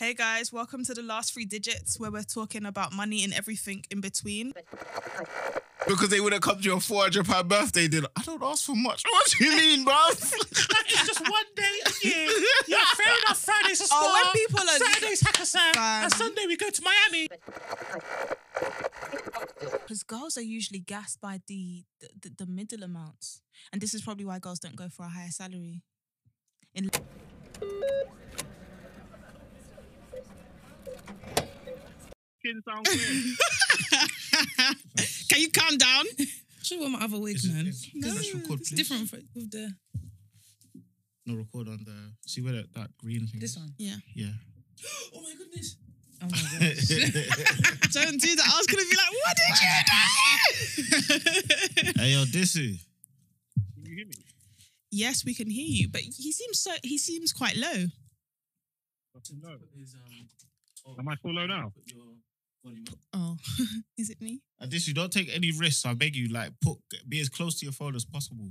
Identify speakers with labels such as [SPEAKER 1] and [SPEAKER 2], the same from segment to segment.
[SPEAKER 1] Hey guys, welcome to the last three digits where we're talking about money and everything in between.
[SPEAKER 2] Because they would have come to your 400 pound birthday dinner. I don't ask for much. What do you mean, bruv?
[SPEAKER 3] It's just one day a year. Yeah, fair enough. Friday's a spa.
[SPEAKER 1] Oh, when people are-
[SPEAKER 3] Saturday's Hakkasan. And Sunday we go to Miami.
[SPEAKER 1] Because girls are usually gassed by the, the, the, the middle amounts. And this is probably why girls don't go for a higher salary. In
[SPEAKER 4] Skin sound clear.
[SPEAKER 1] Can you calm down?
[SPEAKER 5] Should wear my other wig,
[SPEAKER 2] Is it-
[SPEAKER 5] man.
[SPEAKER 2] is- can I record,
[SPEAKER 5] it's
[SPEAKER 2] please?
[SPEAKER 5] different for, with the
[SPEAKER 2] No, record on the. See where that, that green thing
[SPEAKER 5] this
[SPEAKER 2] is?
[SPEAKER 5] one.
[SPEAKER 1] Yeah.
[SPEAKER 2] Yeah.
[SPEAKER 5] Oh my goodness. Oh my gosh.
[SPEAKER 1] Don't do that. I was going to be like, what did you do?
[SPEAKER 2] hey, yo, Dissy.
[SPEAKER 4] Can you hear me?
[SPEAKER 1] yes, we can hear you, but he seems so he seems quite low.
[SPEAKER 4] Fucking low. Am I still low now?
[SPEAKER 1] Oh, is it me?
[SPEAKER 2] And Dissy, don't take any risks. I beg you. Like, put be as close to your phone as possible.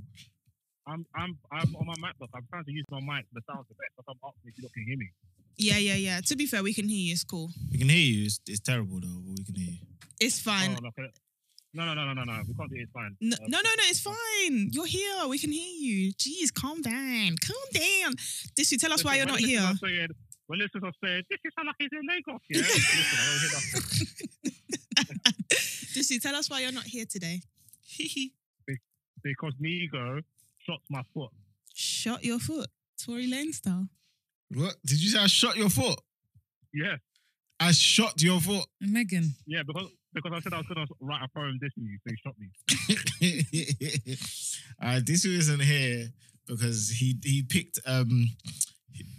[SPEAKER 4] I'm I'm I'm on my MacBook. I'm trying to use my mic. The sound's the best. But I'm up if you don't can hear me.
[SPEAKER 1] Yeah, yeah, yeah. To be fair, we can hear you. It's cool.
[SPEAKER 2] We can hear you. It's, it's terrible, though, but we can hear you.
[SPEAKER 1] It's fine.
[SPEAKER 4] Oh, okay. No, no, no, no, no, no. We can't do it. It's fine.
[SPEAKER 1] No,
[SPEAKER 4] Uh,
[SPEAKER 1] no, no, no, it's fine. You're here. We can hear you. Jeez, calm down. Calm down. Dissy, tell us
[SPEAKER 4] listen,
[SPEAKER 1] why you're not here.
[SPEAKER 4] are saying- When listeners are saying, this is how like he's in Lagos, yeah? Listen, I don't hear that.
[SPEAKER 1] Dissy, tell us why you're not here today.
[SPEAKER 4] Because Nego shot my foot.
[SPEAKER 1] Shot your foot. Tory Lanez style.
[SPEAKER 2] What? Did you say I shot your foot?
[SPEAKER 4] Yeah,
[SPEAKER 2] I shot your foot.
[SPEAKER 5] Megan.
[SPEAKER 4] yeah, because because I said I was going to write a poem this you, so he shot me.
[SPEAKER 2] uh, this isn't here because he he picked um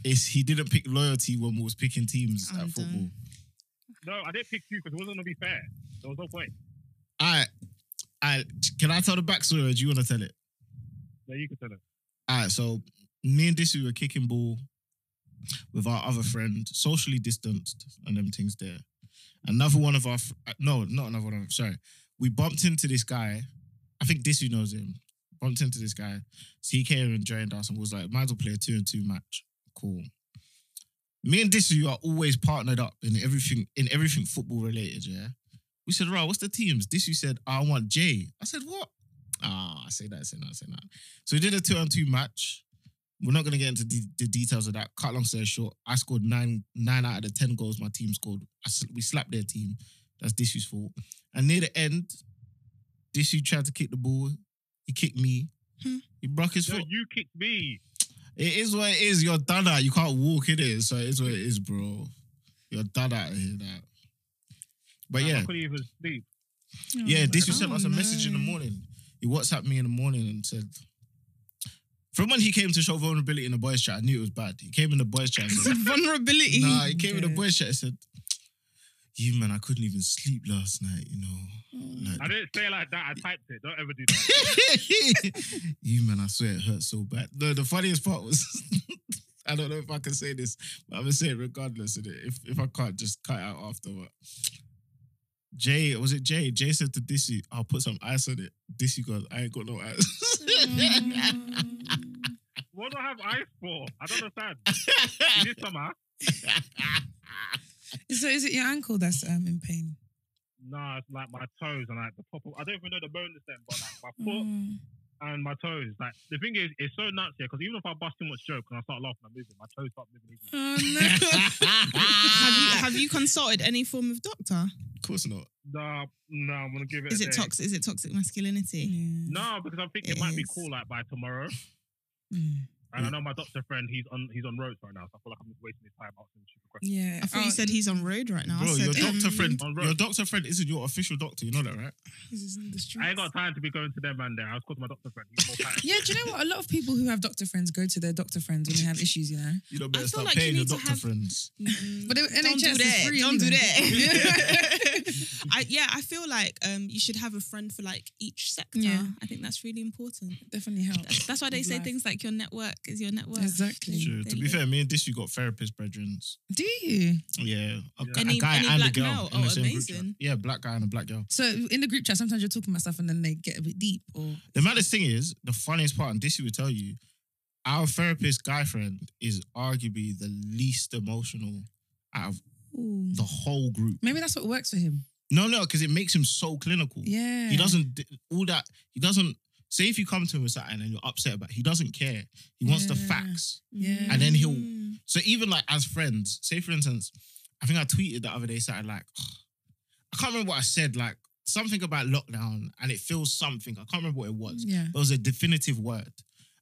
[SPEAKER 2] is he didn't pick loyalty when we was picking teams
[SPEAKER 1] I'm
[SPEAKER 2] at football.
[SPEAKER 1] done.
[SPEAKER 4] No, I didn't pick you because it wasn't going to be fair. There was no point.
[SPEAKER 2] Alright, alright. Can I tell the backstory or do you want to tell it?
[SPEAKER 4] Yeah, you can tell it.
[SPEAKER 2] Alright, so me and Disu were kicking ball with our other friend, socially distanced and them things there. Another one of our fr- uh, no, not another one. Of, sorry, we bumped into this guy. I think Disu knows him. Bumped into this guy. So he came and joined us and was like, "Might as well play a two and two match." Cool. Me and Disu are always partnered up in everything in everything football related. Yeah. We said, "Right, what's the teams?" Disu said, "I want Jay." I said, "What?" Ah, I say that, I say that, I say that. So we did a two on two match. We're not gonna get into de- the details of that. Cut long story short, I scored nine nine out of the ten goals my team scored. I s- we slapped their team. That's Disu's fault. And near the end, Disu tried to kick the ball. He kicked me.
[SPEAKER 1] Hmm.
[SPEAKER 2] He broke his
[SPEAKER 4] No,
[SPEAKER 2] foot.
[SPEAKER 4] you kicked me.
[SPEAKER 2] It is what it is. You're done out. You can't walk in it. So it is what it is, bro. You're done out of here now. But
[SPEAKER 4] Like,
[SPEAKER 2] yeah,
[SPEAKER 4] I couldn't even sleep.
[SPEAKER 2] yeah, Disu
[SPEAKER 5] Oh,
[SPEAKER 2] sent us a message in the morning. He WhatsApped me in the morning and said, from when he came to show vulnerability in the boys chat, I knew it was bad. He came in the boys chat. And said,
[SPEAKER 1] Vulnerability.
[SPEAKER 2] nah, he came in the boys chat and said, you man, I couldn't even sleep last night, you know. Mm. Like,
[SPEAKER 4] I didn't say it like that. I typed it. Don't ever do that.
[SPEAKER 2] you man, I swear it hurt so bad. No, the funniest part was I don't know if I can say this, but I'm gonna say it regardless. Of it. If if I can't, just cut it out after. But Jay, was it Jay? Jay said to Dissy, "I'll put some ice on it." Dissy goes, "I ain't got no ice." Mm.
[SPEAKER 4] what do I have ice for? I don't understand. Is it summer?
[SPEAKER 5] So is it your ankle that's um in pain?
[SPEAKER 4] Nah, it's like my toes and like the top of, I don't even know the bone is them, but like my foot
[SPEAKER 5] Mm.
[SPEAKER 4] and my toes. Like the thing is, it's so nuts here because even if I bust too much joke and I start laughing and moving, my toes start moving.
[SPEAKER 5] Oh no.
[SPEAKER 1] have you have you consulted any form of doctor?
[SPEAKER 2] of course not.
[SPEAKER 4] Nah, nah, I'm gonna give it.
[SPEAKER 1] Is
[SPEAKER 4] a
[SPEAKER 1] it
[SPEAKER 4] day.
[SPEAKER 1] toxic? Is it toxic masculinity?
[SPEAKER 5] Yeah.
[SPEAKER 4] No, because I'm thinking
[SPEAKER 1] It
[SPEAKER 4] it, might be cool like by tomorrow.
[SPEAKER 5] Mm.
[SPEAKER 4] And I know my doctor friend, he's on he's on roads right now, so I feel like I'm just wasting his time asking stupid questions.
[SPEAKER 5] Yeah.
[SPEAKER 1] I thought you said he's on road right now. I
[SPEAKER 2] Bro,
[SPEAKER 1] said,
[SPEAKER 2] your doctor
[SPEAKER 1] um,
[SPEAKER 2] friend,
[SPEAKER 4] on road.
[SPEAKER 2] your doctor friend isn't your official doctor. You know that, right?
[SPEAKER 5] he's in the streets.
[SPEAKER 4] I ain't got time to be going to them man there. I was called my doctor friend. He's more packed.
[SPEAKER 5] Yeah, do you know what? A lot of people who have doctor friends go to their doctor friends when they have issues, you know.
[SPEAKER 2] You don't better
[SPEAKER 1] feel
[SPEAKER 2] start
[SPEAKER 1] like you
[SPEAKER 2] paying your
[SPEAKER 1] need to
[SPEAKER 2] doctor
[SPEAKER 1] have-
[SPEAKER 2] friends.
[SPEAKER 5] But the
[SPEAKER 1] don't
[SPEAKER 5] NHS
[SPEAKER 1] do
[SPEAKER 5] is
[SPEAKER 1] that.
[SPEAKER 5] free
[SPEAKER 1] Don't do
[SPEAKER 5] anyway.
[SPEAKER 1] that. I, yeah, I feel like um, you should have a friend for like each sector.
[SPEAKER 5] Yeah.
[SPEAKER 1] I think that's really important.
[SPEAKER 5] Definitely helps.
[SPEAKER 1] That's, that's why they say
[SPEAKER 5] life.
[SPEAKER 1] things like your network is your network.
[SPEAKER 5] Exactly.
[SPEAKER 2] True. To be fair, me and Disu got therapist brethren.
[SPEAKER 5] Do you?
[SPEAKER 2] Yeah, a,
[SPEAKER 4] Yeah.
[SPEAKER 2] a guy
[SPEAKER 1] any
[SPEAKER 2] and
[SPEAKER 1] black
[SPEAKER 2] a girl
[SPEAKER 1] male?
[SPEAKER 2] in the
[SPEAKER 1] Oh,
[SPEAKER 2] same group chat.
[SPEAKER 1] amazing.
[SPEAKER 2] Yeah, black guy and a black girl.
[SPEAKER 5] So in the group chat, sometimes you're talking about stuff and then they get a bit deep. Or
[SPEAKER 2] The maddest thing is, the funniest part, and Disu would tell you, our therapist guy friend is arguably the least emotional out of
[SPEAKER 6] Ooh.
[SPEAKER 2] the whole group.
[SPEAKER 6] Maybe that's what works for him.
[SPEAKER 2] No, no, because it makes him so clinical.
[SPEAKER 6] Yeah.
[SPEAKER 2] He doesn't d- all that. He doesn't say if you come to him with something and you're upset about. It, he doesn't care. He wants the
[SPEAKER 6] Yeah.
[SPEAKER 2] facts.
[SPEAKER 6] Yeah.
[SPEAKER 2] And then he'll-
[SPEAKER 1] Mm.
[SPEAKER 2] So even like as friends, say for instance, I think I tweeted the other day something like, I can't remember what I said, like something about lockdown, and it feels something. I can't remember what it was.
[SPEAKER 6] Yeah.
[SPEAKER 2] But it was a definitive word,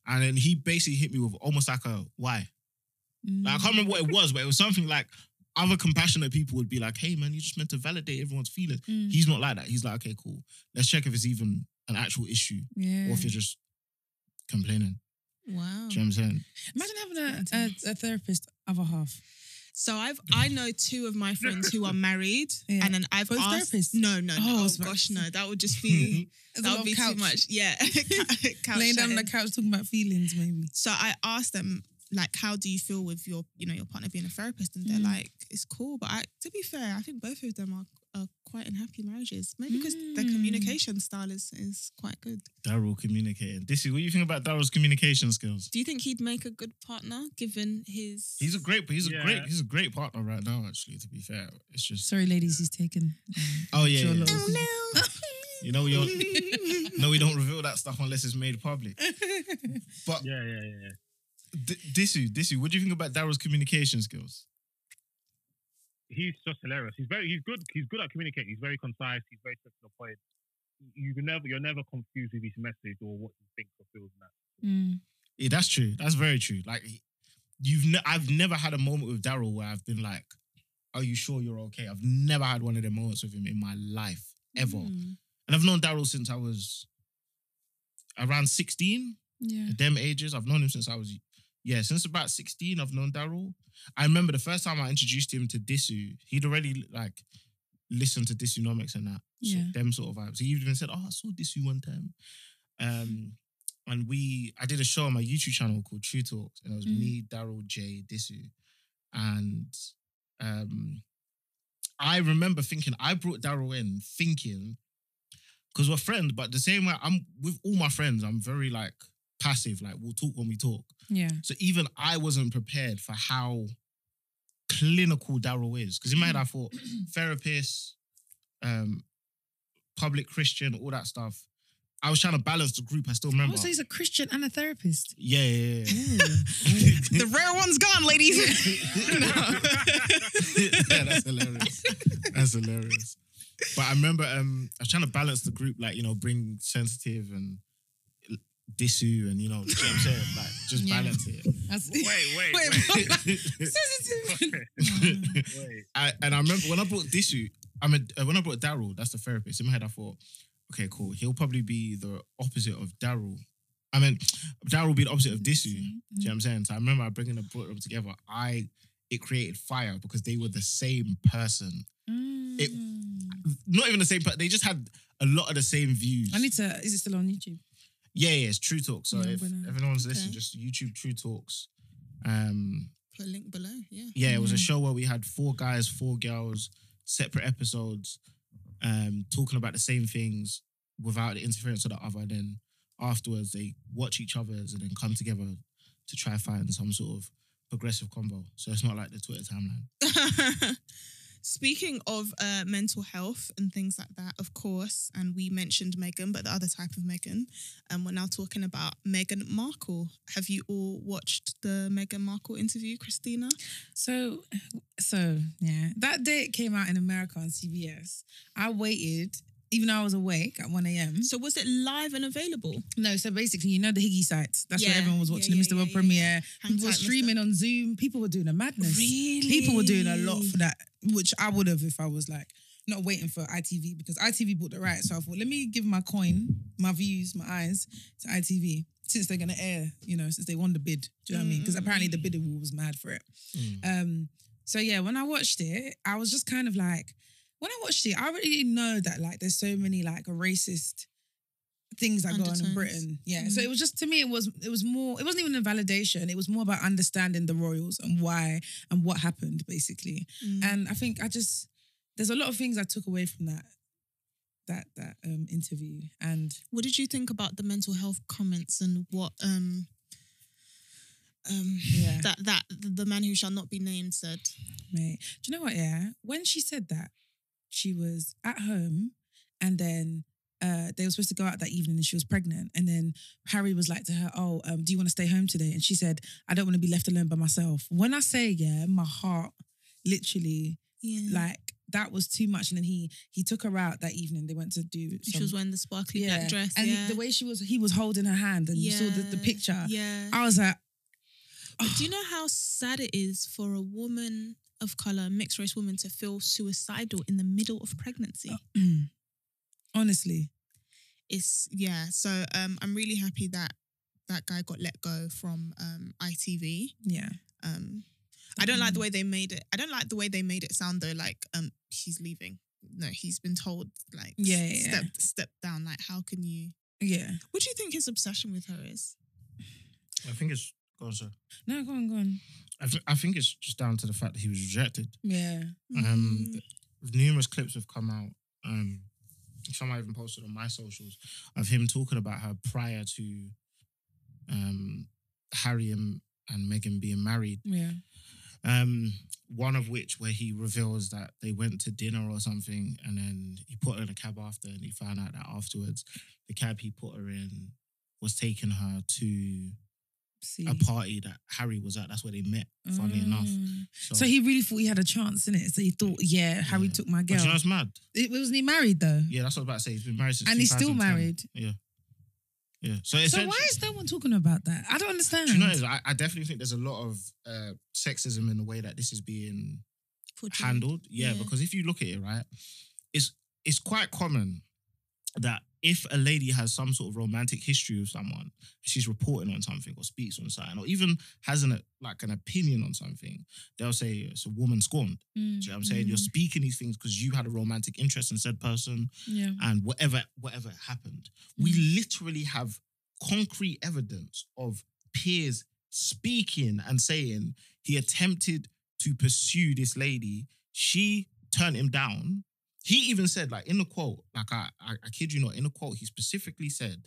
[SPEAKER 2] and then he basically hit me with almost like a why. Like, I can't remember what it was, but it was something like other compassionate people would be like, "Hey man, you just meant to validate everyone's feelings."
[SPEAKER 6] Mm.
[SPEAKER 2] He's not like that. He's like, "Okay, cool. Let's check if it's even an actual issue
[SPEAKER 6] Yeah.
[SPEAKER 2] or if you're just complaining."
[SPEAKER 1] Wow.
[SPEAKER 2] Do you know what I'm saying?
[SPEAKER 6] Imagine having a, a, a therapist other half.
[SPEAKER 1] So I've I know two of my friends who are married,
[SPEAKER 6] Yeah.
[SPEAKER 1] and then I've
[SPEAKER 6] Both
[SPEAKER 1] asked.
[SPEAKER 6] therapists?
[SPEAKER 1] No, no, no.
[SPEAKER 6] Oh,
[SPEAKER 1] Oh, gosh, no. That would just be
[SPEAKER 6] There's
[SPEAKER 1] that would be
[SPEAKER 6] couch.
[SPEAKER 1] too much. Yeah, couch
[SPEAKER 6] Laying down on the couch talking about feelings, maybe.
[SPEAKER 1] So I asked them like, how do you feel with your you know your partner being a therapist? And they're
[SPEAKER 6] Mm.
[SPEAKER 1] like, it's cool, but I, to be fair, I think both of them are, are quite in happy marriages. Maybe because their
[SPEAKER 6] Mm.
[SPEAKER 1] communication style is is quite good.
[SPEAKER 2] Daryl communicating. This is what do you think about Daryl's communication skills?
[SPEAKER 1] Do you think he'd make a good partner given his?
[SPEAKER 2] He's a great, he's a great, he's a great partner right now. Actually, to be fair, it's just
[SPEAKER 6] Sorry, ladies, he's taken. um,
[SPEAKER 2] oh yeah, yeah.
[SPEAKER 1] Oh no.
[SPEAKER 2] you know we don't, no, we don't reveal that stuff unless it's made public. But
[SPEAKER 4] Yeah, yeah, yeah. Yeah.
[SPEAKER 2] D- Disu, Disu, what do you think about Daryl's communication skills?
[SPEAKER 4] He's just hilarious. He's very, he's good. He's good at communicating. He's very concise. He's very straight to the point. You can never, you're never confused with his message or what he thinks or feels. And that.
[SPEAKER 6] Mm.
[SPEAKER 2] Yeah, that's true. That's very true. Like you've, ne- I've never had a moment with Daryl where I've been like, "Are you sure you're okay?" I've never had one of them moments with him in my life ever.
[SPEAKER 1] Mm.
[SPEAKER 2] And I've known Daryl since I was around sixteen.
[SPEAKER 6] Yeah.
[SPEAKER 2] them ages. I've known him since I was yeah, since about 16, I've known Daryl. I remember the first time I introduced him to Disu, he'd already like listened to Disunomics and that. So
[SPEAKER 6] Yeah.
[SPEAKER 2] them sort of vibes. He even said, Oh, I saw Disu one time. Um and we I did a show on my YouTube channel called True Talks, and it was
[SPEAKER 6] Mm.
[SPEAKER 2] me, Daryl, Jay, Disu. And um I remember thinking, I brought Daryl in thinking, because we're friends, but the same way I'm with all my friends, I'm very like passive, like we'll talk when we talk.
[SPEAKER 6] Yeah.
[SPEAKER 2] So even I wasn't prepared for how clinical Daryl is. Because in my head, I thought therapist, um, public Christian, all that stuff. I was trying to balance the group. I still remember.
[SPEAKER 6] Oh, so he's a Christian and a therapist.
[SPEAKER 2] yeah, yeah, yeah.
[SPEAKER 1] the rare one's gone, ladies.
[SPEAKER 2] yeah, that's hilarious. That's hilarious. But I remember um, I was trying to balance the group, like, you know, bring sensitive and Disu and, you know, you know what I'm saying? Like, just
[SPEAKER 6] Yeah.
[SPEAKER 2] balance it.
[SPEAKER 6] That's,
[SPEAKER 4] Wait, wait,
[SPEAKER 6] Wait,
[SPEAKER 4] wait.
[SPEAKER 6] sensitive.
[SPEAKER 4] wait.
[SPEAKER 2] I, and I remember when I brought Disu, I mean, uh, when I brought Daryl, that's the therapist. In my head, I thought, okay, cool. He'll probably be the opposite of Daryl. I mean, Daryl will be the opposite of Disu. Do you know what I'm saying? So I remember bringing the brought them together. I it created fire because they were the same person. It-
[SPEAKER 6] Mm.
[SPEAKER 2] Not even the same, but they just had a lot of the same views.
[SPEAKER 6] I need to. Is it still on YouTube?
[SPEAKER 2] Yeah, yeah, it's True Talk. So
[SPEAKER 6] Yeah, I'm
[SPEAKER 2] if,
[SPEAKER 6] gonna-
[SPEAKER 2] anyone's listening,
[SPEAKER 1] Okay.
[SPEAKER 2] just YouTube True Talks. Um,
[SPEAKER 1] Put a link below. Yeah.
[SPEAKER 2] yeah, it was a show where we had four guys, four girls, separate episodes, um, talking about the same things without the interference of the other. Then afterwards, they watch each other's and then come together to try find some sort of progressive combo. So it's not like the Twitter timeline.
[SPEAKER 1] Speaking of uh, mental health and things like that, of course, and we mentioned Meghan, but the other type of Meghan, and we're now talking about Meghan Markle. Have you all watched the Meghan Markle interview, Christina?
[SPEAKER 6] So, so yeah, that day it came out in America on CBS. I waited, even though I was awake at one a.m.
[SPEAKER 1] So was it live and available?
[SPEAKER 6] No, so basically, you know the Higgy sites. That's
[SPEAKER 1] Yeah,
[SPEAKER 6] where everyone was watching
[SPEAKER 1] yeah,
[SPEAKER 6] the Mr.
[SPEAKER 1] yeah,
[SPEAKER 6] World
[SPEAKER 1] yeah,
[SPEAKER 6] premiere.
[SPEAKER 1] Hang
[SPEAKER 6] People were
[SPEAKER 1] tight, Mr.
[SPEAKER 6] streaming on Zoom. People were doing a madness.
[SPEAKER 1] Really?
[SPEAKER 6] People were doing a lot for that, which I would have if I was like not waiting for ITV because ITV bought the rights. So I thought, let me give my coin, my views, my eyes to ITV since they're gonna air, you know, since they won the bid. Do you know what I mean? Because
[SPEAKER 1] Mm, mm,
[SPEAKER 6] apparently the bidding war was mad for it. Um, so yeah, when I watched it, I was just kind of like, when I watched it, I already know that like there's so many like racist things that go on in Britain. Yeah. So
[SPEAKER 1] Mm.
[SPEAKER 6] it was just to me, it was it was more, it wasn't even a validation. It was more about understanding the royals and why and what happened, basically.
[SPEAKER 1] Mm.
[SPEAKER 6] And I think I just there's a lot of things I took away from that that that um interview. And
[SPEAKER 1] What did you think about the mental health comments and what um um,
[SPEAKER 6] Yeah.
[SPEAKER 1] that that the man who shall not be named said.
[SPEAKER 6] Mate, do you know what? Yeah, when she said that, she was at home, and then uh, they were supposed to go out that evening, and she was pregnant. And then Harry was like to her, "Oh, um, do you want to stay home today?" And she said, "I don't want to be left alone by myself." When I say yeah, my heart literally
[SPEAKER 1] Yeah,
[SPEAKER 6] like that was too much. And then he he took her out that evening. They went to do.
[SPEAKER 1] she was wearing the sparkly
[SPEAKER 6] yeah,
[SPEAKER 1] black dress.
[SPEAKER 6] and
[SPEAKER 1] yeah.
[SPEAKER 6] the way she was, he was holding her hand, and you saw the, the picture.
[SPEAKER 1] Yeah.
[SPEAKER 6] I was like,
[SPEAKER 1] But do you know how sad it is for a woman of color, mixed race woman, to feel suicidal in the middle of pregnancy?
[SPEAKER 6] mm. honestly,
[SPEAKER 1] It's yeah. So um, I'm really happy that that guy got let go from um ITV.
[SPEAKER 6] yeah.
[SPEAKER 1] Um, I don't like the way they made it. I don't like the way they made it sound though. Like um, he's leaving. No, he's been told like
[SPEAKER 6] Yeah, yeah, yeah.
[SPEAKER 1] step step down. Like how can you?
[SPEAKER 6] Yeah.
[SPEAKER 1] What do you think his obsession with her is?
[SPEAKER 2] I think it's. Go on, sir.
[SPEAKER 6] No, go on, go on.
[SPEAKER 2] I, th- I think it's just down to the fact that he was rejected.
[SPEAKER 6] Yeah.
[SPEAKER 2] Um,
[SPEAKER 1] Mm,
[SPEAKER 2] numerous clips have come out. Um, some I even posted on my socials of him talking about her prior to um, Harry and, and Meghan being married.
[SPEAKER 6] Yeah.
[SPEAKER 2] Um, one of which where he reveals that they went to dinner or something, and then he put her in a cab after, and he found out that afterwards the cab he put her in was taking her to
[SPEAKER 6] See.
[SPEAKER 2] a party that Harry was at. That's where they met. Funny enough.
[SPEAKER 6] Mm.
[SPEAKER 2] So,
[SPEAKER 6] So he really thought he had a chance in it. So he thought, yeah, Harry
[SPEAKER 2] Yeah.
[SPEAKER 6] took my girl.
[SPEAKER 2] do you know mad?
[SPEAKER 6] it, wasn't he married though?
[SPEAKER 2] Yeah, that's what I was about to say. He's been married since
[SPEAKER 6] And he's still married.
[SPEAKER 2] Yeah. Yeah. So,
[SPEAKER 6] So why is no one talking about that? I don't understand.
[SPEAKER 2] do you know, what it is? I, I definitely think there's a lot of uh, sexism in the way that this is being
[SPEAKER 1] portrayed.
[SPEAKER 2] handled. Yeah,
[SPEAKER 1] Yeah.
[SPEAKER 2] because if you look at it, right, it's it's quite common that if a lady has some sort of romantic history with someone, she's reporting on something or speaks on something, or even has an like an opinion on something, they'll say it's a woman scorned.
[SPEAKER 6] Mm,
[SPEAKER 2] Do you know what I'm saying? You're
[SPEAKER 6] mm,
[SPEAKER 2] speaking these things because you had a romantic interest in said person,
[SPEAKER 6] yeah.
[SPEAKER 2] and whatever whatever happened, we literally have concrete evidence of Piers speaking and saying he attempted to pursue this lady. She turned him down. He even said, like in the quote, like I, I, I kid you not, in the quote, he specifically said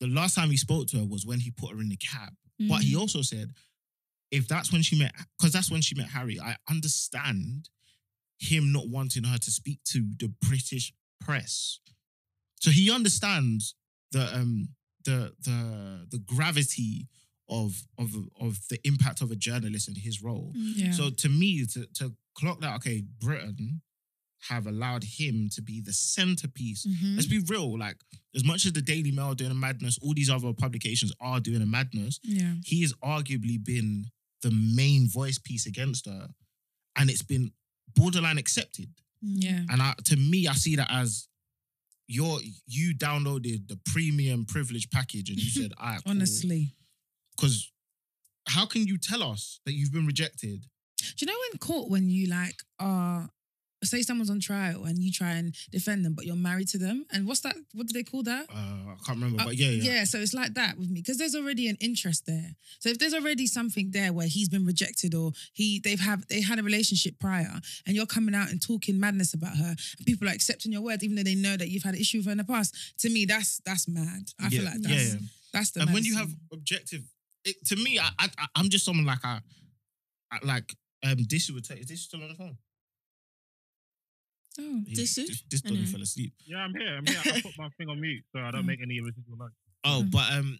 [SPEAKER 2] the last time he spoke to her was when he put her in the cab. But he
[SPEAKER 6] Mm.
[SPEAKER 2] also said, if that's when she met, because that's when she met Harry, I understand him not wanting her to speak to the British press. So he understands the um the the the gravity of of of the impact of a journalist and his role.
[SPEAKER 1] Mm.
[SPEAKER 6] yeah.
[SPEAKER 2] So to me, to to clock that, okay, Britain have allowed him to be the centerpiece.
[SPEAKER 1] Mhm.
[SPEAKER 2] Let's be real, like as much as the Daily Mail doing a madness, all these other publications are doing a madness
[SPEAKER 6] yeah.
[SPEAKER 2] he has arguably been the main voice piece against her, and it's been borderline accepted.
[SPEAKER 6] Yeah.
[SPEAKER 2] And I, to me, I see that as your you downloaded the premium privilege package and you said, "I
[SPEAKER 6] Honestly.
[SPEAKER 2] because how can you tell us that you've been rejected?"
[SPEAKER 6] Do you know in court when you like are say someone's on trial and you try and defend them, but you're married to them? And what's that? What do they call that?
[SPEAKER 2] Uh, I can't remember,
[SPEAKER 6] Uh,
[SPEAKER 2] but yeah, yeah,
[SPEAKER 6] Yeah, so it's like that with me because there's already an interest there. So if there's already something there where he's been rejected or he they've have they had a relationship prior and you're coming out and talking madness about her and people are accepting your words even though they know that you've had an issue with her in the past. To me, that's that's mad. I feel like that's
[SPEAKER 2] yeah.
[SPEAKER 6] that's the
[SPEAKER 2] And when you have objective, it, to me, I, I, I- I'm just someone like I, I like um, this would take. Is this still on the phone?
[SPEAKER 6] Oh.
[SPEAKER 2] He-
[SPEAKER 1] Disu?
[SPEAKER 2] This, this
[SPEAKER 1] I
[SPEAKER 2] doggy
[SPEAKER 1] know.
[SPEAKER 2] fell asleep.
[SPEAKER 4] Yeah, I'm here. I'm here. I put my thing on mute so I don't
[SPEAKER 6] Mm.
[SPEAKER 4] make any residual noise.
[SPEAKER 2] Oh,
[SPEAKER 6] Mm.
[SPEAKER 2] but um,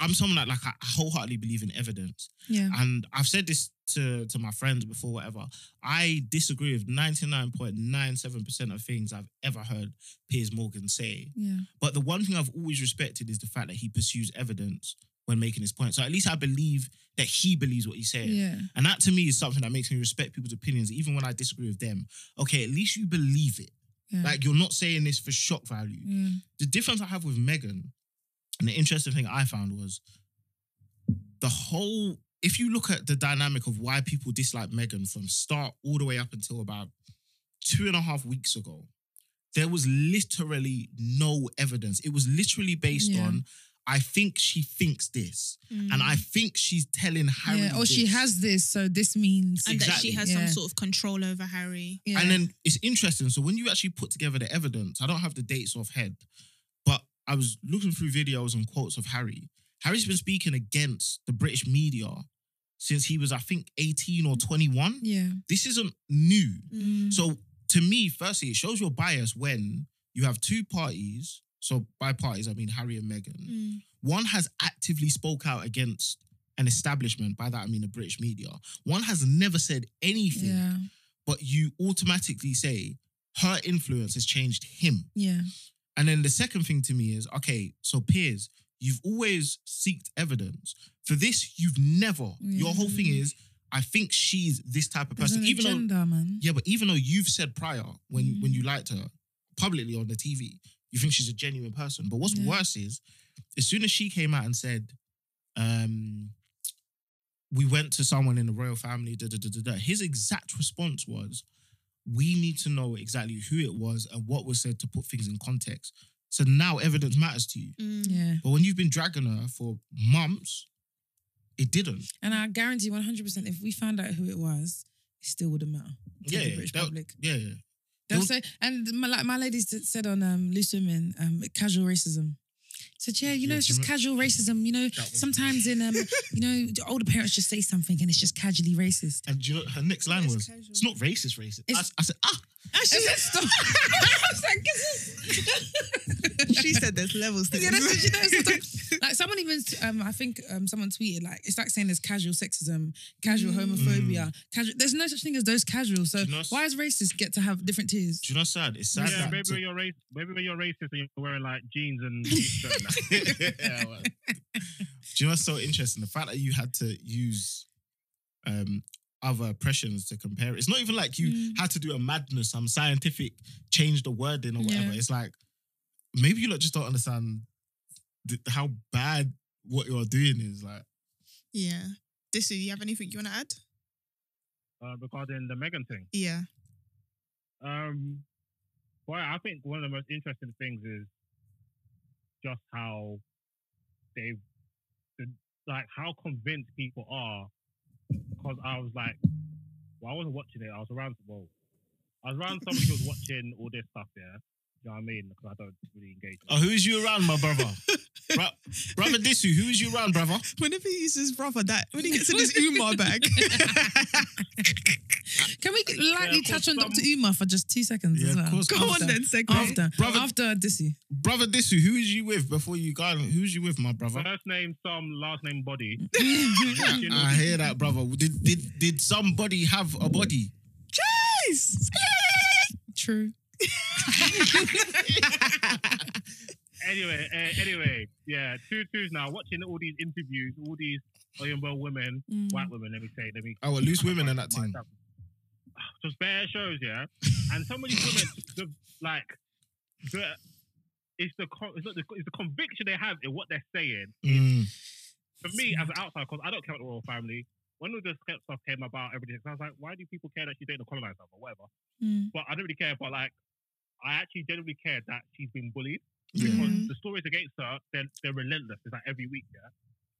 [SPEAKER 2] I'm someone that like I wholeheartedly believe in evidence,
[SPEAKER 6] yeah.
[SPEAKER 2] and I've said this to to my friends before. Whatever, I disagree with 99.97 percent of things I've ever heard Piers Morgan say.
[SPEAKER 6] Yeah.
[SPEAKER 2] But the one thing I've always respected is the fact that he pursues evidence when making his point. So at least I believe that he believes what he's saying.
[SPEAKER 6] Yeah.
[SPEAKER 2] And that to me is something that makes me respect people's opinions, even when I disagree with them. Okay, at least you believe it.
[SPEAKER 6] Yeah.
[SPEAKER 2] Like you're not saying this for shock value
[SPEAKER 6] yeah.
[SPEAKER 2] the difference I have with Meghan, and the interesting thing I found was the whole. If you look at the dynamic of why people dislike Meghan from start all the way up until about two and a half weeks ago, there was literally no evidence. It was literally based
[SPEAKER 6] Yeah.
[SPEAKER 2] on, I think she thinks this,
[SPEAKER 1] Mm.
[SPEAKER 2] and I think she's telling Harry.
[SPEAKER 6] yeah. Or she has this, so this means
[SPEAKER 1] and that she has
[SPEAKER 6] Yeah.
[SPEAKER 1] some sort of control over Harry.
[SPEAKER 6] yeah.
[SPEAKER 2] And then it's interesting. So when you actually put together the evidence, I don't have the dates off head, but I was looking through videos and quotes of Harry. Harry's been speaking against the British media since he was, I think, 18 or 21.
[SPEAKER 6] Yeah.
[SPEAKER 2] This isn't new.
[SPEAKER 1] Mm.
[SPEAKER 2] So to me, firstly, it shows your bias when you have two parties. So by parties, I mean Harry and Meghan.
[SPEAKER 1] Mm.
[SPEAKER 2] One has actively spoke out against an establishment. By that I mean the British media. One has never said anything,
[SPEAKER 6] Yeah.
[SPEAKER 2] but you automatically say her influence has changed him.
[SPEAKER 6] Yeah.
[SPEAKER 2] And then the second thing to me is, okay, so Piers, you've always seeked evidence. For this, you've never. Your whole thing is, I think she's this type of
[SPEAKER 6] There's
[SPEAKER 2] person. Even though
[SPEAKER 6] man.
[SPEAKER 2] yeah, but even though you've said prior when
[SPEAKER 6] Mm.
[SPEAKER 2] when you liked her publicly on the TV, you think she's a genuine person. But what's
[SPEAKER 6] Yeah.
[SPEAKER 2] worse is, as soon as she came out and said, um, "We went to someone in the royal family," da, da, da, da, da, his exact response was, "We need to know exactly who it was and what was said to put things in context." So now evidence matters to you.
[SPEAKER 1] Mm.
[SPEAKER 6] Yeah.
[SPEAKER 2] But when you've been dragging her for months, it didn't.
[SPEAKER 6] And I guarantee 100% if we found out who it was, it still wouldn't matter. to
[SPEAKER 2] Yeah,
[SPEAKER 6] the British
[SPEAKER 2] that-
[SPEAKER 6] public.
[SPEAKER 2] Yeah, yeah.
[SPEAKER 6] They'll
[SPEAKER 2] They'll-
[SPEAKER 6] say, and my, like my lady said on um, Loose Women, um, casual racism. Said, yeah, you know, it's just casual racism. You know, sometimes in, um, you know, the older parents just say something and it's just casually racist.
[SPEAKER 2] And you know, her next line
[SPEAKER 1] It's
[SPEAKER 2] was,
[SPEAKER 1] casual.
[SPEAKER 2] "It's not racist, racist." I, I said, "Ah,
[SPEAKER 1] Actually,
[SPEAKER 6] And then stop. I was like, "Guess
[SPEAKER 1] she said there's levels to
[SPEAKER 6] Yeah,
[SPEAKER 1] this.
[SPEAKER 6] that's what she knows. Sometimes- like someone even, um, I think um, someone tweeted like it's like saying there's casual sexism, casual
[SPEAKER 1] Mm.
[SPEAKER 6] homophobia, casual. There's no such thing as those casual. So
[SPEAKER 2] you know-
[SPEAKER 6] why does racists get to have different tiers?
[SPEAKER 2] Do you know what's sad? It's sad
[SPEAKER 4] yeah,
[SPEAKER 2] that
[SPEAKER 4] maybe
[SPEAKER 2] to-
[SPEAKER 4] when you're race, maybe when you're racist and you're wearing like jeans and t-shirt and that.
[SPEAKER 2] Yeah, well. Do you know what's so interesting? The fact that you had to use um, other oppressions to compare. It's not even like you
[SPEAKER 6] Mm.
[SPEAKER 2] had to do a madness, some scientific change the wording or whatever.
[SPEAKER 6] Yeah.
[SPEAKER 2] It's like maybe you just don't understand th- how bad what you're doing is. Like,
[SPEAKER 1] Yeah. Disu, do you have anything you want to add?
[SPEAKER 4] uh, regarding the Meghan thing.
[SPEAKER 1] Yeah.
[SPEAKER 4] Um, well, I think one of the most interesting things is just how they, the, like, how convinced people are. Because I was like, well, I wasn't watching it. I was around, well, I was around somebody who was watching all this stuff. Yeah, you know what I mean? Because I don't really engage.
[SPEAKER 2] oh, who is you around, my brother? Bro- brother Disu, who is you around, brother?
[SPEAKER 1] Whenever he uses brother, that when he gets in his Umar bag.
[SPEAKER 6] Can we lightly
[SPEAKER 4] of
[SPEAKER 6] touch on
[SPEAKER 4] some-
[SPEAKER 6] Dr. Umar for just two seconds
[SPEAKER 2] Yeah,
[SPEAKER 6] as
[SPEAKER 2] of
[SPEAKER 6] well?
[SPEAKER 2] course.
[SPEAKER 1] Go
[SPEAKER 6] After-
[SPEAKER 1] on then, segue.
[SPEAKER 6] After,
[SPEAKER 2] Brother-
[SPEAKER 6] after Dissy.
[SPEAKER 2] Brother Disu, who is you with before you go? on? Who's you with, my brother?
[SPEAKER 4] First name some, last name body.
[SPEAKER 2] I, I hear that, brother. Did did did somebody have a body?
[SPEAKER 1] Yes.
[SPEAKER 6] True.
[SPEAKER 4] anyway, uh, anyway, yeah, two twos now. Watching all these interviews, all these young women,
[SPEAKER 6] Mm.
[SPEAKER 4] white women. Let me say, let me.
[SPEAKER 2] Oh, well, loose women in that thing.
[SPEAKER 4] Just bare shows, yeah. And some of these women, the, like, the it's the it's, not the it's the conviction they have in what they're saying.
[SPEAKER 2] Mm.
[SPEAKER 4] For me, as an outsider, because I don't care about the royal family. When all this stuff came about, everything, I was like, why do people care that she's dating a colonizer or whatever?
[SPEAKER 6] Mm.
[SPEAKER 4] But I don't really care. But like, I actually genuinely care that she's been bullied because
[SPEAKER 1] Mhm.
[SPEAKER 4] the stories against her, they're, they're relentless. It's like every week, yeah.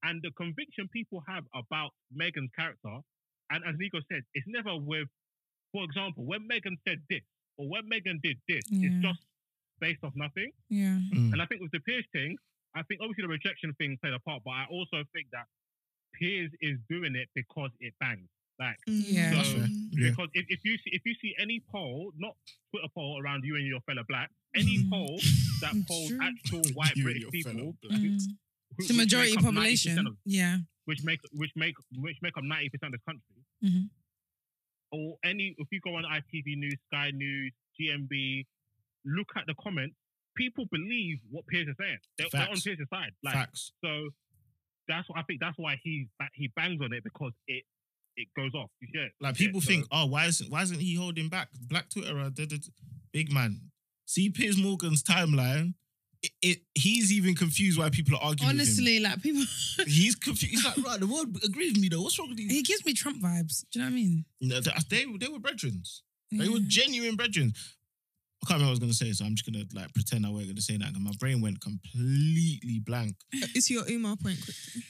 [SPEAKER 4] And the conviction people have about Meghan's character, and as Nego said, it's never with, for example, when Meghan said this or when Meghan did this,
[SPEAKER 6] Yeah.
[SPEAKER 4] it's just based off nothing.
[SPEAKER 6] Yeah.
[SPEAKER 2] Mm.
[SPEAKER 4] And I think with the Piers thing, I think obviously the rejection thing played a part, but I also think that Piers is doing it because it bangs. Like
[SPEAKER 6] Yeah.
[SPEAKER 2] That's fair. Yeah.
[SPEAKER 4] because if, if you see if you see any poll, not Twitter poll around you and your fellow black, any
[SPEAKER 6] Mm.
[SPEAKER 4] poll that
[SPEAKER 6] It's
[SPEAKER 4] polls
[SPEAKER 6] true.
[SPEAKER 4] actual white
[SPEAKER 2] You
[SPEAKER 4] British people,
[SPEAKER 2] fellow black.
[SPEAKER 6] Mm.
[SPEAKER 4] who-
[SPEAKER 6] The majority of population.
[SPEAKER 4] of-
[SPEAKER 6] Yeah.
[SPEAKER 4] which make which make which make up ninety percent of the country,
[SPEAKER 6] Mhm.
[SPEAKER 4] Or any if you go on ITV News, Sky News, GMB, look at the comments. People believe what Piers is saying. They're, they're on. Piers' side. Like
[SPEAKER 2] Facts.
[SPEAKER 4] so, that's what I think. That's why he that he bangs on it because it it goes off. It?
[SPEAKER 2] Like
[SPEAKER 4] Yeah,
[SPEAKER 2] people
[SPEAKER 4] so-
[SPEAKER 2] think, oh, why isn't why isn't he holding back Black Twitter? uh. Big man, see Piers Morgan's timeline. It, it he's even confused why people are arguing. with
[SPEAKER 6] Honestly, like people,
[SPEAKER 2] he's confused. He's like, right, the world agrees with me though. What's wrong with these?
[SPEAKER 6] he gives me Trump vibes. Do you know what I mean?
[SPEAKER 2] No, they, they they were brethren. They were genuine brethren. I can't remember what I was gonna say, so I'm just gonna like pretend I wasn't gonna say that because my brain went completely blank.
[SPEAKER 1] It's your Umar point quickly.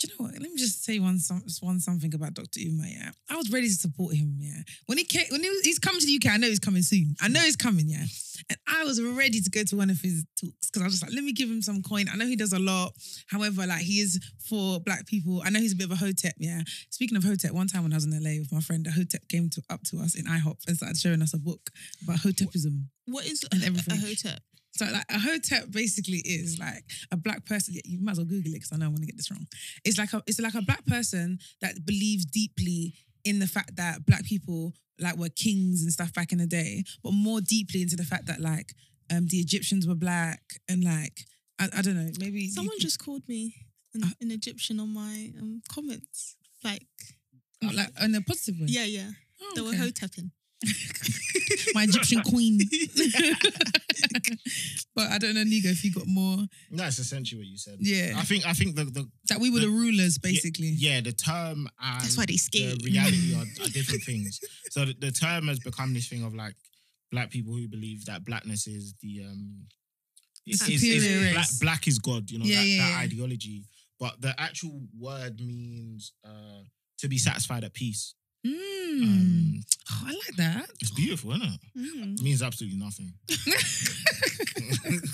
[SPEAKER 6] Do you know what? Let me just say one some, one something about Dr. Umar. Yeah, I was ready to support him. Yeah, when he came, when he was, he's coming to the UK, I know he's coming soon. I know he's coming. Yeah, And I was ready to go to one of his talks because I was just like, let me give him some coin. I know he does a lot. However, like he is for black people. I know he's a bit of a hotep, yeah. Speaking of hotep, one time when I was in LA with my friend, a hotep came to up to us in IHOP and started showing us a book about hotepism.
[SPEAKER 1] What is
[SPEAKER 6] And everything.
[SPEAKER 1] a hotep?
[SPEAKER 6] So like a hotep basically is like a black person. You might as well Google it because I know I'm gonna get this wrong. It's like a it's like a black person that believes deeply in the fact that black people like were kings and stuff back in the day, but more deeply into the fact that like um the Egyptians were black and like I, I don't know maybe
[SPEAKER 1] Someone
[SPEAKER 6] could-
[SPEAKER 1] just called me an,
[SPEAKER 6] Uh,
[SPEAKER 1] an Egyptian on my um, comments. Like,
[SPEAKER 6] oh, like in a positive way.
[SPEAKER 1] yeah, yeah.
[SPEAKER 6] Oh,
[SPEAKER 1] They were
[SPEAKER 6] okay.
[SPEAKER 1] hotepping.
[SPEAKER 6] my Egyptian queen. but I don't know, Nego, if you got more.
[SPEAKER 2] That's essentially what you said.
[SPEAKER 6] Yeah,
[SPEAKER 2] I think I think the, the
[SPEAKER 6] that we were the, rulers basically.
[SPEAKER 2] yeah the term and
[SPEAKER 1] That's why they
[SPEAKER 2] the
[SPEAKER 1] scared.
[SPEAKER 2] reality are, are different things. So the, the term has become this thing of like black people who believe that blackness is the um is, is- is
[SPEAKER 6] Superior
[SPEAKER 2] black,
[SPEAKER 6] race.
[SPEAKER 2] black is God, you know,
[SPEAKER 6] Yeah,
[SPEAKER 2] that,
[SPEAKER 6] yeah,
[SPEAKER 2] that
[SPEAKER 6] yeah.
[SPEAKER 2] ideology. But the actual word means uh to be satisfied at peace.
[SPEAKER 6] Mm.
[SPEAKER 2] Um,
[SPEAKER 6] oh, I like that.
[SPEAKER 2] it's beautiful, isn't it?
[SPEAKER 1] Mm.
[SPEAKER 2] It means absolutely nothing.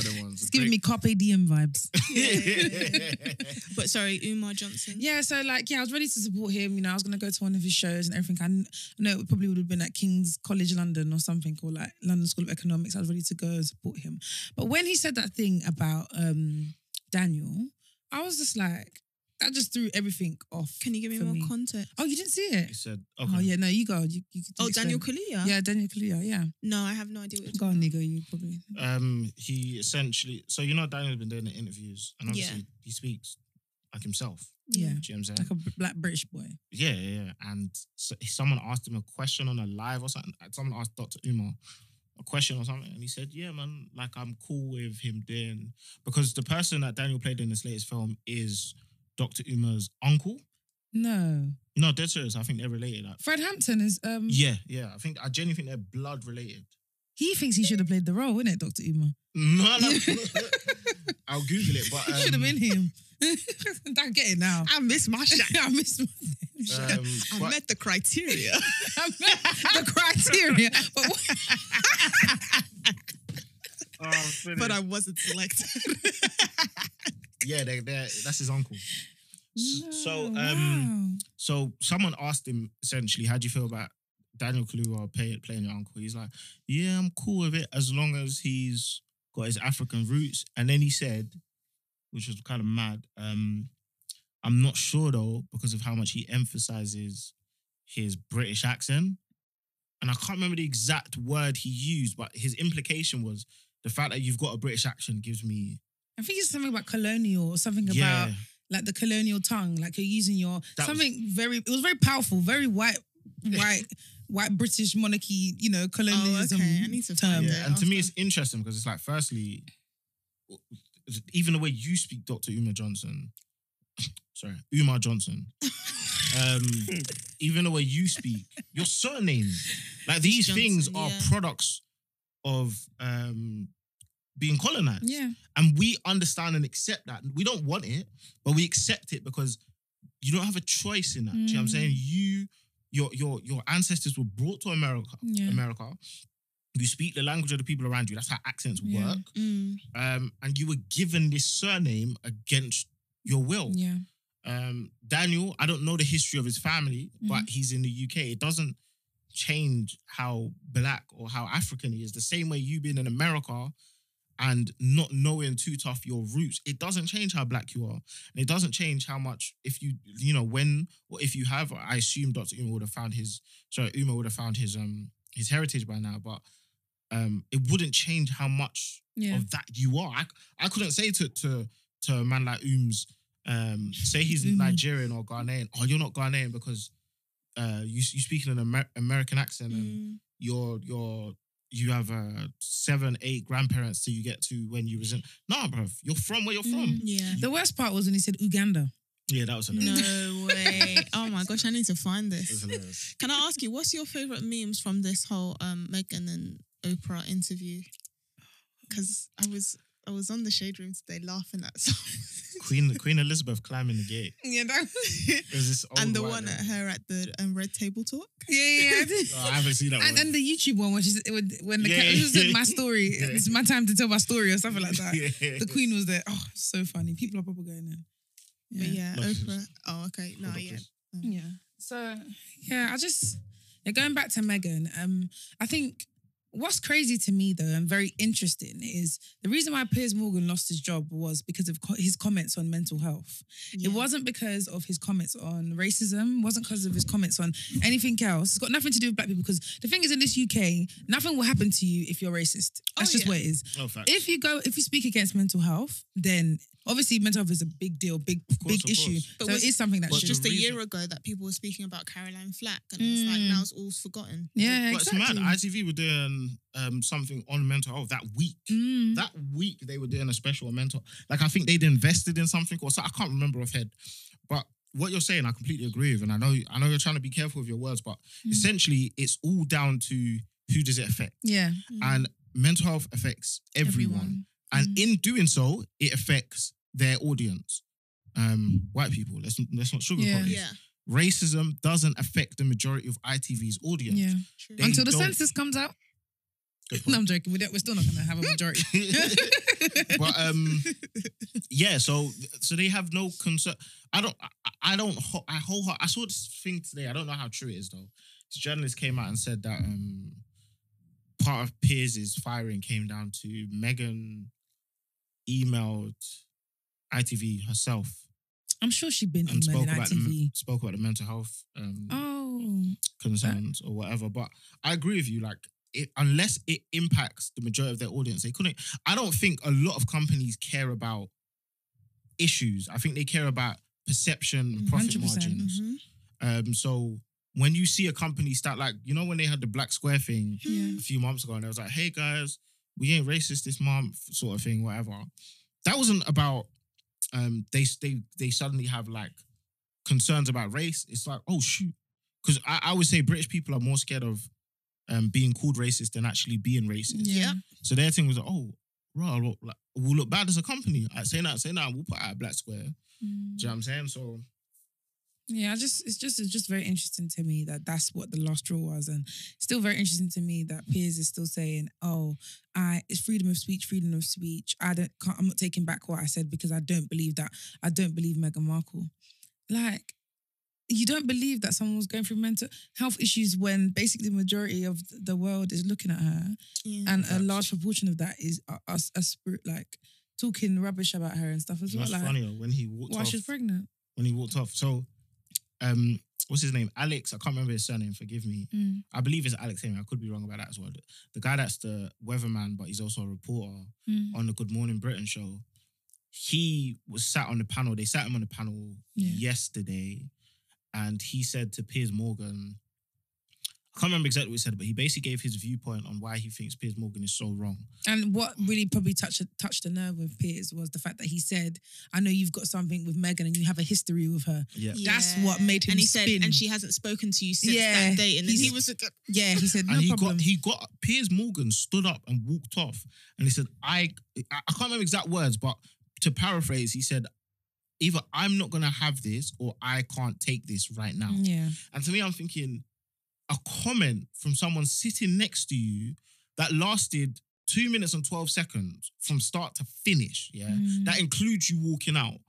[SPEAKER 2] Other ones.
[SPEAKER 6] It's giving me Carpe Diem vibes.
[SPEAKER 1] But sorry, Umar Johnson.
[SPEAKER 6] Yeah, so like, yeah, I was ready to support him. You know, I was gonna go to one of his shows and everything. I, kn- I know it probably would have been at King's College London or something, or like London School of Economics. I was ready to go and support him. But when he said that thing about um Daniel, I was just like, that just threw everything off.
[SPEAKER 1] Can you give me
[SPEAKER 6] for
[SPEAKER 1] more
[SPEAKER 6] me.
[SPEAKER 1] context?
[SPEAKER 6] Oh, you didn't see it?
[SPEAKER 2] he said, okay.
[SPEAKER 6] Oh yeah, no, you go. You, you
[SPEAKER 1] Oh,
[SPEAKER 6] explain.
[SPEAKER 1] Daniel Kaluuya?
[SPEAKER 6] Yeah, Daniel Kaluuya. Yeah,
[SPEAKER 1] No, I have no idea what you're
[SPEAKER 6] go on, Nego. You probably.
[SPEAKER 2] Um, he essentially, so you know, Daniel's been doing the interviews, and
[SPEAKER 1] Yeah.
[SPEAKER 2] obviously he speaks like himself.
[SPEAKER 6] Yeah,
[SPEAKER 2] Do you know what I'm saying?
[SPEAKER 6] like a black British boy.
[SPEAKER 2] Yeah, yeah, yeah. And so, someone asked him a question on a live or something. Someone asked Dr. Umar a question or something, and he said, "Yeah, man, like I'm cool with him doing because the person that Daniel played in this latest film is Dr. Umar's uncle.
[SPEAKER 6] No,
[SPEAKER 2] No, dead serious. I think they're related. Like,
[SPEAKER 6] Fred Hampton is. um
[SPEAKER 2] yeah, yeah. I think I genuinely think they're blood related.
[SPEAKER 6] He thinks he should have played the role, isn't it, Doctor Umar?
[SPEAKER 2] No, no. I'll Google it, but
[SPEAKER 6] It should have
[SPEAKER 2] um,
[SPEAKER 6] been him. I get it now.
[SPEAKER 1] I missed my shot.
[SPEAKER 6] I missed my shot.
[SPEAKER 2] um,
[SPEAKER 1] I
[SPEAKER 2] but-
[SPEAKER 1] met the criteria.
[SPEAKER 6] I met the criteria. But what-
[SPEAKER 4] Oh,
[SPEAKER 1] but I wasn't selected.
[SPEAKER 2] Yeah, they they that's his uncle. S- So,
[SPEAKER 6] No,
[SPEAKER 2] um,
[SPEAKER 6] wow.
[SPEAKER 2] So someone asked him essentially, how do you feel about Daniel Kaluuya play, playing your uncle? He's like, yeah, I'm cool with it as long as he's got his African roots. And then he said, which was kind of mad, um, I'm not sure though because of how much he emphasizes his British accent. And I can't remember the exact word he used, but his implication was the fact that you've got a British accent gives me
[SPEAKER 6] I think it's something about colonial or something
[SPEAKER 2] yeah.
[SPEAKER 6] about like the colonial tongue, like you're using your
[SPEAKER 2] That was-
[SPEAKER 6] something very. It was very powerful, very white, white, white British monarchy. You know, colonialism
[SPEAKER 1] okay. I need to
[SPEAKER 6] term.
[SPEAKER 1] find
[SPEAKER 2] Yeah, and to me, it's interesting because it's like, firstly, even the way you speak, Doctor Uma Johnson, sorry, Umar Johnson, um, even the way you speak, your surname, like these
[SPEAKER 1] Johnson,
[SPEAKER 2] things are
[SPEAKER 1] yeah.
[SPEAKER 2] products of um, being colonized,
[SPEAKER 6] Yeah,
[SPEAKER 2] and we understand and accept that. We don't want it, but we accept it because you don't have a choice in that. Do you know what I'm
[SPEAKER 6] Mm.
[SPEAKER 2] saying? You, your, your, your ancestors were brought to America.
[SPEAKER 6] yeah.
[SPEAKER 2] America. You speak the language of the people around you. That's how accents
[SPEAKER 6] Yeah.
[SPEAKER 2] work.
[SPEAKER 1] Mm.
[SPEAKER 2] Um, and you were given this surname against your will.
[SPEAKER 6] Yeah.
[SPEAKER 2] Um, Daniel, I don't know the history of his family,
[SPEAKER 6] Mm-hmm.
[SPEAKER 2] but he's in the UK. It doesn't change how black or how African he is. The same way you being in America and not knowing too tough your roots, it doesn't change how black you are. And it doesn't change how much if you you know when or if you have. I assume Dr. Uma would have found his sorry Uma would have found his um his heritage by now, but um it wouldn't change how much
[SPEAKER 6] Yeah.
[SPEAKER 2] of that you are. I, I couldn't say to to to a man like Ooms, um, say he's
[SPEAKER 6] Umi.
[SPEAKER 2] Nigerian or Ghanaian. Oh, you're not Ghanaian because uh, you you speak in an Amer- American accent and
[SPEAKER 1] Mm.
[SPEAKER 2] you're you're you have uh, seven eight grandparents till you get to when you was in. Nah, bruv, you're from where you're from.
[SPEAKER 6] Mm.
[SPEAKER 1] Yeah.
[SPEAKER 6] The worst part was when he said Uganda.
[SPEAKER 2] Yeah, that was hilarious.
[SPEAKER 1] No way. Oh my gosh, I need to find this. Can I ask you, what's your favorite memes from this whole um Meghan and Oprah interview? Because I was I was on the shade room today laughing at some.
[SPEAKER 2] Queen Queen Elizabeth climbing the gate.
[SPEAKER 6] Yeah, that,
[SPEAKER 2] There's this old
[SPEAKER 1] and the one
[SPEAKER 2] lady.
[SPEAKER 1] at her at the um, Red Table Talk.
[SPEAKER 6] yeah, yeah. yeah.
[SPEAKER 2] Oh, I haven't seen that
[SPEAKER 6] And,
[SPEAKER 2] one.
[SPEAKER 6] and the YouTube one, which is when when the
[SPEAKER 2] Yeah,
[SPEAKER 6] cat, was
[SPEAKER 2] yeah,
[SPEAKER 6] like my story.
[SPEAKER 2] Yeah.
[SPEAKER 6] It's my time to tell my story or something like that.
[SPEAKER 2] Yeah.
[SPEAKER 6] The Queen was there. Oh, so funny. People are probably going in.
[SPEAKER 1] But yeah, Oprah. Oh, okay. No, yeah.
[SPEAKER 6] Yeah. So yeah, I just yeah, going back to Meghan. Um, I think what's crazy to me though and very interesting is the reason why Piers Morgan lost his job was because of co- his comments on mental health.
[SPEAKER 1] Yeah.
[SPEAKER 6] It wasn't because of his comments on racism. wasn't because of his comments on anything else. It's got nothing to do with black people. Because the thing is, in this UK, nothing will happen to you if you're racist. That's
[SPEAKER 1] Oh,
[SPEAKER 6] just
[SPEAKER 1] yeah.
[SPEAKER 6] what it is.
[SPEAKER 2] Fact.
[SPEAKER 6] If you go, if you speak against mental health, then obviously mental health is a big deal, big
[SPEAKER 2] course,
[SPEAKER 6] big issue.
[SPEAKER 1] But
[SPEAKER 6] so
[SPEAKER 1] was-
[SPEAKER 6] it is something that
[SPEAKER 2] but
[SPEAKER 6] should
[SPEAKER 1] just a year ago that people were speaking about Caroline Flack, and it's like
[SPEAKER 6] Mm.
[SPEAKER 1] now it's all forgotten.
[SPEAKER 6] yeah,
[SPEAKER 2] but
[SPEAKER 6] exactly.
[SPEAKER 2] it's mad. ITV were doing um, something on mental health that week.
[SPEAKER 6] Mm.
[SPEAKER 2] That week they were doing a special on mental. Like I think they'd invested in something or so. I can't remember offhand. But what you're saying, I completely agree with, and I know I know you're trying to be careful with your words, but
[SPEAKER 6] Mm.
[SPEAKER 2] essentially it's all down to who does it affect,
[SPEAKER 6] Yeah,
[SPEAKER 2] and mental health affects everyone. And
[SPEAKER 6] Mm.
[SPEAKER 2] in doing so, it affects their audience. Um, white people. Let's let's not sugarcoat
[SPEAKER 6] Yeah.
[SPEAKER 2] this.
[SPEAKER 1] Yeah,
[SPEAKER 2] Racism doesn't affect the majority of ITV's audience.
[SPEAKER 6] yeah.
[SPEAKER 1] true.
[SPEAKER 6] Until the
[SPEAKER 2] don't-
[SPEAKER 6] census comes out. No. I'm joking. We don't, we're still not going to have a majority.
[SPEAKER 2] but um, yeah. So so they have no concern. I don't. I, I don't. I whole. I saw this thing today. I don't know how true it is though. This journalist came out and said that um, part of Piers' firing came down to Meghan emailed ITV herself
[SPEAKER 6] I'm sure she'd been
[SPEAKER 2] and spoke about the, spoke about the mental health um,
[SPEAKER 6] Oh,
[SPEAKER 2] concerns or whatever. But I agree with you. Like, it, unless it impacts the majority of their audience, they couldn't. I don't think a lot of companies care about issues. I think they care about perception and profit
[SPEAKER 6] 100%.
[SPEAKER 2] margins.
[SPEAKER 1] Mhm.
[SPEAKER 2] Um, so when you see a company start like, you know, when they had the Black Square thing
[SPEAKER 6] yeah.
[SPEAKER 2] a few months ago, and they was like, "Hey guys, we ain't racist this month," sort of thing, whatever. That wasn't about. Um, they they they suddenly have like concerns about race. It's like, oh shoot, because I, I would say British people are more scared of um being called racist than actually being racist.
[SPEAKER 6] Yeah.
[SPEAKER 2] So their thing was like, oh, right, look, like, we'll look bad as a company. I say that, say that, we'll put out a black square. Do you know what I'm saying? So
[SPEAKER 6] Yeah, I just it's just it's just very interesting to me that that's what the last straw was, and still very interesting to me that Piers is still saying, "Oh, I it's freedom of speech, freedom of speech. I don't, can't, I'm not taking back what I said because I don't believe that. I don't believe Meghan Markle. Like, you don't believe that someone was going through mental health issues when basically the majority of the world is looking at her,
[SPEAKER 1] Yeah.
[SPEAKER 6] and a large proportion of that is uh, us, us like talking rubbish about her and stuff as well.
[SPEAKER 2] that's
[SPEAKER 6] Like,
[SPEAKER 2] funnier when he walked
[SPEAKER 6] why
[SPEAKER 2] off.
[SPEAKER 6] she's pregnant?
[SPEAKER 2] When he walked off. So um what's his name? Alex, I can't remember his surname, forgive me.
[SPEAKER 6] Mm.
[SPEAKER 2] I believe it's Alex. I could be wrong about that as well. The, the guy that's the weatherman, but he's also a reporter
[SPEAKER 6] Mm.
[SPEAKER 2] on the Good Morning Britain show. He was sat on the panel. They sat him on the panel
[SPEAKER 6] Yeah.
[SPEAKER 2] yesterday, and he said to Piers Morgan, I can't remember exactly what he said, but he basically gave his viewpoint on why he thinks Piers Morgan is so wrong.
[SPEAKER 6] And what really probably touched touched the nerve with Piers was the fact that he said, "I know you've got something with Meghan and you have a history with her."
[SPEAKER 2] Yeah.
[SPEAKER 6] That's what made him
[SPEAKER 1] And he
[SPEAKER 6] spin.
[SPEAKER 1] said, and she hasn't spoken to you since
[SPEAKER 6] Yeah,
[SPEAKER 1] that date. And then
[SPEAKER 6] he's-
[SPEAKER 1] he was like,
[SPEAKER 6] Yeah, he said, "No
[SPEAKER 2] and he
[SPEAKER 6] problem."
[SPEAKER 2] got he got Piers Morgan stood up and walked off, and he said, "I I I can't remember exact words, but to paraphrase, he said." Either I'm not gonna have this or I can't take this right now.
[SPEAKER 6] yeah,
[SPEAKER 2] And to me, I'm thinking a comment from someone sitting next to you that lasted two minutes and 12 seconds from start to finish. Yeah.
[SPEAKER 6] Mm.
[SPEAKER 2] That includes you walking out,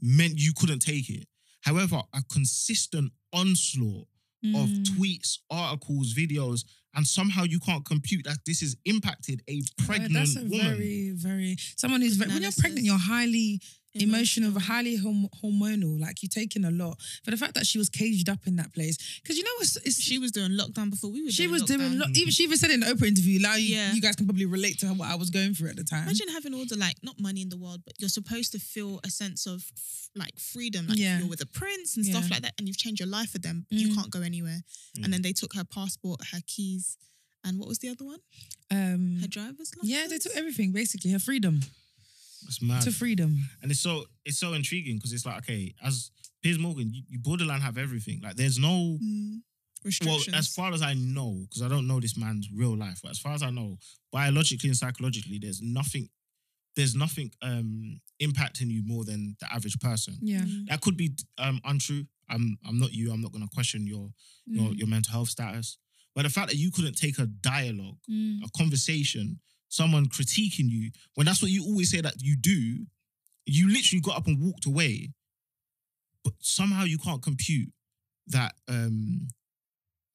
[SPEAKER 2] meant you couldn't take it. However, a consistent onslaught of
[SPEAKER 6] Mm.
[SPEAKER 2] tweets, articles, videos, and somehow you can't compute that this has impacted a
[SPEAKER 6] Well,
[SPEAKER 2] pregnant
[SPEAKER 6] That's a
[SPEAKER 2] woman.
[SPEAKER 6] very, very someone who's very, when you're pregnant, you're highly emotional,
[SPEAKER 1] Emotional.
[SPEAKER 6] highly horm- hormonal. Like you're taking a lot. For the fact that she was caged up in that place, because you know what's it's,
[SPEAKER 1] she was doing lockdown before we were.
[SPEAKER 6] she
[SPEAKER 1] doing
[SPEAKER 6] was doing
[SPEAKER 1] lockdown.
[SPEAKER 6] lo- even she even said in the Oprah interview. Like you,
[SPEAKER 1] Yeah.
[SPEAKER 6] you guys can probably relate to what I was going through at the time.
[SPEAKER 1] Imagine having all the like not money in the world, but you're supposed to feel a sense of f- like freedom, like
[SPEAKER 6] Yeah.
[SPEAKER 1] you're with a prince and stuff like that, and you've changed your life for them. You
[SPEAKER 6] Mm.
[SPEAKER 1] can't go anywhere,
[SPEAKER 2] Mm.
[SPEAKER 1] and then they took her passport, her keys, and what was the other one?
[SPEAKER 6] um,
[SPEAKER 1] Her driver's license.
[SPEAKER 6] yeah, they took everything basically. Her freedom
[SPEAKER 2] It's mad.
[SPEAKER 6] to freedom.
[SPEAKER 2] And it's so it's so intriguing because it's like, okay, as Piers Morgan, you, you borderline have everything. Like there's no
[SPEAKER 1] Mm.
[SPEAKER 2] Well, as far as I know, because I don't know this man's real life, but as far as I know, biologically and psychologically, there's nothing. there's nothing um impacting you more than the average person.
[SPEAKER 6] Yeah.
[SPEAKER 2] That could be um untrue. I'm I'm not you. I'm not gonna question your your
[SPEAKER 6] Mm.
[SPEAKER 2] your mental health status. But the fact that you couldn't take a dialogue,
[SPEAKER 6] Mm.
[SPEAKER 2] a conversation, someone critiquing you, when that's what you always say that you do, you literally got up and walked away. But somehow you can't compute that um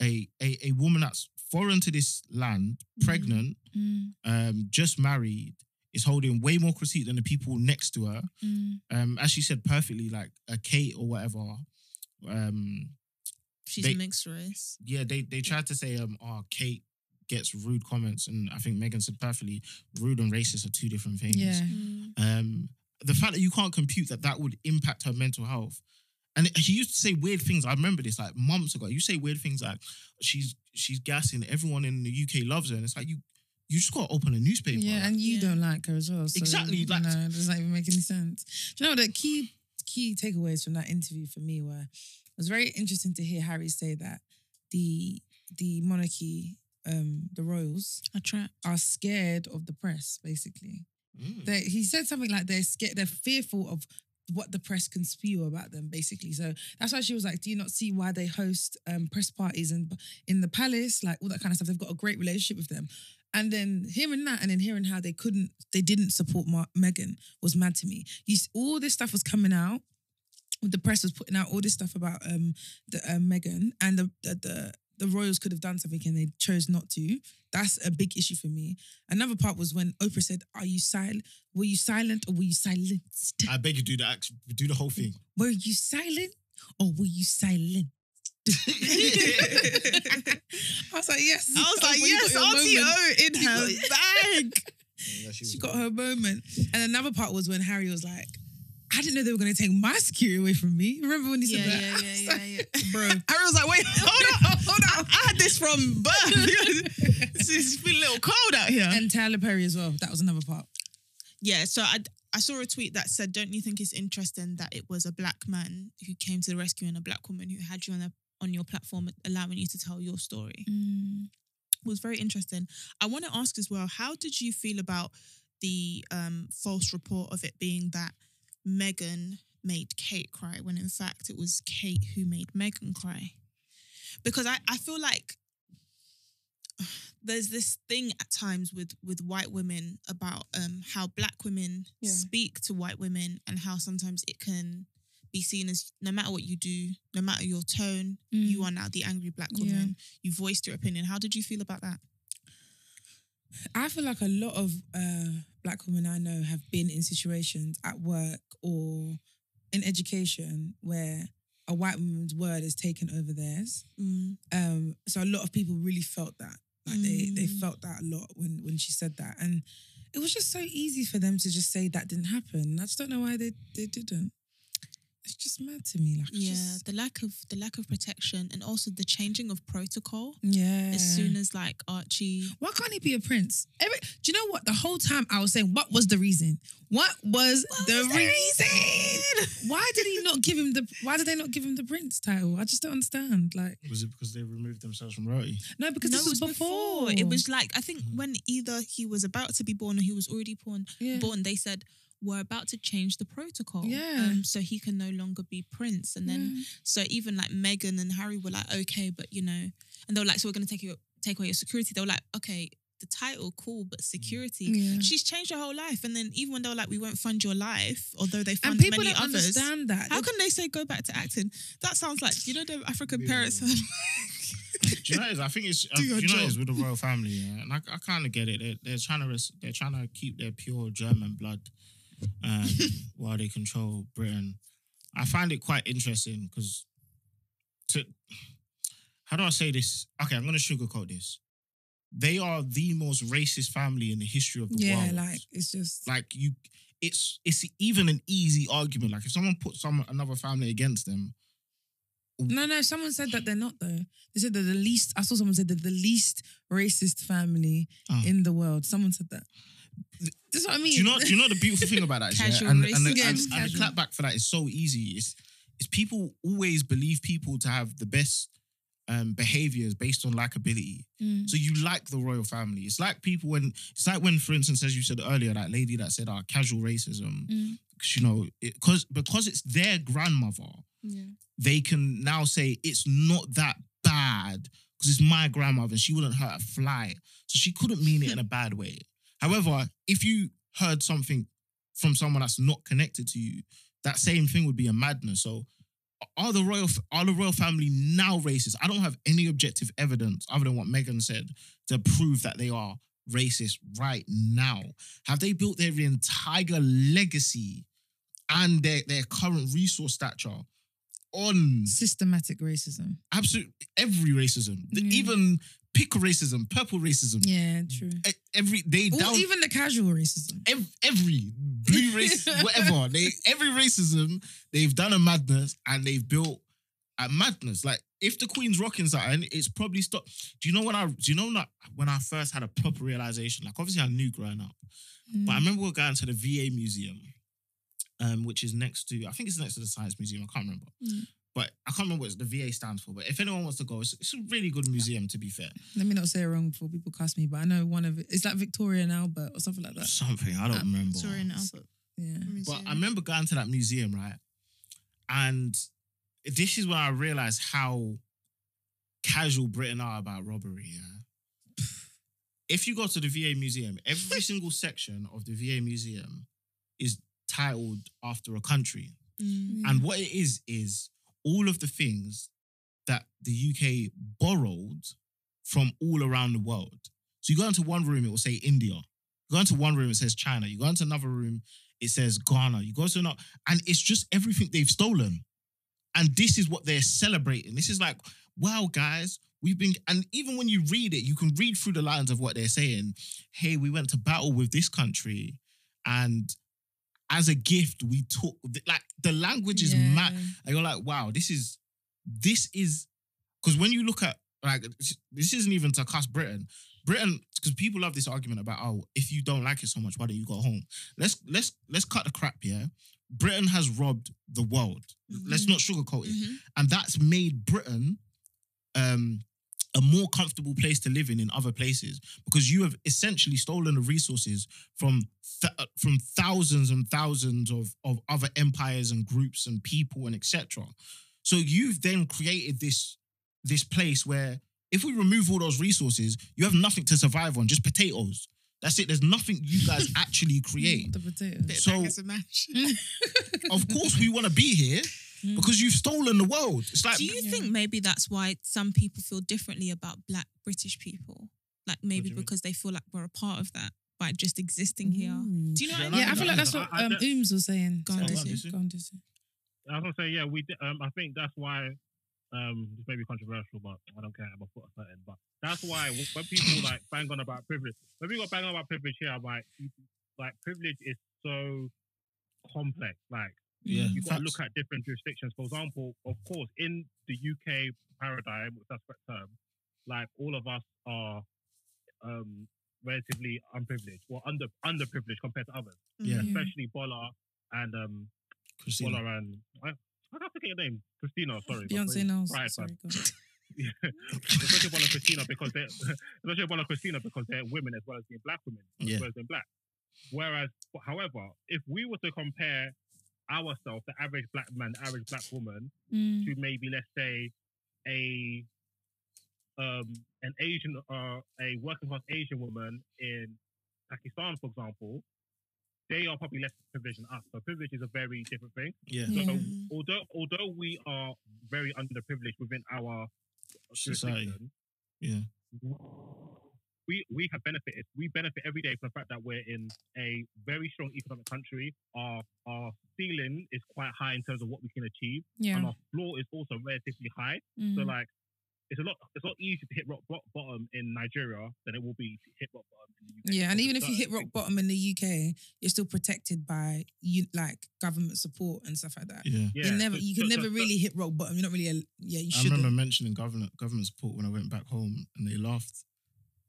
[SPEAKER 2] a a, a woman that's foreign to this land, pregnant,
[SPEAKER 6] Mm.
[SPEAKER 2] um, just married, is holding way more critique than the people next to her.
[SPEAKER 6] Mm.
[SPEAKER 2] Um, as she said perfectly, like a Kate or whatever. Um,
[SPEAKER 1] She's
[SPEAKER 2] They-
[SPEAKER 1] mixed race.
[SPEAKER 2] yeah, they they tried to say, um, oh, Kate gets rude comments, and I think Meghan said perfectly, rude and racist are two different things.
[SPEAKER 6] Yeah.
[SPEAKER 2] Um, the fact that you can't compute that that would impact her mental health. And he used to say weird things. I remember this like months ago. You say weird things like she's she's gassing. Everyone in the UK loves her, and it's like you you just got to open a newspaper.
[SPEAKER 6] Yeah, and you
[SPEAKER 1] Yeah.
[SPEAKER 6] don't like her as well. So,
[SPEAKER 2] Exactly,
[SPEAKER 6] You
[SPEAKER 2] like-
[SPEAKER 6] know, it doesn't even make any sense. Do you know the key key takeaways from that interview for me were it was very interesting to hear Harry say that the the monarchy, um, the royals,
[SPEAKER 1] A trap.
[SPEAKER 6] are scared of the press, basically.
[SPEAKER 2] Mm.
[SPEAKER 6] They, he said something like they're scared, they're fearful of what the press can spew about them, basically. So that's why she was like, "Do you not see why they host um, press parties in in the palace, like all that kind of stuff? They've got a great relationship with them." And then hearing that, and then hearing how they couldn't, they didn't support Mar- Meghan was mad to me. You, s- all this stuff was coming out. The press was putting out all this stuff about um the um, Meghan, and the, the the the royals could have done something and they chose not to. That's a big issue for me. Another part was when Oprah said, "Are you silent? Were you silent or were you silenced?
[SPEAKER 2] I beg you, do the act, do the whole thing.
[SPEAKER 6] Were you silent or were you silent?" I was like, "Yes."
[SPEAKER 1] I was oh, like,
[SPEAKER 6] Oprah, you got
[SPEAKER 1] yes,
[SPEAKER 6] your
[SPEAKER 1] Auntie
[SPEAKER 6] moment.
[SPEAKER 1] O in
[SPEAKER 6] You
[SPEAKER 1] her
[SPEAKER 6] got-
[SPEAKER 1] bag.
[SPEAKER 6] She got her moment. And another part was when Harry was like, "I didn't know they were going to take my security away from me." Remember when he
[SPEAKER 1] Yeah,
[SPEAKER 6] said that?
[SPEAKER 1] yeah,
[SPEAKER 6] I
[SPEAKER 1] yeah, yeah,
[SPEAKER 6] like,
[SPEAKER 1] yeah.
[SPEAKER 6] Bro,
[SPEAKER 1] Harry was like, wait, hold on, hold on. I had this from birth. it's been a little cold out here.
[SPEAKER 6] and Tyler Perry as well. That was another part.
[SPEAKER 1] Yeah, so I I saw a tweet that said, "Don't you think it's interesting that it was a black man who came to the rescue and a black woman who had you on a, on your platform, allowing you to tell your story?" It was very interesting. I want to ask as well, how did you feel about the um, false report of it being that Meghan made Kate cry when in fact it was Kate who made Meghan cry? Because I, I feel like there's this thing at times with with white women about um how black women
[SPEAKER 6] Yeah.
[SPEAKER 1] speak to white women and how sometimes it can be seen as no matter what you do, no matter your tone, you are now the angry black
[SPEAKER 6] Mm. Yeah.
[SPEAKER 1] woman. You voiced your opinion. How did you feel about that?
[SPEAKER 6] I feel like a lot of uh, black women I know have been in situations at work or in education where a white woman's word is taken over theirs. Um, so a lot of people really felt that. Like they they
[SPEAKER 1] Mm.
[SPEAKER 6] felt that a lot when when she said that, and it was just so easy for them to just say that didn't happen. I just don't know why they they didn't. It's just mad to me. Like
[SPEAKER 1] Yeah,
[SPEAKER 6] just-
[SPEAKER 1] the lack of the lack of protection and also the changing of protocol
[SPEAKER 6] yeah.
[SPEAKER 1] as soon as like Archie.
[SPEAKER 6] Why can't he be a prince? Every, do you know what? The whole time I was saying, what was the reason? What was, the, reason? Why did he not give him the? Why did they not give him the prince title? I just don't understand. Like,
[SPEAKER 2] Was it because they removed themselves from royalty?
[SPEAKER 6] no, because
[SPEAKER 1] no,
[SPEAKER 6] this
[SPEAKER 1] it
[SPEAKER 6] was
[SPEAKER 1] was
[SPEAKER 6] before.
[SPEAKER 1] It was like I think hmm. when either he was about to be born or he was already born.
[SPEAKER 6] yeah.
[SPEAKER 1] Born, they said we're about to change the protocol.
[SPEAKER 6] Yeah.
[SPEAKER 1] um, so he can no longer be prince. And then
[SPEAKER 6] Yeah.
[SPEAKER 1] so even like Meghan and Harry were like, okay, but you know, and they were like, so we're gonna take you take away your security. They were like, okay, the title cool, but security.
[SPEAKER 6] Yeah.
[SPEAKER 1] She's changed her whole life. And then even when they were like, we won't fund your life, although they
[SPEAKER 6] and
[SPEAKER 1] fund
[SPEAKER 6] people
[SPEAKER 1] many
[SPEAKER 6] don't
[SPEAKER 1] others.
[SPEAKER 6] understand that.
[SPEAKER 1] How can they say go back to acting? That sounds like you know the African
[SPEAKER 2] Yeah.
[SPEAKER 1] parents. Are
[SPEAKER 2] Do you know what it is? I think it's uh,
[SPEAKER 1] Do
[SPEAKER 2] do
[SPEAKER 1] your
[SPEAKER 2] you know what it is with the royal family, yeah? and I, I kind of get it. They're, they're trying to res- they're trying to keep their pure German blood um, while they control Britain. I find it quite interesting because to how do I say this? Okay, I'm going to sugarcoat this. They are the most racist family in the history of the
[SPEAKER 6] yeah,
[SPEAKER 2] world.
[SPEAKER 6] like it's just
[SPEAKER 2] like you, it's it's even an easy argument. Like if someone puts some another family against them,
[SPEAKER 6] no, no. Someone said that they're not though. They said they're the least. I saw someone say they're the least racist family
[SPEAKER 2] Oh.
[SPEAKER 6] in the world. Someone said that. That's what I mean.
[SPEAKER 2] Do you know? Do you know the beautiful thing about that? Is, yeah?
[SPEAKER 1] Casual
[SPEAKER 2] And, and, the, and, and the
[SPEAKER 6] casual.
[SPEAKER 2] clap back for that is so easy. It's, it's people always believe people to have the best um, behaviors based on likability.
[SPEAKER 6] Mm.
[SPEAKER 2] So you like the royal family. It's like people when it's like when, for instance, as you said earlier, that lady that said, "Ah, casual racism."
[SPEAKER 6] Mm.
[SPEAKER 2] Because you know, because because it's their grandmother,
[SPEAKER 1] Yeah.
[SPEAKER 2] they can now say it's not that bad because it's my grandmother and she wouldn't hurt a fly. So she couldn't mean it in a bad way. However, if you heard something from someone that's not connected to you, that same thing would be a madness. So are the royal are the royal family now racist? I don't have any objective evidence other than what Meghan said to prove that they are racist right now. Have they built their entire legacy and their, their current resource stature on
[SPEAKER 6] Systematic racism.
[SPEAKER 2] Absolutely every racism, even pick racism, purple racism,
[SPEAKER 6] Yeah, true.
[SPEAKER 2] e- every they
[SPEAKER 6] Or
[SPEAKER 2] down
[SPEAKER 6] even the casual racism.
[SPEAKER 2] every, every blue race, whatever they every racism they've done a madness and they've built a madness. Like if the Queen's rocking something, it's probably stopped. Do you know when I do you know that when I first had a proper realization? Like obviously I knew growing up, but I remember we were going to the VA museum, um, which is next to I think it's next to the Science Museum. I can't remember.
[SPEAKER 6] Mm.
[SPEAKER 2] But I can't remember what the VA stands for. But if anyone wants to go, it's, it's a really good museum. To be fair,
[SPEAKER 6] Let me not say it wrong before people cast me, but I know one of it. It's like Victoria and Albert or something like that.
[SPEAKER 2] something I don't
[SPEAKER 6] Um,
[SPEAKER 2] remember.
[SPEAKER 1] Sorry, and Albert.
[SPEAKER 6] Yeah.
[SPEAKER 2] But I remember going to that museum, right? And this is where I realized how casual Britain are about robbery. Yeah. If you go to the VA museum, every single section of the VA museum is titled after a country.
[SPEAKER 1] Mm.
[SPEAKER 2] And what it is, is all of the things that the UK borrowed from all around the world. So you go into one room, it will say India. You go into one room, it says China. You go into another room, it says Ghana. You go to another, and it's just everything they've stolen. And this is what they're celebrating. This is like, wow, guys, we've been, and even when you read it, you can read through the lines of what they're saying. Hey, we went to battle with this country, and as a gift, we took like the language is
[SPEAKER 6] Yeah.
[SPEAKER 2] mad. And you're like, wow, this is this is because when you look at like this isn't even to cuss Britain. Britain, because people love this argument about oh, if you don't like it so much, why don't you go home? Let's let's let's cut the crap here. Britain has robbed the world. Let's not sugarcoat it,
[SPEAKER 1] Mhm.
[SPEAKER 2] and that's made Britain um a more comfortable place to live in in other places because you have essentially stolen the resources from th- uh, from thousands and thousands of of other empires and groups and people and etc. So you've then created this this place where if we remove all those resources, you have nothing to survive on, just potatoes. That's it. There's nothing you guys actually create.
[SPEAKER 6] The potato.
[SPEAKER 1] Bit
[SPEAKER 2] So-
[SPEAKER 1] back a match.
[SPEAKER 2] Of course, we want to be here because you've stolen the world. It's like
[SPEAKER 1] Do you
[SPEAKER 6] Yeah.
[SPEAKER 1] think maybe that's why some people feel differently about Black British people? Like maybe
[SPEAKER 2] do mean?
[SPEAKER 1] because they feel like we're a part of that by just existing here. Do you know
[SPEAKER 2] Yeah,
[SPEAKER 1] what
[SPEAKER 2] no,
[SPEAKER 1] I
[SPEAKER 6] Yeah, I feel like that's what
[SPEAKER 4] I- I
[SPEAKER 6] um, Ooms was saying.
[SPEAKER 1] Go on, Dizzy.
[SPEAKER 6] Go on, Dizzy.
[SPEAKER 4] I was gonna say, yeah, we. Did, um, I think that's why. Um, this may be controversial, but I don't care. I'm a foot certain, but that's why w- when people like bang on about privilege, when we people bang on about privilege here, I'm like, you- like privilege is so complex. Like
[SPEAKER 2] yeah,
[SPEAKER 4] you got to look at different jurisdictions. For example, of course, in the UK paradigm, which that's the term, like all of us are um, relatively unprivileged or under underprivileged compared to others,
[SPEAKER 2] Yeah.
[SPEAKER 6] Yeah.
[SPEAKER 4] especially Bola and um,
[SPEAKER 2] Christina.
[SPEAKER 4] Bola and I, I can't forget your name, Christina. Sorry,
[SPEAKER 6] Beyonce knows.
[SPEAKER 4] Right,
[SPEAKER 6] Sorry,
[SPEAKER 4] fam.
[SPEAKER 6] go on.
[SPEAKER 4] especially Bola and Christina because they're especially Bola and Christina because they're women as well as being black women
[SPEAKER 2] Yeah.
[SPEAKER 4] as well as being black. Whereas, however, if we were to compare ourselves, the average black man, the average black woman,
[SPEAKER 6] Mm.
[SPEAKER 4] to maybe let's say a um an Asian uh a working class Asian woman in Pakistan, for example, they are probably less privileged than us. So privilege is a very different thing.
[SPEAKER 2] Yeah,
[SPEAKER 6] Yeah.
[SPEAKER 4] So although although we are very underprivileged within our
[SPEAKER 2] Society. yeah,
[SPEAKER 4] we we have benefited. We benefit every day from the fact that we're in a very strong economic country. Our our ceiling is quite high in terms of what we can achieve,
[SPEAKER 6] Yeah.
[SPEAKER 4] and our floor is also relatively high. So
[SPEAKER 6] Mm.
[SPEAKER 4] like, it's a lot it's a lot easier to hit rock bottom in Nigeria than it will be to hit rock bottom in the UK.
[SPEAKER 6] Yeah, and even if you hit rock bottom in the UK, you're still protected by you like government support and stuff like that.
[SPEAKER 2] yeah.
[SPEAKER 4] yeah,
[SPEAKER 6] you never,
[SPEAKER 4] so-
[SPEAKER 6] you can
[SPEAKER 4] so-
[SPEAKER 6] never
[SPEAKER 4] so-
[SPEAKER 6] really hit rock bottom. You're not really, a, yeah, you
[SPEAKER 2] I
[SPEAKER 6] should.
[SPEAKER 2] remember mentioning government government support when I went back home, and they laughed.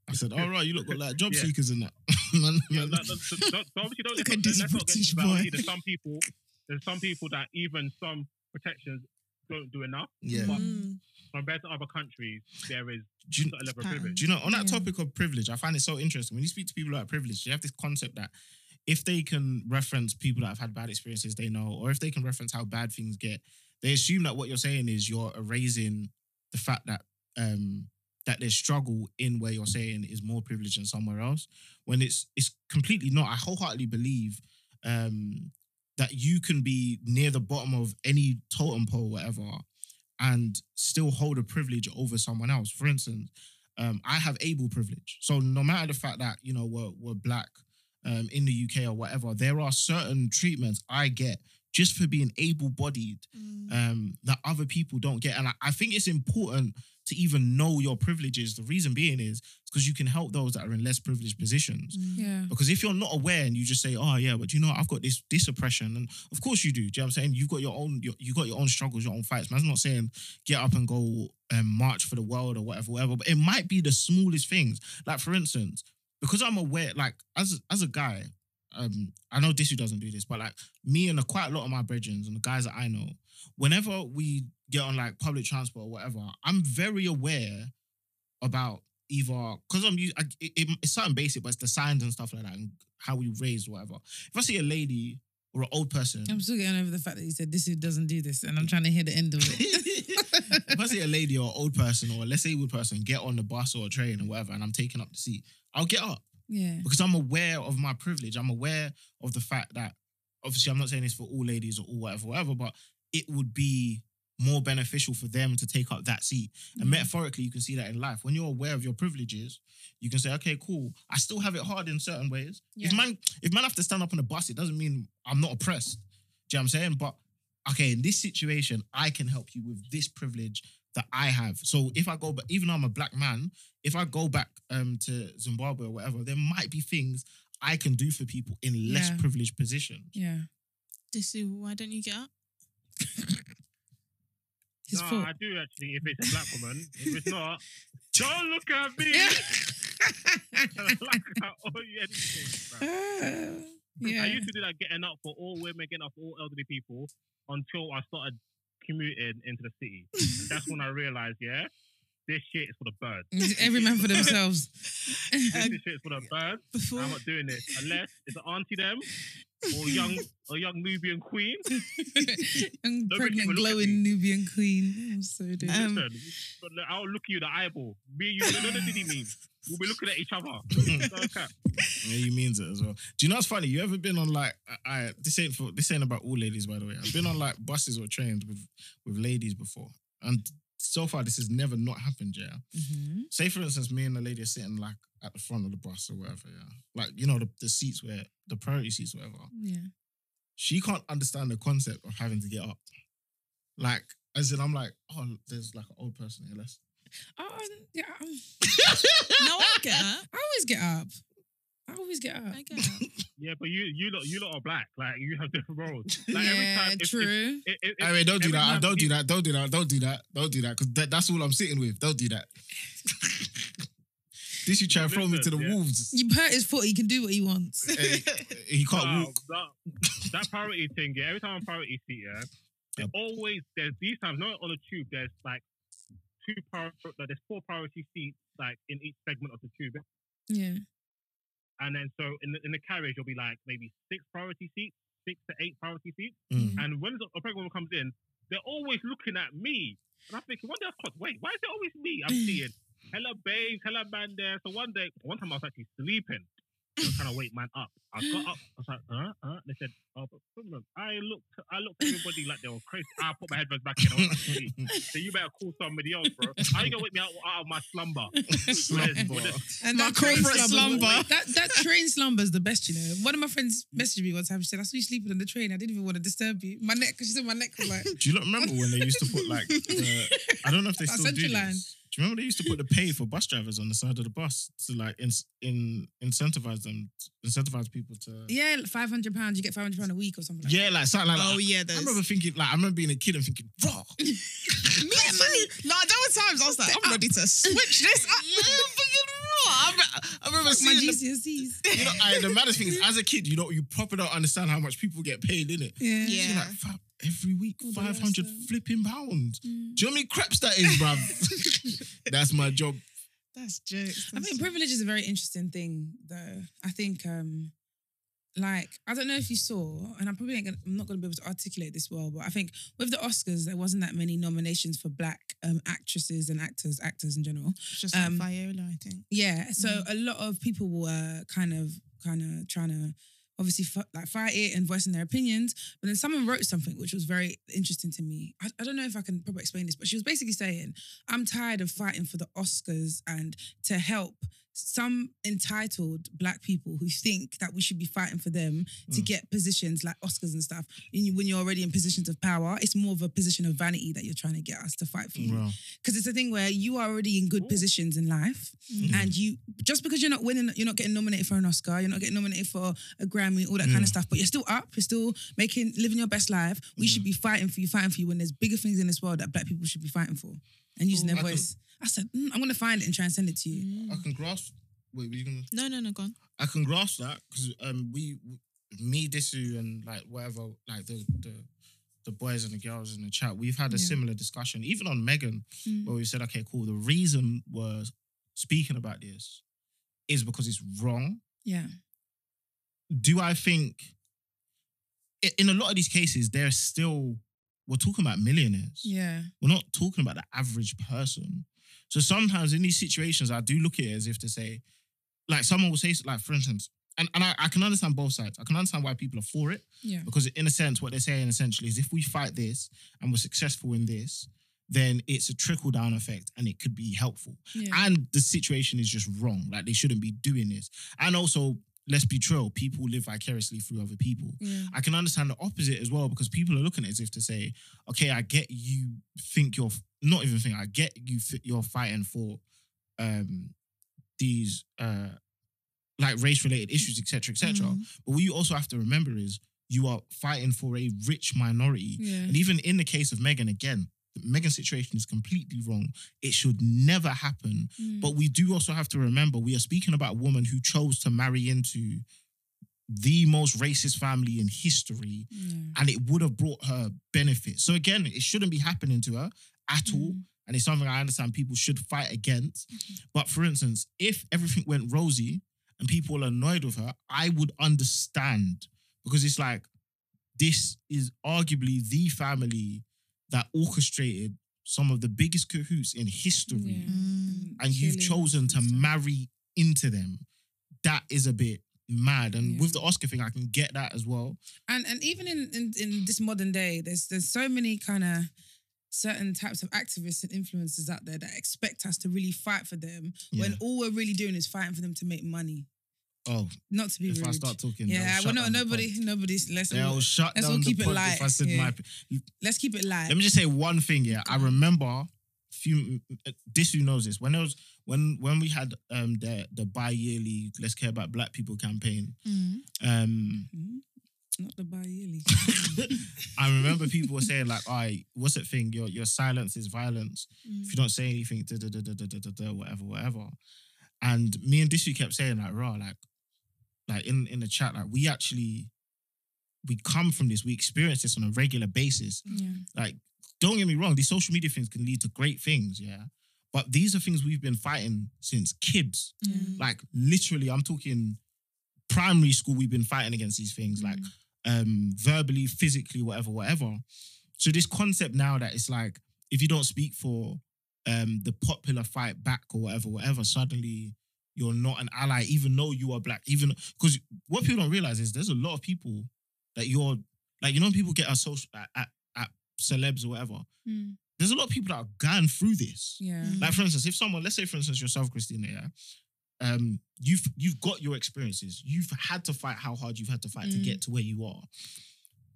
[SPEAKER 2] I said, "All right, you look got like job
[SPEAKER 4] Yeah.
[SPEAKER 2] seekers in that." man,
[SPEAKER 4] Yeah,
[SPEAKER 2] man.
[SPEAKER 4] that, that, so, so, so obviously don't,
[SPEAKER 1] Look
[SPEAKER 4] let's
[SPEAKER 1] at this
[SPEAKER 4] let's not get
[SPEAKER 1] British
[SPEAKER 4] to that.
[SPEAKER 1] Boy.
[SPEAKER 4] There's some people, there's some people that even some protections don't do enough.
[SPEAKER 2] Yeah.
[SPEAKER 4] But
[SPEAKER 1] Mm.
[SPEAKER 4] compared to other countries, there is
[SPEAKER 2] Do you,
[SPEAKER 4] a level of privilege.
[SPEAKER 2] do you know on that
[SPEAKER 6] Yeah.
[SPEAKER 2] topic of privilege? I find it so interesting when you speak to people about privilege. You have this concept that if they can reference people that have had bad experiences, they know, or if they can reference how bad things get, they assume that what you're saying is you're erasing the fact that um that there's struggle in where you're saying is more privileged than somewhere else. When it's it's completely not. I wholeheartedly believe um that you can be near the bottom of any totem pole, whatever, and still hold a privilege over someone else. For instance, um, I have able privilege. So no matter the fact that, you know, we're, we're black um, in the UK or whatever, there are certain treatments I get just for being able-bodied
[SPEAKER 1] Mm.
[SPEAKER 2] um, that other people don't get. And I, I think it's important to even know your privileges. The reason being is because you can help those that are in less privileged positions.
[SPEAKER 1] Mm.
[SPEAKER 6] Yeah.
[SPEAKER 2] Because if you're not aware and you just say, "Oh yeah," but you know, I've got this this oppression, and of course you do. Do you know what I'm saying? You've got your own, your, you got your own struggles, your own fights. Man's not saying get up and go and march for the world or whatever, whatever. But it might be the smallest things. Like for instance, because I'm aware, like as as a guy, um, I know Disu doesn't do this, but like me and a, quite a lot of my brethren and the guys that I know, whenever we get on like public transport or whatever, I'm very aware about either because I'm I, it, it- it's something basic, but it's the signs and stuff like that and how we raised whatever. If I see a lady or an old person,
[SPEAKER 6] I'm still getting over the fact that you said Disu doesn't do this, and I'm trying to hear the end of it.
[SPEAKER 2] if I see a lady or an old person or let's say able person get on the bus or a train or whatever, and I'm taking up the seat, I'll get up
[SPEAKER 6] yeah.
[SPEAKER 2] because I'm aware of my privilege. I'm aware of the fact that obviously I'm not saying this for all ladies or all whatever, whatever, but it would be more beneficial for them to take up that seat. And metaphorically, you can see that in life. When you're aware of your privileges, you can say, okay, cool. I still have it hard in certain ways. If man, if man have to stand up on a bus, it doesn't mean I'm not oppressed. Do you know what I'm saying? But okay, in this situation, I can help you with this privilege that I have. So if I go back, even though I'm a black man, if I go back um, to Zimbabwe or whatever, there might be things I can do for people in less
[SPEAKER 6] Yeah.
[SPEAKER 2] privileged positions.
[SPEAKER 6] Yeah.
[SPEAKER 1] Disu, why don't you get up?
[SPEAKER 6] His
[SPEAKER 4] no,
[SPEAKER 6] fault.
[SPEAKER 4] I do actually. If it's a black woman, if it's not, don't look at me. Like I anything.
[SPEAKER 6] Uh, yeah.
[SPEAKER 4] I used to do that getting up for all women, getting up for all elderly people until I started commuting into the city. And that's when I realized, yeah, this shit is for the birds.
[SPEAKER 6] Every man for themselves.
[SPEAKER 4] This
[SPEAKER 1] Um,
[SPEAKER 4] shit is for the birds.
[SPEAKER 1] Before
[SPEAKER 4] I'm not doing this unless it's an auntie them or young or young Nubian queen.
[SPEAKER 6] Young,
[SPEAKER 4] Don't
[SPEAKER 6] pregnant,
[SPEAKER 4] even look at
[SPEAKER 6] glowing Nubian queen. I'm so dead.
[SPEAKER 1] Um,
[SPEAKER 4] Listen, but I'll look you the eyeball. Me and you, you know the diddy meme. We'll be looking at each other. So, okay.
[SPEAKER 2] Yeah, he means it as well. Do you know what's funny? You ever been on like I, I this ain't for this ain't about all ladies by the way. I've been on like buses or trains with with ladies before, and so far this has never not happened. Yeah.
[SPEAKER 6] Mhm.
[SPEAKER 2] Say for instance, me and the lady are sitting like at the front of the bus or whatever. Yeah. Like you know the, the seats where the priority seats, whatever.
[SPEAKER 6] Yeah.
[SPEAKER 2] She can't understand the concept of having to get up. Like as in, I'm like, oh, there's like an old person here. Let's.
[SPEAKER 6] Oh, yeah. um,
[SPEAKER 1] no, I get up.
[SPEAKER 6] I always get up. I always get up.
[SPEAKER 1] I get up.
[SPEAKER 4] Yeah, but you you lot you lot are black. Like you have different roles. Like
[SPEAKER 6] yeah,
[SPEAKER 4] if- if-
[SPEAKER 6] true.
[SPEAKER 4] if- if-
[SPEAKER 2] I mean, don't do that.
[SPEAKER 4] time
[SPEAKER 2] Don't do that. Don't do that. Don't do that. Don't do that. Because that, that's all I'm sitting with. Don't do that. this you try and throw me to the
[SPEAKER 4] Listen, yeah.
[SPEAKER 2] wolves.
[SPEAKER 6] You hurt his foot. He can do what he wants.
[SPEAKER 2] Eh, he can't
[SPEAKER 4] Nah,
[SPEAKER 2] walk.
[SPEAKER 4] That, that priority thing, yeah. Every time I'm priority seat, yeah, there always there's these times. Not on the tube. There's like two prior, like, there's four priority seats like in each segment of the tube,
[SPEAKER 6] Yeah.
[SPEAKER 4] And then so in the in the carriage you'll be like maybe six priority seats, six to eight priority seats,
[SPEAKER 2] Mm.
[SPEAKER 4] and when a pregnant woman comes in, they're always looking at me, and I'm thinking, one day I've caught, wait, why is it always me? I'm seeing. Hello, babes. Hello, man. There. So one day, one time I was actually sleeping. I was trying to wake man up. I got up. I was like, uh, huh? They said, oh, but problem. I looked, I looked at everybody like they were crazy. I put my headphones back in. I was like, "Hey, so you better call somebody else, bro. How you gonna wake me out, out of my slumber?
[SPEAKER 2] Slumber.
[SPEAKER 4] With
[SPEAKER 6] And
[SPEAKER 1] My
[SPEAKER 6] that
[SPEAKER 1] corporate
[SPEAKER 6] slumber,
[SPEAKER 1] slumber.
[SPEAKER 6] that that train slumber is the best, you know. One of my friends messaged me one time. She said, "I saw you sleeping on the train. I didn't even want to disturb you. My neck, because she said my neck was like."
[SPEAKER 2] Do you not remember when they used to put like the, I don't know if they
[SPEAKER 6] That
[SPEAKER 2] still do
[SPEAKER 6] line.
[SPEAKER 2] this. Do you remember they used to put the pay for bus drivers on the side of the bus to like in, in incentivize them, incentivize people to
[SPEAKER 6] Yeah, five hundred pounds. You get five hundred pounds a week or something. Like
[SPEAKER 2] yeah, like something like
[SPEAKER 1] Oh
[SPEAKER 2] that.
[SPEAKER 1] Oh yeah,
[SPEAKER 2] I
[SPEAKER 1] there's.
[SPEAKER 2] remember thinking like I remember being a kid and thinking, raw.
[SPEAKER 1] Me too. No, there were times I was like, I'm ready to switch this. up. I'm, I'm
[SPEAKER 2] remember
[SPEAKER 6] Fuck my
[SPEAKER 2] seeing the, you know, I, the maddest thing is, as a kid, you know, you proper don't understand how much people get paid in it.
[SPEAKER 6] Yeah.
[SPEAKER 2] So
[SPEAKER 1] Yeah.
[SPEAKER 2] you're like, fam, every week,
[SPEAKER 6] All
[SPEAKER 2] five hundred flipping pounds.
[SPEAKER 6] Mm.
[SPEAKER 2] Do you know how many creps that is, bruv? That's my job.
[SPEAKER 1] That's jokes.
[SPEAKER 6] I think privilege is a very interesting thing, though. I think, um, like, I don't know if you saw, and I'm probably gonna, I'm not going to be able to articulate this well, but I think with the Oscars, there wasn't that many nominations for black um, actresses and actors, actors in general.
[SPEAKER 1] just
[SPEAKER 6] um,
[SPEAKER 1] like Viola, I think.
[SPEAKER 6] Yeah, so a lot of people were kind of, kind of trying to obviously f- like fight it and voicing their opinions. But then someone wrote something which was very interesting to me. I, I don't know if I can probably explain this, but she was basically saying, "I'm tired of fighting for the Oscars and to help." Some entitled black people who think that we should be fighting for them to
[SPEAKER 2] Mm.
[SPEAKER 6] get positions like Oscars and stuff. And you, when you're already in positions of power, it's more of a position of vanity that you're trying to get us to fight for you
[SPEAKER 2] Bro.
[SPEAKER 6] because it's a thing where you are already in good positions in life and you just because you're not winning you're not getting nominated for an oscar you're not getting nominated for a grammy all that kind of stuff but you're still up you're still making living your best life we should be fighting for you fighting for you when there's bigger things in this world that black people should be fighting for and using their
[SPEAKER 2] I can-
[SPEAKER 6] voice i said mm, i'm gonna find it and try and send it to you
[SPEAKER 2] I can grasp. Wait, were you gonna?
[SPEAKER 1] No, no, no, go on.
[SPEAKER 2] I can grasp that because um, we, me, Disu, and like whatever, like the the the boys and the girls in the chat, we've had a
[SPEAKER 6] Yeah.
[SPEAKER 2] similar discussion, even on Meghan,
[SPEAKER 6] Mm.
[SPEAKER 2] where we said, okay, cool. The reason we're speaking about this is because it's wrong.
[SPEAKER 6] yeah
[SPEAKER 2] Do I think i- in a lot of these cases, there's still we're talking about millionaires.
[SPEAKER 6] yeah
[SPEAKER 2] We're not talking about the average person. So sometimes in these situations, I do look at it as if to say, like someone will say, like for instance, and, and I, I can understand both sides. I can understand why people are for it
[SPEAKER 6] yeah
[SPEAKER 2] because in a sense, what they're saying essentially is if we fight this and we're successful in this, then it's a trickle down effect and it could be helpful.
[SPEAKER 6] yeah
[SPEAKER 2] And the situation is just wrong. Like they shouldn't be doing this. And also, let's be true, people live vicariously through other people.
[SPEAKER 6] yeah
[SPEAKER 2] I can understand the opposite as well because people are looking at it as if to say, okay, I get you think you're not even think I get you you're fighting for um these uh like race related issues, etc., etc.
[SPEAKER 1] Mm.
[SPEAKER 2] But what you also have to remember is you are fighting for a rich minority.
[SPEAKER 6] yeah
[SPEAKER 2] And even in the case of Meghan, again, Meghan's situation is completely wrong. It should never happen.
[SPEAKER 6] Mm.
[SPEAKER 2] But we do also have to remember we are speaking about a woman who chose to marry into the most racist family in history,
[SPEAKER 6] yeah.
[SPEAKER 2] and it would have brought her benefit. So again, it shouldn't be happening to her at all.
[SPEAKER 6] Mm.
[SPEAKER 2] And it's something I understand people should fight against. But for instance, if everything went rosy and people are annoyed with her, I would understand because it's like this is arguably the family that orchestrated some of the biggest cahoots in history
[SPEAKER 6] Yeah.
[SPEAKER 1] Mm.
[SPEAKER 2] and you've chosen to
[SPEAKER 6] stuff.
[SPEAKER 2] marry into them, that is a bit mad. And
[SPEAKER 6] Yeah.
[SPEAKER 2] with the Oscar thing, I can get that as well.
[SPEAKER 6] and and even in, in in this modern day, there's there's so many kind of certain types of activists and influencers out there that expect us to really fight for them when all we're really doing is fighting for them to make money.
[SPEAKER 2] Oh,
[SPEAKER 6] not to be
[SPEAKER 2] if
[SPEAKER 6] rude.
[SPEAKER 2] I start talking,
[SPEAKER 6] yeah, well, no, nobody, nobody's. Let's
[SPEAKER 2] they'll shut
[SPEAKER 6] let's all keep it light.
[SPEAKER 2] If I said
[SPEAKER 6] yeah.
[SPEAKER 2] my,
[SPEAKER 6] let's keep it light.
[SPEAKER 2] Let me just say one thing. Yeah, I remember. Few this who knows this when it was when when we had um the the bi-yearly let's care about black people campaign
[SPEAKER 1] Mm.
[SPEAKER 2] um
[SPEAKER 6] mm. Not the bi-yearly.
[SPEAKER 2] I remember people were saying like, "I what's that thing? Your your silence is violence. Mm. If you mm. don't say anything, da da da da da da da, whatever, whatever." And me and Disu kept saying like, "Raw, like like in in the chat, like we actually we come from this, we experience this on a regular basis.
[SPEAKER 6] yeah.
[SPEAKER 2] Like, don't get me wrong, these social media things can lead to great things, yeah. But these are things we've been fighting since kids.
[SPEAKER 1] Mm.
[SPEAKER 2] Like literally, I'm talking primary school. We've been fighting against these things, like um, verbally, physically, whatever, whatever. So this concept now that it's like if you don't speak for um, the popular fight back or whatever, whatever, suddenly you're not an ally, even though you are black. Even because what people don't realize is there's a lot of people that you're like, you know, people get at social at, at, at celebs or whatever.
[SPEAKER 6] Mm.
[SPEAKER 2] There's a lot of people that are gone through this.
[SPEAKER 6] Yeah.
[SPEAKER 2] Like for instance, if someone, let's say for instance yourself, Christina, yeah, um, you've you've got your experiences. You've had to fight how hard you've had to fight to
[SPEAKER 6] Mm.
[SPEAKER 2] get to where you are.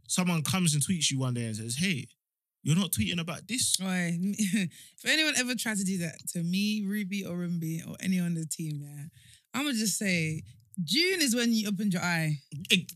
[SPEAKER 2] Someone comes and tweets you one day and says, "Hey, you're not tweeting about this."
[SPEAKER 6] Oi, if anyone ever tried to do that to me, Ruby or Rumbi or anyone on the team, yeah, I'm gonna just say June is when you opened your eye.
[SPEAKER 2] It-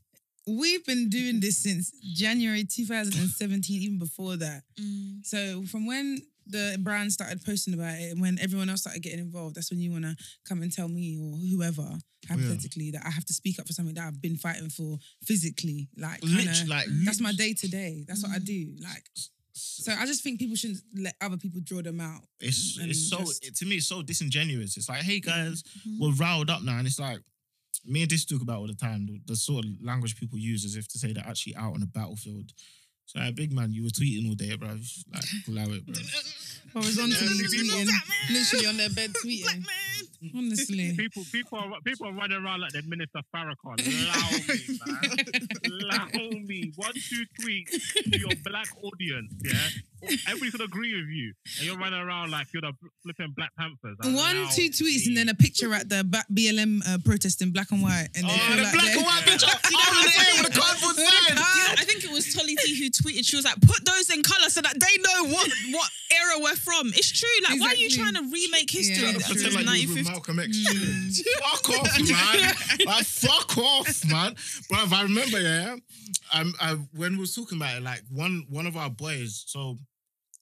[SPEAKER 6] We've been doing this since January 2017, even before that.
[SPEAKER 1] Mm.
[SPEAKER 6] So from when the brand started posting about it, and when everyone else started getting involved, that's when you want to come and tell me or whoever, hypothetically, that I have to speak up for something that I've been fighting for physically. Like, kinda,
[SPEAKER 2] Literally, like
[SPEAKER 6] that's my day to day. That's what I do. Like, so I just think people shouldn't let other people draw them out.
[SPEAKER 2] It's
[SPEAKER 6] and
[SPEAKER 2] it's so
[SPEAKER 6] just-
[SPEAKER 2] it, to me it's so disingenuous. It's like, hey guys,
[SPEAKER 1] Mhm.
[SPEAKER 2] we're riled up now, and it's like me and Disu talk about all the time. The, the sort of language people use as if to say they're actually out on the battlefield. So, like, big man, you were tweeting all day, bro. Like, allow it, bro.
[SPEAKER 6] Horizontally
[SPEAKER 2] Yeah,
[SPEAKER 6] tweeting,
[SPEAKER 1] Black man.
[SPEAKER 6] literally on their bed tweeting. Honestly.
[SPEAKER 4] People, people, are, people are running around like the Minister Farrakhan. Allow me, man. Allow me. One, two tweets to your black audience, yeah? Everybody's gonna agree with you. And you're running around like you're the flipping Black Panthers.
[SPEAKER 6] One,
[SPEAKER 4] Allow
[SPEAKER 6] two tweets, and then a picture at the ba- BLM uh, protest in black and white. And they
[SPEAKER 2] Oh, the
[SPEAKER 6] like
[SPEAKER 2] black and white picture. In the air with a cardboard sign.
[SPEAKER 1] I think it was Tolly T who tweeted. She was like, "Put those in color so that they know what what era we're from." It's true. Like, why are you trying to remake history?
[SPEAKER 6] Yeah, that's
[SPEAKER 2] Pretend like you was with Malcolm X. fuck off, man. like, fuck off, man. Bro, I remember, yeah, um, I, when we was talking about it, like one one of our boys, so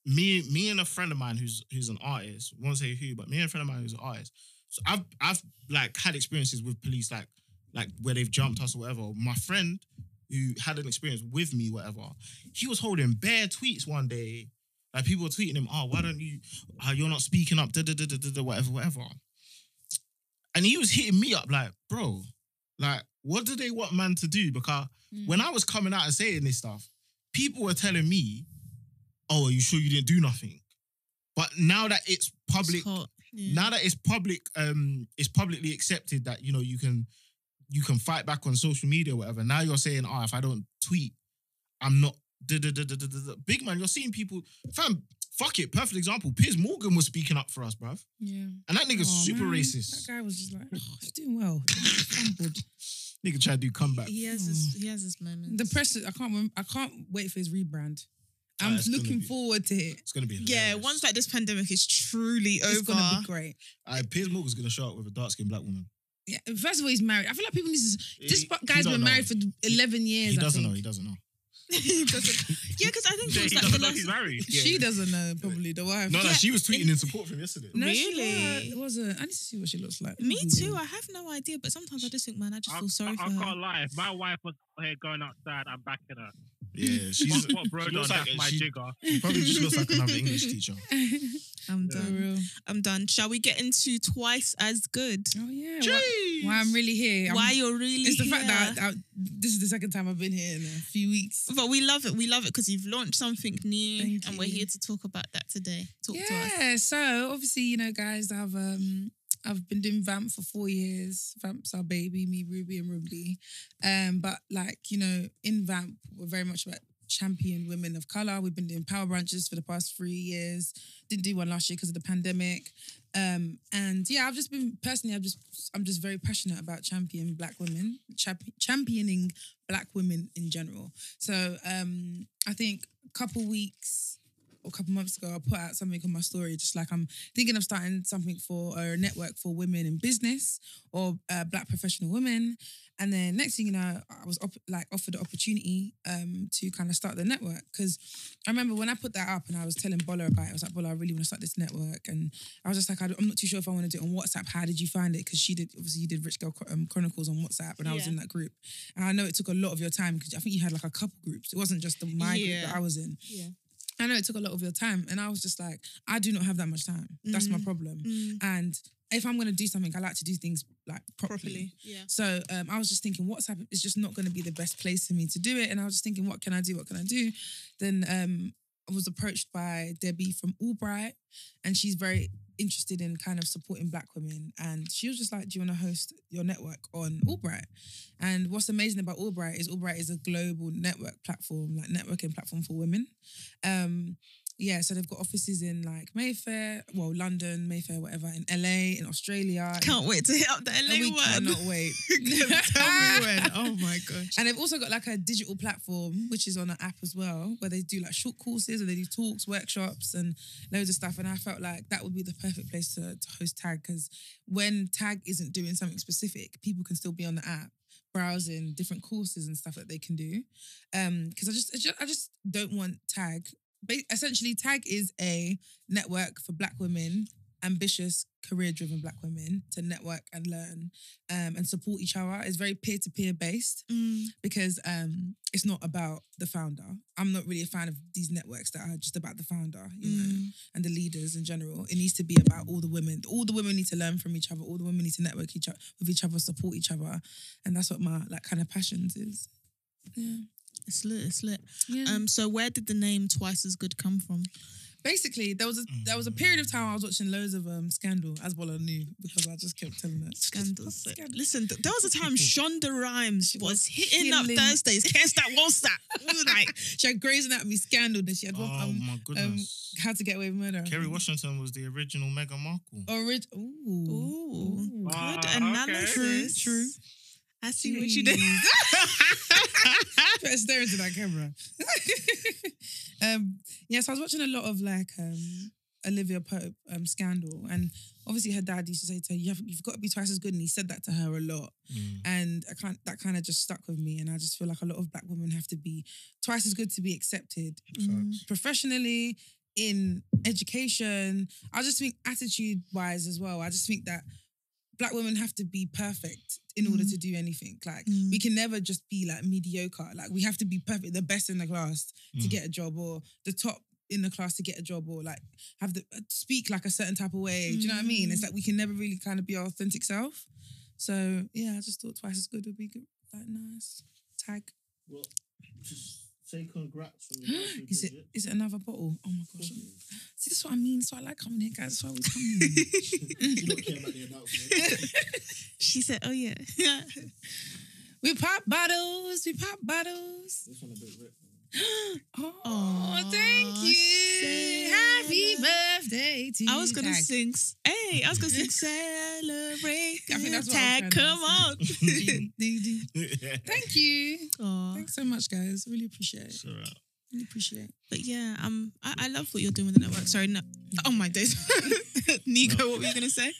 [SPEAKER 2] me, me and a friend of mine who's who's an artist, won't say who, but me and a friend of mine who's an artist. So I've I've like had experiences with police, like like where they've jumped us or whatever. My friend who had an experience with me, whatever, he was holding bare tweets one day. Like people were tweeting him, oh, why don't you, uh, you're not speaking up, da da da da da, whatever, whatever. And he was hitting me up like, bro, like, what do they want man to do? Because when I was coming out and saying this stuff, people were telling me, oh, are you sure you didn't do nothing? But now that it's public,
[SPEAKER 1] It's. Yeah.
[SPEAKER 2] now that it's public, um, it's publicly accepted that you know you can you can fight back on social media or whatever. Now you're saying, oh, if I don't tweet, I'm not. da, da, da, da, da, da, da." Big man, you're seeing people, fam. Fuck it. Perfect example. Piers Morgan was speaking up for us, bruv.
[SPEAKER 6] Yeah.
[SPEAKER 2] And that nigga's
[SPEAKER 6] Oh,
[SPEAKER 2] super
[SPEAKER 6] man.
[SPEAKER 2] racist.
[SPEAKER 6] That guy was just like, oh, he's doing well. Fumbled.
[SPEAKER 2] Nigga tried to do comeback.
[SPEAKER 1] He has his he has his moments.
[SPEAKER 6] The press, I can't I can't wait for his rebrand. I'm
[SPEAKER 2] it's gonna
[SPEAKER 6] looking
[SPEAKER 2] be-
[SPEAKER 6] forward to it.
[SPEAKER 2] It's gonna be
[SPEAKER 1] yeah,
[SPEAKER 2] hilarious.
[SPEAKER 1] once like this pandemic is truly
[SPEAKER 6] It's
[SPEAKER 1] over.
[SPEAKER 6] gonna be great.
[SPEAKER 2] Uh, Piers Morgan's gonna show up with a dark skinned black woman.
[SPEAKER 6] Yeah. First of all, he's married. I feel like people need to. This
[SPEAKER 2] He-
[SPEAKER 6] fu-
[SPEAKER 2] he
[SPEAKER 6] guy's
[SPEAKER 2] don't
[SPEAKER 6] been
[SPEAKER 2] know.
[SPEAKER 6] married for 11 years.
[SPEAKER 2] He
[SPEAKER 6] I
[SPEAKER 2] doesn't
[SPEAKER 6] think.
[SPEAKER 2] know. He doesn't know.
[SPEAKER 1] He doesn't- yeah, because I think it was like
[SPEAKER 4] doesn't
[SPEAKER 1] the
[SPEAKER 4] know he's
[SPEAKER 1] last.
[SPEAKER 4] married.
[SPEAKER 6] She doesn't know, probably the wife.
[SPEAKER 2] No, no,
[SPEAKER 1] Yeah,
[SPEAKER 2] she was tweeting in support of him yesterday.
[SPEAKER 6] No, she
[SPEAKER 1] Really?
[SPEAKER 6] wa- wasn't. I need to see what she looks like.
[SPEAKER 1] Me
[SPEAKER 6] Let
[SPEAKER 1] too. I have no idea, but sometimes I just think, man, I just
[SPEAKER 4] I,
[SPEAKER 1] feel sorry
[SPEAKER 4] I,
[SPEAKER 1] for
[SPEAKER 4] I
[SPEAKER 1] her.
[SPEAKER 4] can't lie. If my wife was here going outside, I'm backing her.
[SPEAKER 2] Yeah, she's
[SPEAKER 4] What, what bro
[SPEAKER 2] she
[SPEAKER 4] done?
[SPEAKER 2] looks like
[SPEAKER 4] That's my
[SPEAKER 2] she,
[SPEAKER 4] jigger.
[SPEAKER 2] she probably just looks like another English teacher.
[SPEAKER 1] I'm
[SPEAKER 6] For
[SPEAKER 1] done.
[SPEAKER 6] real.
[SPEAKER 1] I'm done. Shall we get into twice as good?
[SPEAKER 6] Oh yeah. Why, why I'm really here. I'm-
[SPEAKER 1] Why you're really
[SPEAKER 6] It's the
[SPEAKER 1] here.
[SPEAKER 6] fact that I, I, this is the second time I've been here in a few weeks.
[SPEAKER 1] But we love it. We love it because you've launched something new,
[SPEAKER 6] Thank
[SPEAKER 1] and we're here to talk about that today. Talk to us.
[SPEAKER 6] Yeah. So obviously, you know, guys, I've um I've been doing Vamp for four years. Vamp's our baby, me, Ruby, and Rumbi. Um, but like you know, in Vamp, we're very much about champion women of color. We've been doing power brunches for the past three years. Didn't do one last year because of the pandemic. Um, and yeah, I've just been personally, I've just I'm just very passionate about championing black women, champ- championing black women in general. So um, I think a couple weeks a couple months ago, I put out something on my story, just like I'm thinking of starting something for a network for women in business or uh, black professional women. And then next thing you know, I was op- like offered the opportunity um, to kind of start the network because I remember when I put that up and I was telling Bola about it. I was like, Bola, I really want to start this network, and I was just like, I'm not too sure if I want to do it on WhatsApp. How did you find it? Because she did obviously you did Rich Girl um, Chronicles on WhatsApp, and I was
[SPEAKER 1] Yeah.
[SPEAKER 6] in that group. And I know it took a lot of your time because I think you had like a couple groups. It wasn't just the my group that I was in.
[SPEAKER 1] Yeah.
[SPEAKER 6] I know it took a lot of your time, and I was just like, I do not have that much time. That's my
[SPEAKER 1] Mm.
[SPEAKER 6] problem.
[SPEAKER 1] Mm,
[SPEAKER 6] And if I'm gonna do something, I like to do things like properly.
[SPEAKER 1] properly. Yeah.
[SPEAKER 6] So um, I was just thinking, what's WhatsApp is just not going to be the best place for me to do it. And I was just thinking, what can I do? What can I do? Then um, I was approached by Debbie from AllBright, and she's very interested in kind of supporting Black women. And she was just like, "Do you want to host your network on AllBright?" And what's amazing about AllBright is AllBright is a global network platform, like networking platform for women. Um, yeah, so they've got offices in like Mayfair, well, London, Mayfair, whatever, in LA, in Australia.
[SPEAKER 1] Can't wait to hit up the
[SPEAKER 6] and
[SPEAKER 1] LA
[SPEAKER 6] we
[SPEAKER 1] one.
[SPEAKER 6] cannot wait.
[SPEAKER 1] Tell me when. Oh my gosh.
[SPEAKER 6] And they've also got like a digital platform, which is on an app as well, where they do like short courses and they do talks, workshops, and loads of stuff. And I felt like that would be the perfect place to, to host Tag because when Tag isn't doing something specific, people can still be on the app browsing different courses and stuff that they can do. Um, because I just, I just I just don't want Tag essentially Tag is a network for Black women, ambitious, career-driven Black women to network and learn um, and support each other. It's very peer-to-peer based
[SPEAKER 1] Mm.
[SPEAKER 6] because um, it's not about the founder. I'm not really a fan of these networks that are just about the founder, you know,
[SPEAKER 1] Mm.
[SPEAKER 6] and the leaders in general. It needs to be about all the women. All the women need to learn from each other. All the women need to network each other with each other, support each other, and that's what my like kind of passions is. Yeah,
[SPEAKER 1] It's lit. It's lit.
[SPEAKER 6] yeah.
[SPEAKER 1] Um. So where did the name Twice as Good come from?
[SPEAKER 6] Basically, there was a there was a period of time I was watching loads of um Scandal, as well I knew because I just kept telling that
[SPEAKER 1] Scandals.
[SPEAKER 6] Scandal.
[SPEAKER 1] Listen, th- there was a time Shonda Rhimes was hitting up Thursdays. Can't stop, won't stop. Like,
[SPEAKER 6] She had Grey's Anatomy Scandal. Then she had
[SPEAKER 2] Oh
[SPEAKER 6] one, um,
[SPEAKER 2] my goodness.
[SPEAKER 6] How to Get Away with Murder.
[SPEAKER 2] Kerry Washington was the original Meghan Markle.
[SPEAKER 6] Orig- Ooh.
[SPEAKER 1] ooh, good
[SPEAKER 4] Ah, okay.
[SPEAKER 1] analysis.
[SPEAKER 6] True, true.
[SPEAKER 1] I see what you did.
[SPEAKER 6] Better stare into that camera. um, yeah, so I was watching a lot of like um, Olivia Pope um, scandal, and obviously her dad used to say to her, "You have, you've got to be twice as good," and he said that to her a lot,
[SPEAKER 2] Mm.
[SPEAKER 6] and I can't, that kind of just stuck with me, and I just feel like a lot of black women have to be twice as good to be accepted
[SPEAKER 2] Facts.
[SPEAKER 6] professionally in education. I just think attitude wise as well. I just think that black women have to be perfect in order
[SPEAKER 1] Mm.
[SPEAKER 6] to do anything. Like
[SPEAKER 1] Mm.
[SPEAKER 6] we can never just be like mediocre. Like we have to be perfect, the best in the class to
[SPEAKER 2] Mm.
[SPEAKER 6] get a job, or the top in the class to get a job, or like have the uh, speak like a certain type of way. Do you know what I mean? It's
[SPEAKER 1] Mm.
[SPEAKER 6] like we can never really kind of be our authentic self. So yeah, I just thought twice as good would be good. Like nice tag.
[SPEAKER 2] Well, just say congrats on
[SPEAKER 6] Is it is it another bottle? Oh my gosh. See, that's what I mean. So I like coming here, guys. Why I was coming.
[SPEAKER 2] You don't care about the announcement.
[SPEAKER 1] she said, "Oh yeah."
[SPEAKER 6] we pop bottles. We pop bottles.
[SPEAKER 2] This one a bit ripped.
[SPEAKER 6] Oh,
[SPEAKER 1] Aw,
[SPEAKER 6] thank you. Happy birthday to you.
[SPEAKER 1] I was gonna
[SPEAKER 6] Tag.
[SPEAKER 1] sing. s- Hey, I was gonna sing "Celebrate."
[SPEAKER 6] I think that's what
[SPEAKER 1] tag.
[SPEAKER 6] I was trying to
[SPEAKER 1] Come on.
[SPEAKER 6] Thank you.
[SPEAKER 1] Aw.
[SPEAKER 6] Thanks so much, guys. Really appreciate it.
[SPEAKER 2] It's all right.
[SPEAKER 6] Really appreciate it.
[SPEAKER 1] But yeah, um, I, I love what you're doing with the network. Sorry, no. Oh my days, Nego, what were you gonna say?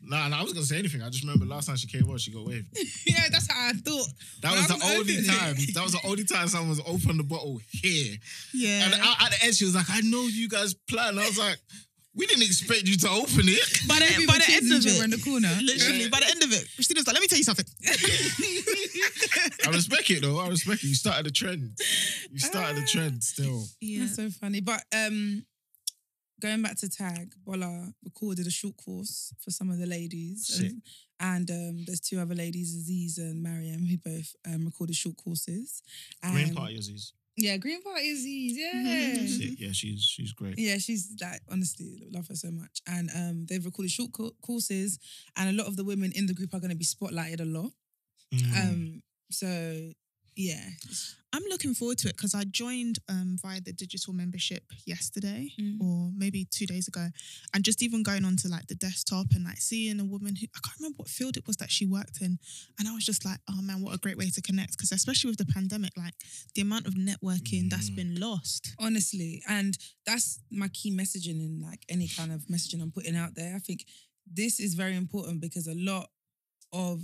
[SPEAKER 2] Nah, nah, I was gonna say anything. I just remember last time she came on, she got waved.
[SPEAKER 6] yeah, that's how I thought.
[SPEAKER 2] That
[SPEAKER 6] When
[SPEAKER 2] was
[SPEAKER 6] I
[SPEAKER 2] the only
[SPEAKER 6] opening it.
[SPEAKER 2] time. That was the only time someone was open the bottle here.
[SPEAKER 1] Yeah,
[SPEAKER 2] And at, at the end, she was like, "I know you guys plan." I was like, "We didn't expect you to open it."
[SPEAKER 1] by the,
[SPEAKER 6] Maybe
[SPEAKER 1] by the end
[SPEAKER 6] and
[SPEAKER 1] of
[SPEAKER 6] children
[SPEAKER 1] it,
[SPEAKER 6] in the corner.
[SPEAKER 1] literally, by the end of it, Christina's like, "Let me tell you something."
[SPEAKER 2] I respect it though. I respect it. You started the trend. You started the trend still.
[SPEAKER 1] Yeah,
[SPEAKER 6] That's so funny. But um, going back to tag, Bola recorded a short course for some of the ladies.
[SPEAKER 2] Sick.
[SPEAKER 6] And, and um, there's two other ladies, Aziz and Mariam, who both um, recorded short courses.
[SPEAKER 2] Green
[SPEAKER 6] And-
[SPEAKER 2] Party Aziz.
[SPEAKER 6] Yeah, Green Party Aziz. Yeah.
[SPEAKER 2] Yeah, she's she's great.
[SPEAKER 6] Yeah, she's like honestly love her so much, and um, they've recorded short co- courses, and a lot of the women in the group are going to be spotlighted a lot.
[SPEAKER 2] Mm.
[SPEAKER 6] Um, so yeah,
[SPEAKER 1] I'm looking forward to it because I joined um, via the digital membership yesterday
[SPEAKER 6] Mm.
[SPEAKER 1] or maybe two days ago, and just even going onto like the desktop and like seeing a woman who I can't remember what field it was that she worked in, and I was just like, oh man, what a great way to connect because especially with the pandemic, like the amount of networking that's been lost.
[SPEAKER 6] honestly, and that's my key messaging in like any kind of messaging I'm putting out there. I think this is very important because a lot of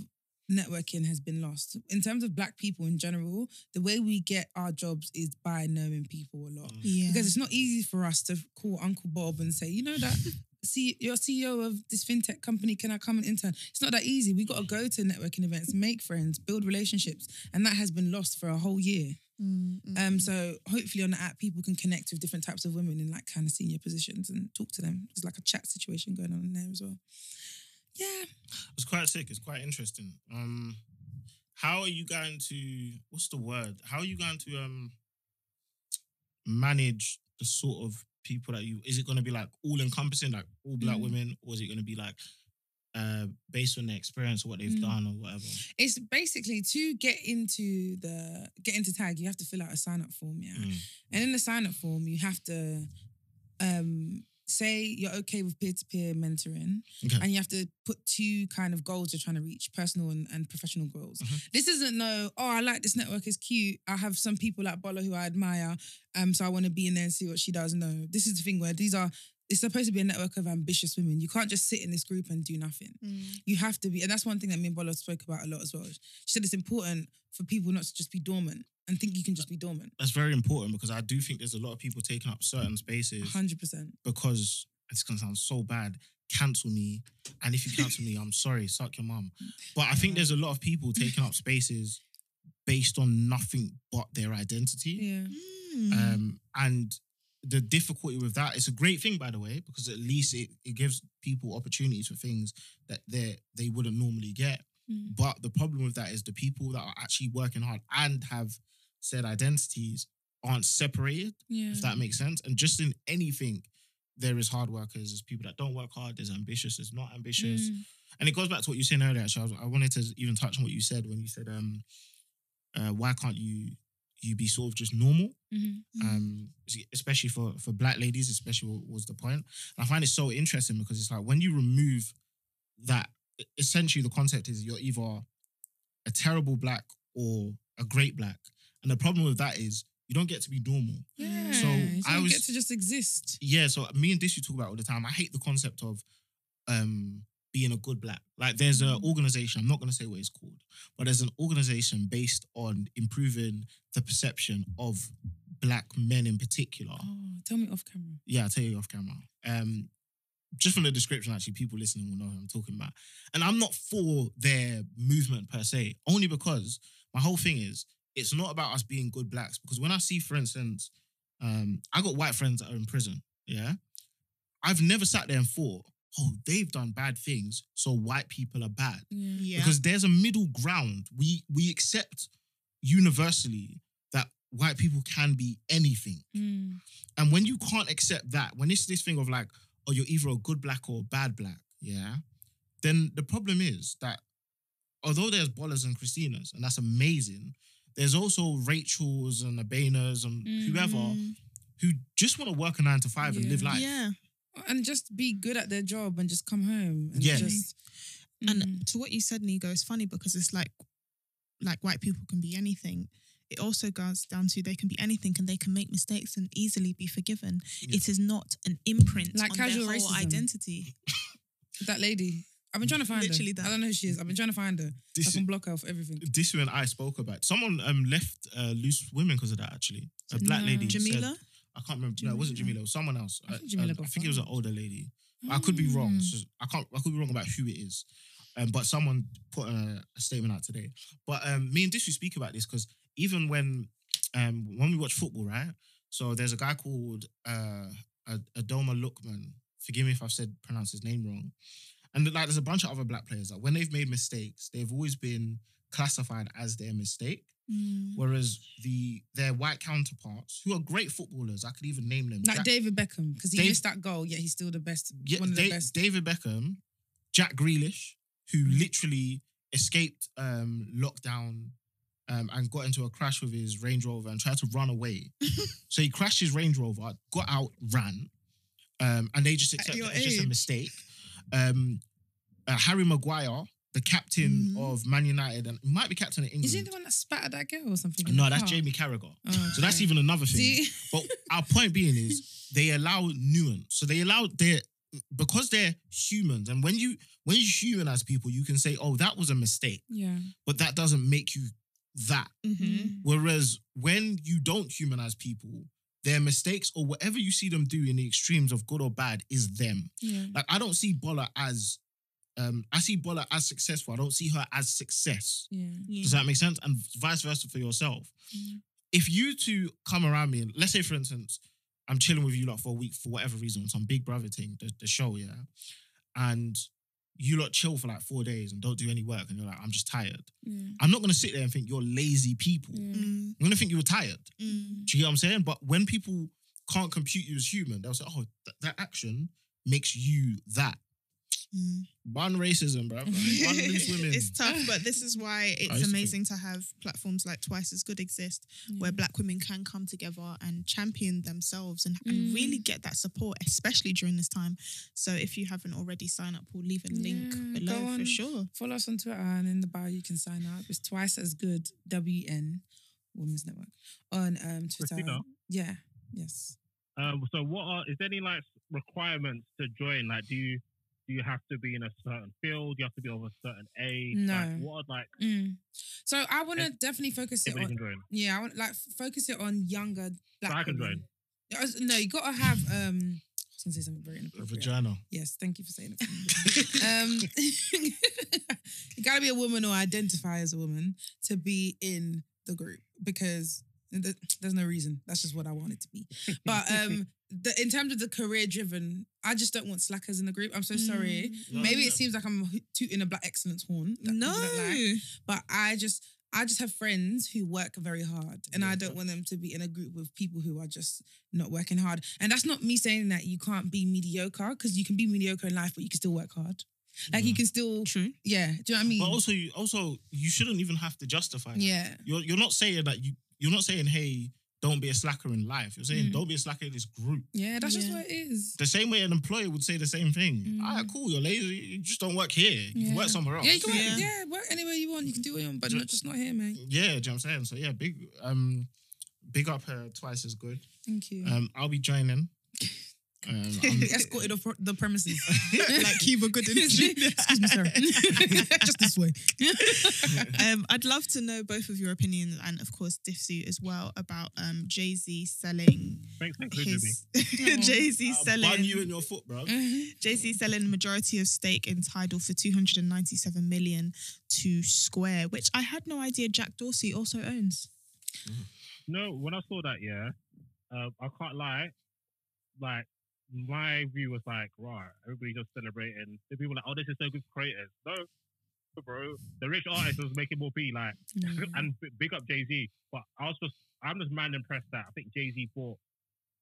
[SPEAKER 6] networking has been lost. In terms of black people in general, the way we get our jobs is by knowing people a lot.
[SPEAKER 1] Yeah,
[SPEAKER 6] Because it's not easy for us to call Uncle Bob and say, you know that see you're CEO of this fintech company, can I come and intern? It's not that easy. We got to go to networking events, make friends, build relationships. And that has been lost for a whole year.
[SPEAKER 1] Mm, mm,
[SPEAKER 6] Um,
[SPEAKER 1] mm.
[SPEAKER 6] so hopefully on the app, people can connect with different types of women in like kind of senior positions and talk to them. There's like a chat situation going on in there as well. Yeah.
[SPEAKER 2] It's quite sick. It's quite interesting. Um, how are you going to? What's the word? How are you going to um manage the sort of people that you? Is it going to be like all encompassing, like all black
[SPEAKER 6] Mm.
[SPEAKER 2] women, or is it going to be like uh based on their experience or what they've
[SPEAKER 6] Mm.
[SPEAKER 2] done or whatever?
[SPEAKER 6] It's basically to get into the get into tag, you have to fill out a sign up form, yeah.
[SPEAKER 2] Mm.
[SPEAKER 6] And in the sign up form, you have to um say you're okay with peer to peer mentoring,
[SPEAKER 2] Okay.
[SPEAKER 6] and you have to put two kind of goals you're trying to reach personal and, and professional goals.
[SPEAKER 2] Mhm.
[SPEAKER 6] This isn't no, oh, I like this network, it's cute. I have some people like Bola who I admire, um, so I want to be in there and see what she does. No, this is the thing where these are it's supposed to be a network of ambitious women. You can't just sit in this group and do nothing.
[SPEAKER 1] Mm.
[SPEAKER 6] You have to be, and that's one thing that me and Bola spoke about a lot as well. She said it's important for people not to just be dormant and think you can just be dormant.
[SPEAKER 2] That's very important because I do think there's a lot of people taking up certain spaces
[SPEAKER 6] hundred percent.
[SPEAKER 2] because it's gonna sound so bad. Cancel me, and if you cancel me, I'm sorry. Suck your mum. But I think there's a lot of people taking up spaces based on nothing but their identity.
[SPEAKER 6] Yeah.
[SPEAKER 1] Mm.
[SPEAKER 2] Um, and the difficulty with that it's a great thing, by the way, because at least it, it gives people opportunities for things that they they wouldn't normally get.
[SPEAKER 6] Mm.
[SPEAKER 2] But the problem with that is the people that are actually working hard and have said identities aren't separated,
[SPEAKER 6] Yeah.
[SPEAKER 2] if that makes sense. And just in anything, there is hard workers, there's people that don't work hard, there's ambitious, there's not ambitious.
[SPEAKER 6] Mm.
[SPEAKER 2] And it goes back to what you saying earlier. Actually, I, was, I wanted to even touch on what you said when you said, um, uh, "Why can't you you be sort of just normal?"
[SPEAKER 6] Mhm.
[SPEAKER 2] um, especially for for black ladies, especially wa- was the point. And I find it so interesting because it's like when you remove that, essentially the concept is you're either a terrible black or a great black, and the problem with that is you don't get to be normal.
[SPEAKER 6] Yeah.
[SPEAKER 2] So
[SPEAKER 6] you
[SPEAKER 2] I was-
[SPEAKER 6] get to just exist.
[SPEAKER 2] Yeah, so me and Disu talk about all the time. I hate the concept of um being a good black. Like there's an organization, I'm not gonna say what it's called, but there's an organization based on improving the perception of black men in particular.
[SPEAKER 6] Oh, tell me off camera.
[SPEAKER 2] Yeah, I'll tell you off camera. Um, just from the description, actually, people listening will know who I'm talking about. And I'm not for their movement per se, only because my whole thing is it's not about us being good blacks. Because when I see, for instance, um, I got white friends that are in prison. Yeah, I've never sat there and thought, oh, they've done bad things, so white people are bad
[SPEAKER 6] Yeah.
[SPEAKER 1] Yeah.
[SPEAKER 2] because there's a middle ground. We we accept universally that white people can be anything.
[SPEAKER 6] Mm.
[SPEAKER 2] And when you can't accept that, when it's this thing of like, oh, you're either a good black or a bad black, yeah, then the problem is that although there's Bolas and Christinas, and that's amazing, there's also Rachel's and Abanas and whoever
[SPEAKER 1] Mm.
[SPEAKER 2] who just want to work a nine to five and live life.
[SPEAKER 1] Yeah.
[SPEAKER 6] And just be good at their job and just come home. And
[SPEAKER 2] Yeah.
[SPEAKER 6] Just,
[SPEAKER 1] And
[SPEAKER 6] Mm.
[SPEAKER 1] to what you said, Nego, it's funny because it's like, like white people can be anything. It also goes down to they can be anything and they can make mistakes and easily be forgiven.
[SPEAKER 2] Yeah.
[SPEAKER 1] It is not an imprint
[SPEAKER 6] Like
[SPEAKER 1] on
[SPEAKER 6] casual
[SPEAKER 1] their whole
[SPEAKER 6] racism.
[SPEAKER 1] identity.
[SPEAKER 6] that lady. I've been trying to find
[SPEAKER 1] Literally
[SPEAKER 6] her.
[SPEAKER 1] that.
[SPEAKER 6] I don't know who she is. I've been trying to find her. I
[SPEAKER 2] This,
[SPEAKER 6] can block her off everything.
[SPEAKER 2] this and I spoke about. Someone um left uh, loose women because of that. Actually, a black
[SPEAKER 6] No.
[SPEAKER 2] lady. said-
[SPEAKER 1] Jamila?
[SPEAKER 2] I can't remember. No, it wasn't
[SPEAKER 6] Jamila.
[SPEAKER 2] Jamila. It was someone else.
[SPEAKER 6] I think Jamila
[SPEAKER 2] I-
[SPEAKER 6] got
[SPEAKER 2] I think it was an older lady. I could be wrong.
[SPEAKER 6] Mm.
[SPEAKER 2] So I can't. I could be wrong about who it is. Um, but someone put a, a statement out today. But um, me and Disu we speak about this because even when um when we watch football, right? So there's a guy called uh Adoma Lookman. Forgive me if I've said pronounced his name wrong. And like there's a bunch of other black players that when they've made mistakes, they've always been classified as their mistake.
[SPEAKER 1] Mm.
[SPEAKER 2] Whereas the their white counterparts, who are great footballers, I could even name them.
[SPEAKER 6] Like
[SPEAKER 2] Jack-
[SPEAKER 6] David Beckham, because he
[SPEAKER 2] Dave-
[SPEAKER 6] missed that goal, yet he's still the best.
[SPEAKER 2] yeah,
[SPEAKER 6] one of the best.
[SPEAKER 2] David Beckham, Jack Grealish, who literally escaped um, lockdown um, and got into a crash with his Range Rover and tried to run away. so he crashed his Range Rover, got out, ran, um, and they just accepted
[SPEAKER 1] your
[SPEAKER 2] it as just a mistake. Um, uh, Harry Maguire, the captain
[SPEAKER 1] Mhm.
[SPEAKER 2] of Man United, and might be captain of England.
[SPEAKER 6] Is he the one that spat at that girl or something?
[SPEAKER 2] no, that's? Jamie Carragher.
[SPEAKER 6] Oh,
[SPEAKER 2] So that's even another thing. But our point being is they allow nuance. So they allow their because they're humans, and when you when you humanize people, you can say, "Oh, that was a mistake,"
[SPEAKER 6] Yeah.
[SPEAKER 2] but that doesn't make you that.
[SPEAKER 1] Mhm.
[SPEAKER 2] Whereas when you don't humanize people, their mistakes or whatever you see them do in the extremes of good or bad is them.
[SPEAKER 6] Yeah.
[SPEAKER 2] Like I don't see Bola as, um, I see Bola as successful. I don't see her as success.
[SPEAKER 6] Yeah.
[SPEAKER 1] Yeah.
[SPEAKER 2] Does that make sense? And vice versa for yourself.
[SPEAKER 6] Mm.
[SPEAKER 2] If you two come around me, and let's say for instance, I'm chilling with you lot for a week for whatever reason, some Big Brother thing, the, the show, yeah, and you lot chill for like four days and don't do any work, and you're like, I'm just tired.
[SPEAKER 6] Yeah.
[SPEAKER 2] I'm not gonna sit there and think you're lazy people.
[SPEAKER 6] Yeah.
[SPEAKER 1] Mm.
[SPEAKER 2] I'm gonna think you were tired.
[SPEAKER 1] Mm.
[SPEAKER 2] Do you get what I'm saying? But when people can't compute you as human, they'll say, oh, th- that action makes you that.
[SPEAKER 1] Mm.
[SPEAKER 2] One racism, bro. One loose women.
[SPEAKER 1] it's tough, but this is why it's
[SPEAKER 2] used to
[SPEAKER 1] amazing to have platforms like Twice as Good exist, where black women can come together and champion themselves and,
[SPEAKER 6] Mm.
[SPEAKER 1] and really get that support, especially during this time. So if you haven't already signed up, we'll leave a link
[SPEAKER 6] Yeah,
[SPEAKER 1] below
[SPEAKER 6] go
[SPEAKER 1] for
[SPEAKER 6] on.
[SPEAKER 1] sure.
[SPEAKER 6] Follow us on Twitter and in the bio you can sign up. It's twice as good WN Women's Network on um Twitter.
[SPEAKER 4] Christina?
[SPEAKER 6] Yeah. Yes.
[SPEAKER 4] Um, so what are is there any like requirements to join? Like, do you do you have to be in a certain field? Do you have to be of a certain age?
[SPEAKER 6] No.
[SPEAKER 4] Like, what are like
[SPEAKER 6] Mm. So I want to definitely focus it on.
[SPEAKER 4] can?
[SPEAKER 6] Yeah, I want like focus it on younger black
[SPEAKER 4] So
[SPEAKER 6] women.
[SPEAKER 4] join.
[SPEAKER 6] No, you gotta have. um I was gonna say something very
[SPEAKER 2] A
[SPEAKER 6] inappropriate.
[SPEAKER 2] vagina.
[SPEAKER 6] Yes, thank you for saying it. um, you gotta be a woman or identify as a woman to be in the group because th- there's no reason. That's just what I want it to be. But um, the, in terms of the career driven, I just don't want slackers in the group. I'm so sorry.
[SPEAKER 2] No,
[SPEAKER 6] Maybe
[SPEAKER 2] yeah.
[SPEAKER 6] it seems like I'm tooting a black excellence horn.
[SPEAKER 1] No.
[SPEAKER 6] like. But I just I just have friends who work very hard and I don't want them to be in a group with people who are just not working hard. And that's not me saying that you can't be mediocre because you can be mediocre in life, but you can still work hard. Like you can still,
[SPEAKER 1] True.
[SPEAKER 6] yeah. Do you know what I mean?
[SPEAKER 2] But also, you, also, you shouldn't even have to justify. That.
[SPEAKER 6] yeah.
[SPEAKER 2] You're you're not saying that you you're not saying hey don't be a slacker in life. You're saying
[SPEAKER 6] Mm.
[SPEAKER 2] don't be a slacker in this group.
[SPEAKER 6] Yeah, that's just what it is.
[SPEAKER 2] The same way an employer would say the same thing.
[SPEAKER 6] Mm.
[SPEAKER 2] All right, cool. You're lazy. You just don't work here. You can
[SPEAKER 6] Yeah.
[SPEAKER 2] work somewhere else.
[SPEAKER 6] Yeah, you can work,
[SPEAKER 1] Yeah.
[SPEAKER 6] yeah. work anywhere you want. You can do what you want, but
[SPEAKER 2] Ju-
[SPEAKER 6] not just not here, man.
[SPEAKER 2] Yeah, do you know what I'm saying? So yeah, big um big up her twice as good.
[SPEAKER 6] Thank you.
[SPEAKER 2] Um I'll be joining. Um, I'm-
[SPEAKER 6] Escorted off the premises.
[SPEAKER 1] like Cuba Gooding.
[SPEAKER 6] Excuse me, sir. just this way.
[SPEAKER 1] um, I'd love to know both of your opinions and, of course, Disu as well about um, Jay Z selling
[SPEAKER 4] Thanks for including me.
[SPEAKER 1] his Jay Z
[SPEAKER 2] I'll bun
[SPEAKER 1] selling
[SPEAKER 2] you in your foot, bro.
[SPEAKER 1] Jay Z selling majority of stake in Tidal for 297 million to Square, which I had no idea Jack Dorsey also owns.
[SPEAKER 4] No, when I saw that, yeah, uh, I can't lie. Like my view was like, right, everybody just celebrating. The people like, oh, this is so good for creators. No, bro, the rich artist was making more B. Like, and big up Jay Z. But I was just, I'm just man impressed that I think Jay Z bought.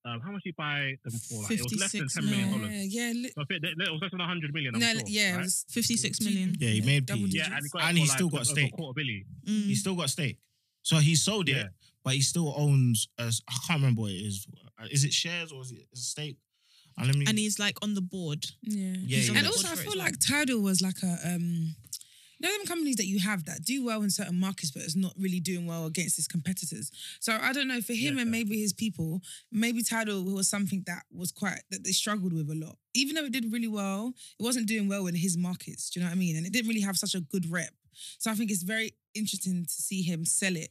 [SPEAKER 4] Um, how much did he buy them for? Like, it was less than
[SPEAKER 1] 56
[SPEAKER 4] ten million
[SPEAKER 1] million.
[SPEAKER 4] dollars.
[SPEAKER 6] Yeah, yeah.
[SPEAKER 4] So I think that- that it was less than hundred million. I'm
[SPEAKER 6] no,
[SPEAKER 4] sure,
[SPEAKER 6] yeah, it was
[SPEAKER 1] 56 million.
[SPEAKER 2] Yeah, he made
[SPEAKER 6] double
[SPEAKER 2] P.
[SPEAKER 4] yeah, and, he got it
[SPEAKER 2] And
[SPEAKER 4] for,
[SPEAKER 2] he's
[SPEAKER 4] like,
[SPEAKER 2] still got
[SPEAKER 4] over
[SPEAKER 2] stake.
[SPEAKER 4] a quarter billion.
[SPEAKER 1] Mm.
[SPEAKER 2] He still got stake. So he sold it,
[SPEAKER 4] Yeah.
[SPEAKER 2] but he still owns. A, I can't remember what it is. Uh, Is it shares or is it a stake? And let me.
[SPEAKER 1] and he's like on the board.
[SPEAKER 6] Yeah.
[SPEAKER 2] Yeah, yeah.
[SPEAKER 6] And also, I feel like Tidal was like a um, you know them companies that you have that do well in certain markets, but it's not really doing well against its competitors. So I don't know for him
[SPEAKER 4] Yeah.
[SPEAKER 6] and maybe his people, maybe Tidal was something that was quite that they struggled with a lot. Even though it did really well, it wasn't doing well in his markets. Do you know what I mean? And it didn't really have such a good rep. So I think it's very interesting to see him sell it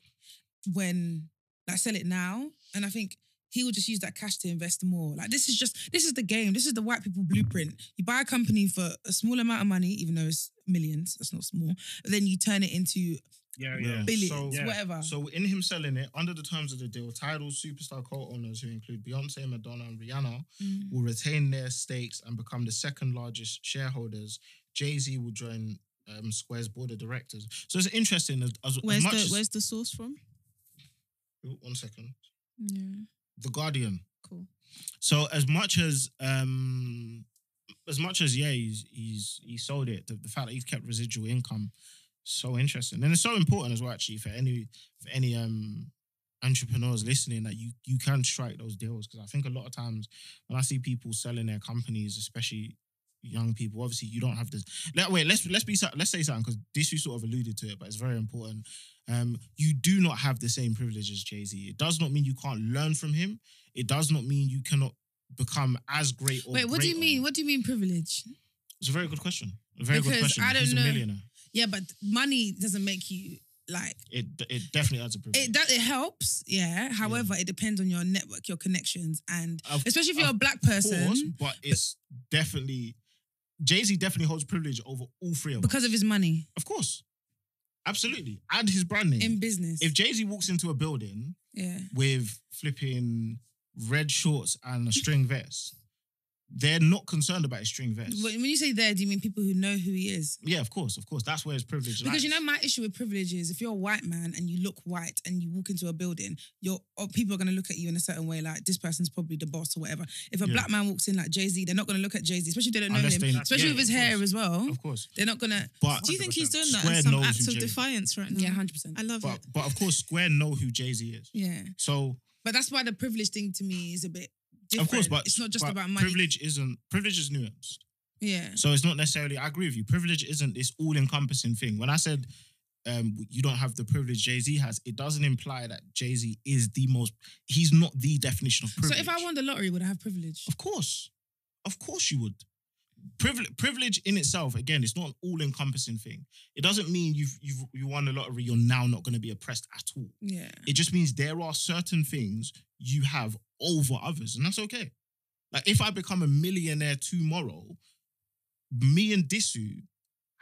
[SPEAKER 6] when like sell it now. And I think he will just use that cash to invest more. Like this is just this is the game. This is the white people blueprint. You buy a company for a small amount of money, even though it's millions. That's not small. Then you turn it into
[SPEAKER 4] Yeah,
[SPEAKER 2] Yeah.
[SPEAKER 4] yeah.
[SPEAKER 6] billions,
[SPEAKER 2] So-
[SPEAKER 4] Yeah.
[SPEAKER 6] whatever.
[SPEAKER 2] So in him selling it, under the terms of the deal, Tidal superstar co-owners who include Beyonce, Madonna, and Rihanna
[SPEAKER 6] Mm.
[SPEAKER 2] will retain their stakes and become the second largest shareholders. Jay Z will join um, Square's board of directors. So it's interesting as, as, as
[SPEAKER 1] Where's
[SPEAKER 2] much
[SPEAKER 1] the
[SPEAKER 2] as
[SPEAKER 1] Where's the source from?
[SPEAKER 2] One second.
[SPEAKER 6] Yeah.
[SPEAKER 2] The Guardian.
[SPEAKER 1] Cool.
[SPEAKER 2] So as much as um as much as yeah, he's he's he sold it, the, the fact that he's kept residual income, so interesting. And it's so important as well, actually, for any for any um entrepreneurs listening that you you can strike those deals. Because I think a lot of times when I see people selling their companies, especially young people, obviously you don't have this. Let, wait, let's let's be let's say something because this you sort of alluded to it, but it's very important. Um, you do not have the same privilege as Jay Z. It does not mean you can't learn from him. It does not mean you cannot become as great or
[SPEAKER 6] Wait, what do you mean? What do you mean privilege?
[SPEAKER 2] It's a very good question. A very good
[SPEAKER 6] Because
[SPEAKER 2] question.
[SPEAKER 6] I don't
[SPEAKER 2] He's
[SPEAKER 6] know.
[SPEAKER 2] a millionaire.
[SPEAKER 6] Yeah, but money doesn't make you like
[SPEAKER 2] It it definitely adds a privilege.
[SPEAKER 6] it. It helps, yeah. However, it depends on your network, your connections, and
[SPEAKER 2] Of-
[SPEAKER 6] especially if you're a black person
[SPEAKER 2] course, but it's definitely Jay Z definitely holds privilege over all three of them.
[SPEAKER 6] because of his money
[SPEAKER 2] Of course, absolutely, and his brand name.
[SPEAKER 6] in business.
[SPEAKER 2] if Jay Z walks into a building
[SPEAKER 6] yeah.
[SPEAKER 2] with flipping red shorts and a string vest, they're not concerned about his string vest.
[SPEAKER 6] When when you say there, do you mean people who know who he is?
[SPEAKER 2] yeah, of course, of course. That's where his privilege is.
[SPEAKER 6] Because you know, my issue with privilege is if you're a white man and you look white and you walk into a building, you're oh, people are gonna look at you in a certain way, like this person's probably the boss or whatever. If a
[SPEAKER 2] Yeah.
[SPEAKER 6] black man walks in like Jay Z, they're not gonna look at Jay Z, especially if they don't know
[SPEAKER 2] Unless
[SPEAKER 6] him,
[SPEAKER 2] they-
[SPEAKER 6] especially
[SPEAKER 2] yeah,
[SPEAKER 6] with his hair
[SPEAKER 2] course.
[SPEAKER 6] as well.
[SPEAKER 2] of course.
[SPEAKER 6] They're not gonna.
[SPEAKER 2] But
[SPEAKER 1] Do you think he's doing that
[SPEAKER 2] Square
[SPEAKER 1] as some
[SPEAKER 2] knows
[SPEAKER 1] act of
[SPEAKER 2] Jay-
[SPEAKER 1] defiance right now?
[SPEAKER 6] Yeah, hundred percent.
[SPEAKER 1] I love
[SPEAKER 2] but
[SPEAKER 1] it.
[SPEAKER 2] but of course, Square know who Jay Z is.
[SPEAKER 6] Yeah,
[SPEAKER 2] So
[SPEAKER 6] but that's why the privilege thing to me is a bit.
[SPEAKER 2] Of course, but
[SPEAKER 6] it's not just about money.
[SPEAKER 2] Privilege isn't privilege is nuanced.
[SPEAKER 6] Yeah,
[SPEAKER 2] So it's not necessarily. I agree with you. Privilege isn't this all-encompassing thing. When I said um, you don't have the privilege Jay Z has, it doesn't imply that Jay Z is the most. He's not the definition of privilege.
[SPEAKER 6] so if I won the lottery, would I have privilege?
[SPEAKER 2] of course, Of course you would. Privilege, privilege in itself, again, it's not an all-encompassing thing. It doesn't mean you've you've you won the lottery, you're now not going to be oppressed at all.
[SPEAKER 6] Yeah.
[SPEAKER 2] It just means there are certain things you have over others, and that's okay. Like if I become a millionaire tomorrow, me and Disu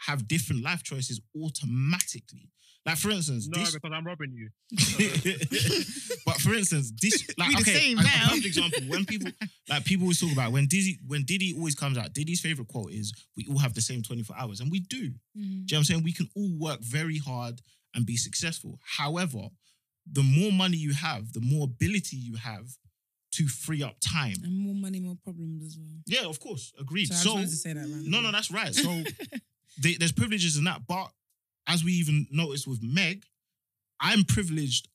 [SPEAKER 2] have different life choices automatically. Like for instance,
[SPEAKER 4] No,
[SPEAKER 2] Dis-
[SPEAKER 4] because I'm robbing you.
[SPEAKER 2] but for instance, this like
[SPEAKER 1] We the
[SPEAKER 2] okay,
[SPEAKER 1] same
[SPEAKER 2] a, a
[SPEAKER 1] now.
[SPEAKER 2] perfect example. When people like people always talk about when Diddy when Diddy always comes out, Diddy's favorite quote is we all have the same 24 hours, and we do. Do you mm-hmm. know what I'm saying? We can all work very hard and be successful. However, the more money you have, the more ability you have to free up time.
[SPEAKER 6] And more money, more problems as well.
[SPEAKER 2] Yeah, of course, agreed.
[SPEAKER 6] So I
[SPEAKER 2] So,
[SPEAKER 6] to say that, man.
[SPEAKER 2] no, no, that's right. So the- there's privileges in that, but as we even noticed with Meg, I'm privileged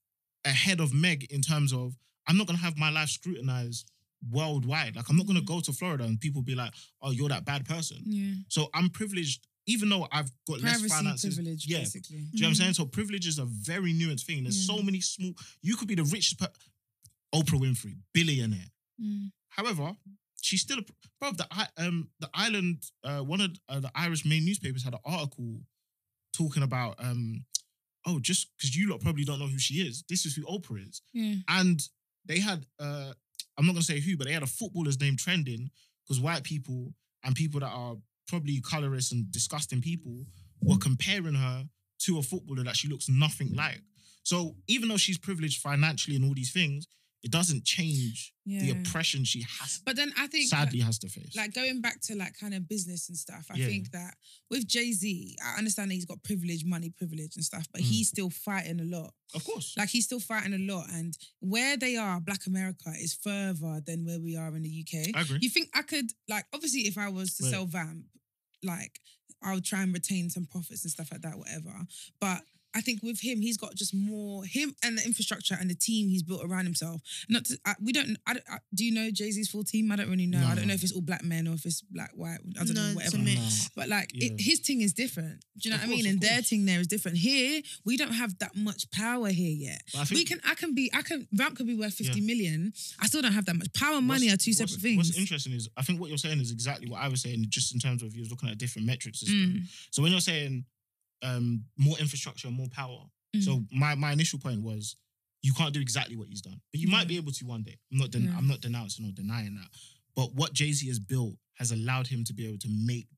[SPEAKER 2] ahead of Meg in terms of I'm not gonna have my life scrutinized worldwide. Like I'm not gonna go to Florida and people be like, "Oh, you're that bad person."
[SPEAKER 6] Yeah.
[SPEAKER 2] So I'm privileged, even though I've got less finances.
[SPEAKER 6] privilege,
[SPEAKER 2] yeah,
[SPEAKER 6] basically.
[SPEAKER 2] do you know what I'm saying? So privilege is a very nuanced thing. There's so many small. You could be the richest, per- Oprah Winfrey, billionaire.
[SPEAKER 6] Mm.
[SPEAKER 2] However, she's still a bro. The um the island uh, one of uh, the Irish main newspapers had an article talking about um oh just because you lot probably don't know who she is. This is who Oprah is,
[SPEAKER 6] Yeah.
[SPEAKER 2] and they had uh I'm not gonna say who, but they had a footballer's name trending because white people and people that are probably colorist and disgusting people were comparing her to a footballer that she looks nothing like. So even though she's privileged financially and all these things, it doesn't change the oppression she has
[SPEAKER 6] But then I think
[SPEAKER 2] sadly has to face.
[SPEAKER 6] like going back to like kind of business and stuff, I
[SPEAKER 2] Yeah.
[SPEAKER 6] think that with Jay Z, I understand that he's got privilege, money privilege and stuff, but
[SPEAKER 2] Mm.
[SPEAKER 6] he's still fighting a lot.
[SPEAKER 2] of course.
[SPEAKER 6] Like he's still fighting a lot, and where they are, Black America is further than where we are in the UK.
[SPEAKER 2] I agree.
[SPEAKER 6] You think I could like obviously if I was to
[SPEAKER 2] Right.
[SPEAKER 6] sell Vamp, like I would try and retain some profits and stuff like that, whatever. But I think with him, he's got just more him and the infrastructure and the team he's built around himself. Not to, I, we don't. I, don't- I, do you know Jay Z's full team? I don't really know.
[SPEAKER 2] No,
[SPEAKER 6] I don't know if it's all black men or if it's black white. I don't
[SPEAKER 1] No,
[SPEAKER 6] know
[SPEAKER 1] it's a
[SPEAKER 6] whatever.
[SPEAKER 1] mix.
[SPEAKER 6] But like
[SPEAKER 2] Yeah.
[SPEAKER 6] it, his thing is different. Do you know
[SPEAKER 2] Of
[SPEAKER 6] what I mean?
[SPEAKER 2] of
[SPEAKER 6] And their
[SPEAKER 2] course.
[SPEAKER 6] thing there is different. Here we don't have that much power here yet.
[SPEAKER 2] Think
[SPEAKER 6] We can. I can be. I can. Vamp could be worth fifty
[SPEAKER 2] Yeah.
[SPEAKER 6] million. I still don't have that much power. and Money
[SPEAKER 2] what's-
[SPEAKER 6] are two separate things.
[SPEAKER 2] What's interesting is I think what you're saying is exactly what I was saying, just in terms of you was looking at a different metric system.
[SPEAKER 6] Mm.
[SPEAKER 2] So when you're saying um, more infrastructure, more power, so
[SPEAKER 6] Mm.
[SPEAKER 2] my my initial point was you can't do exactly what he's done, but you
[SPEAKER 6] Yeah.
[SPEAKER 2] might be able to one day. I'm not den-
[SPEAKER 6] Yeah.
[SPEAKER 2] I'm not denouncing or denying that, but what Jay Z has built has allowed him to be able to make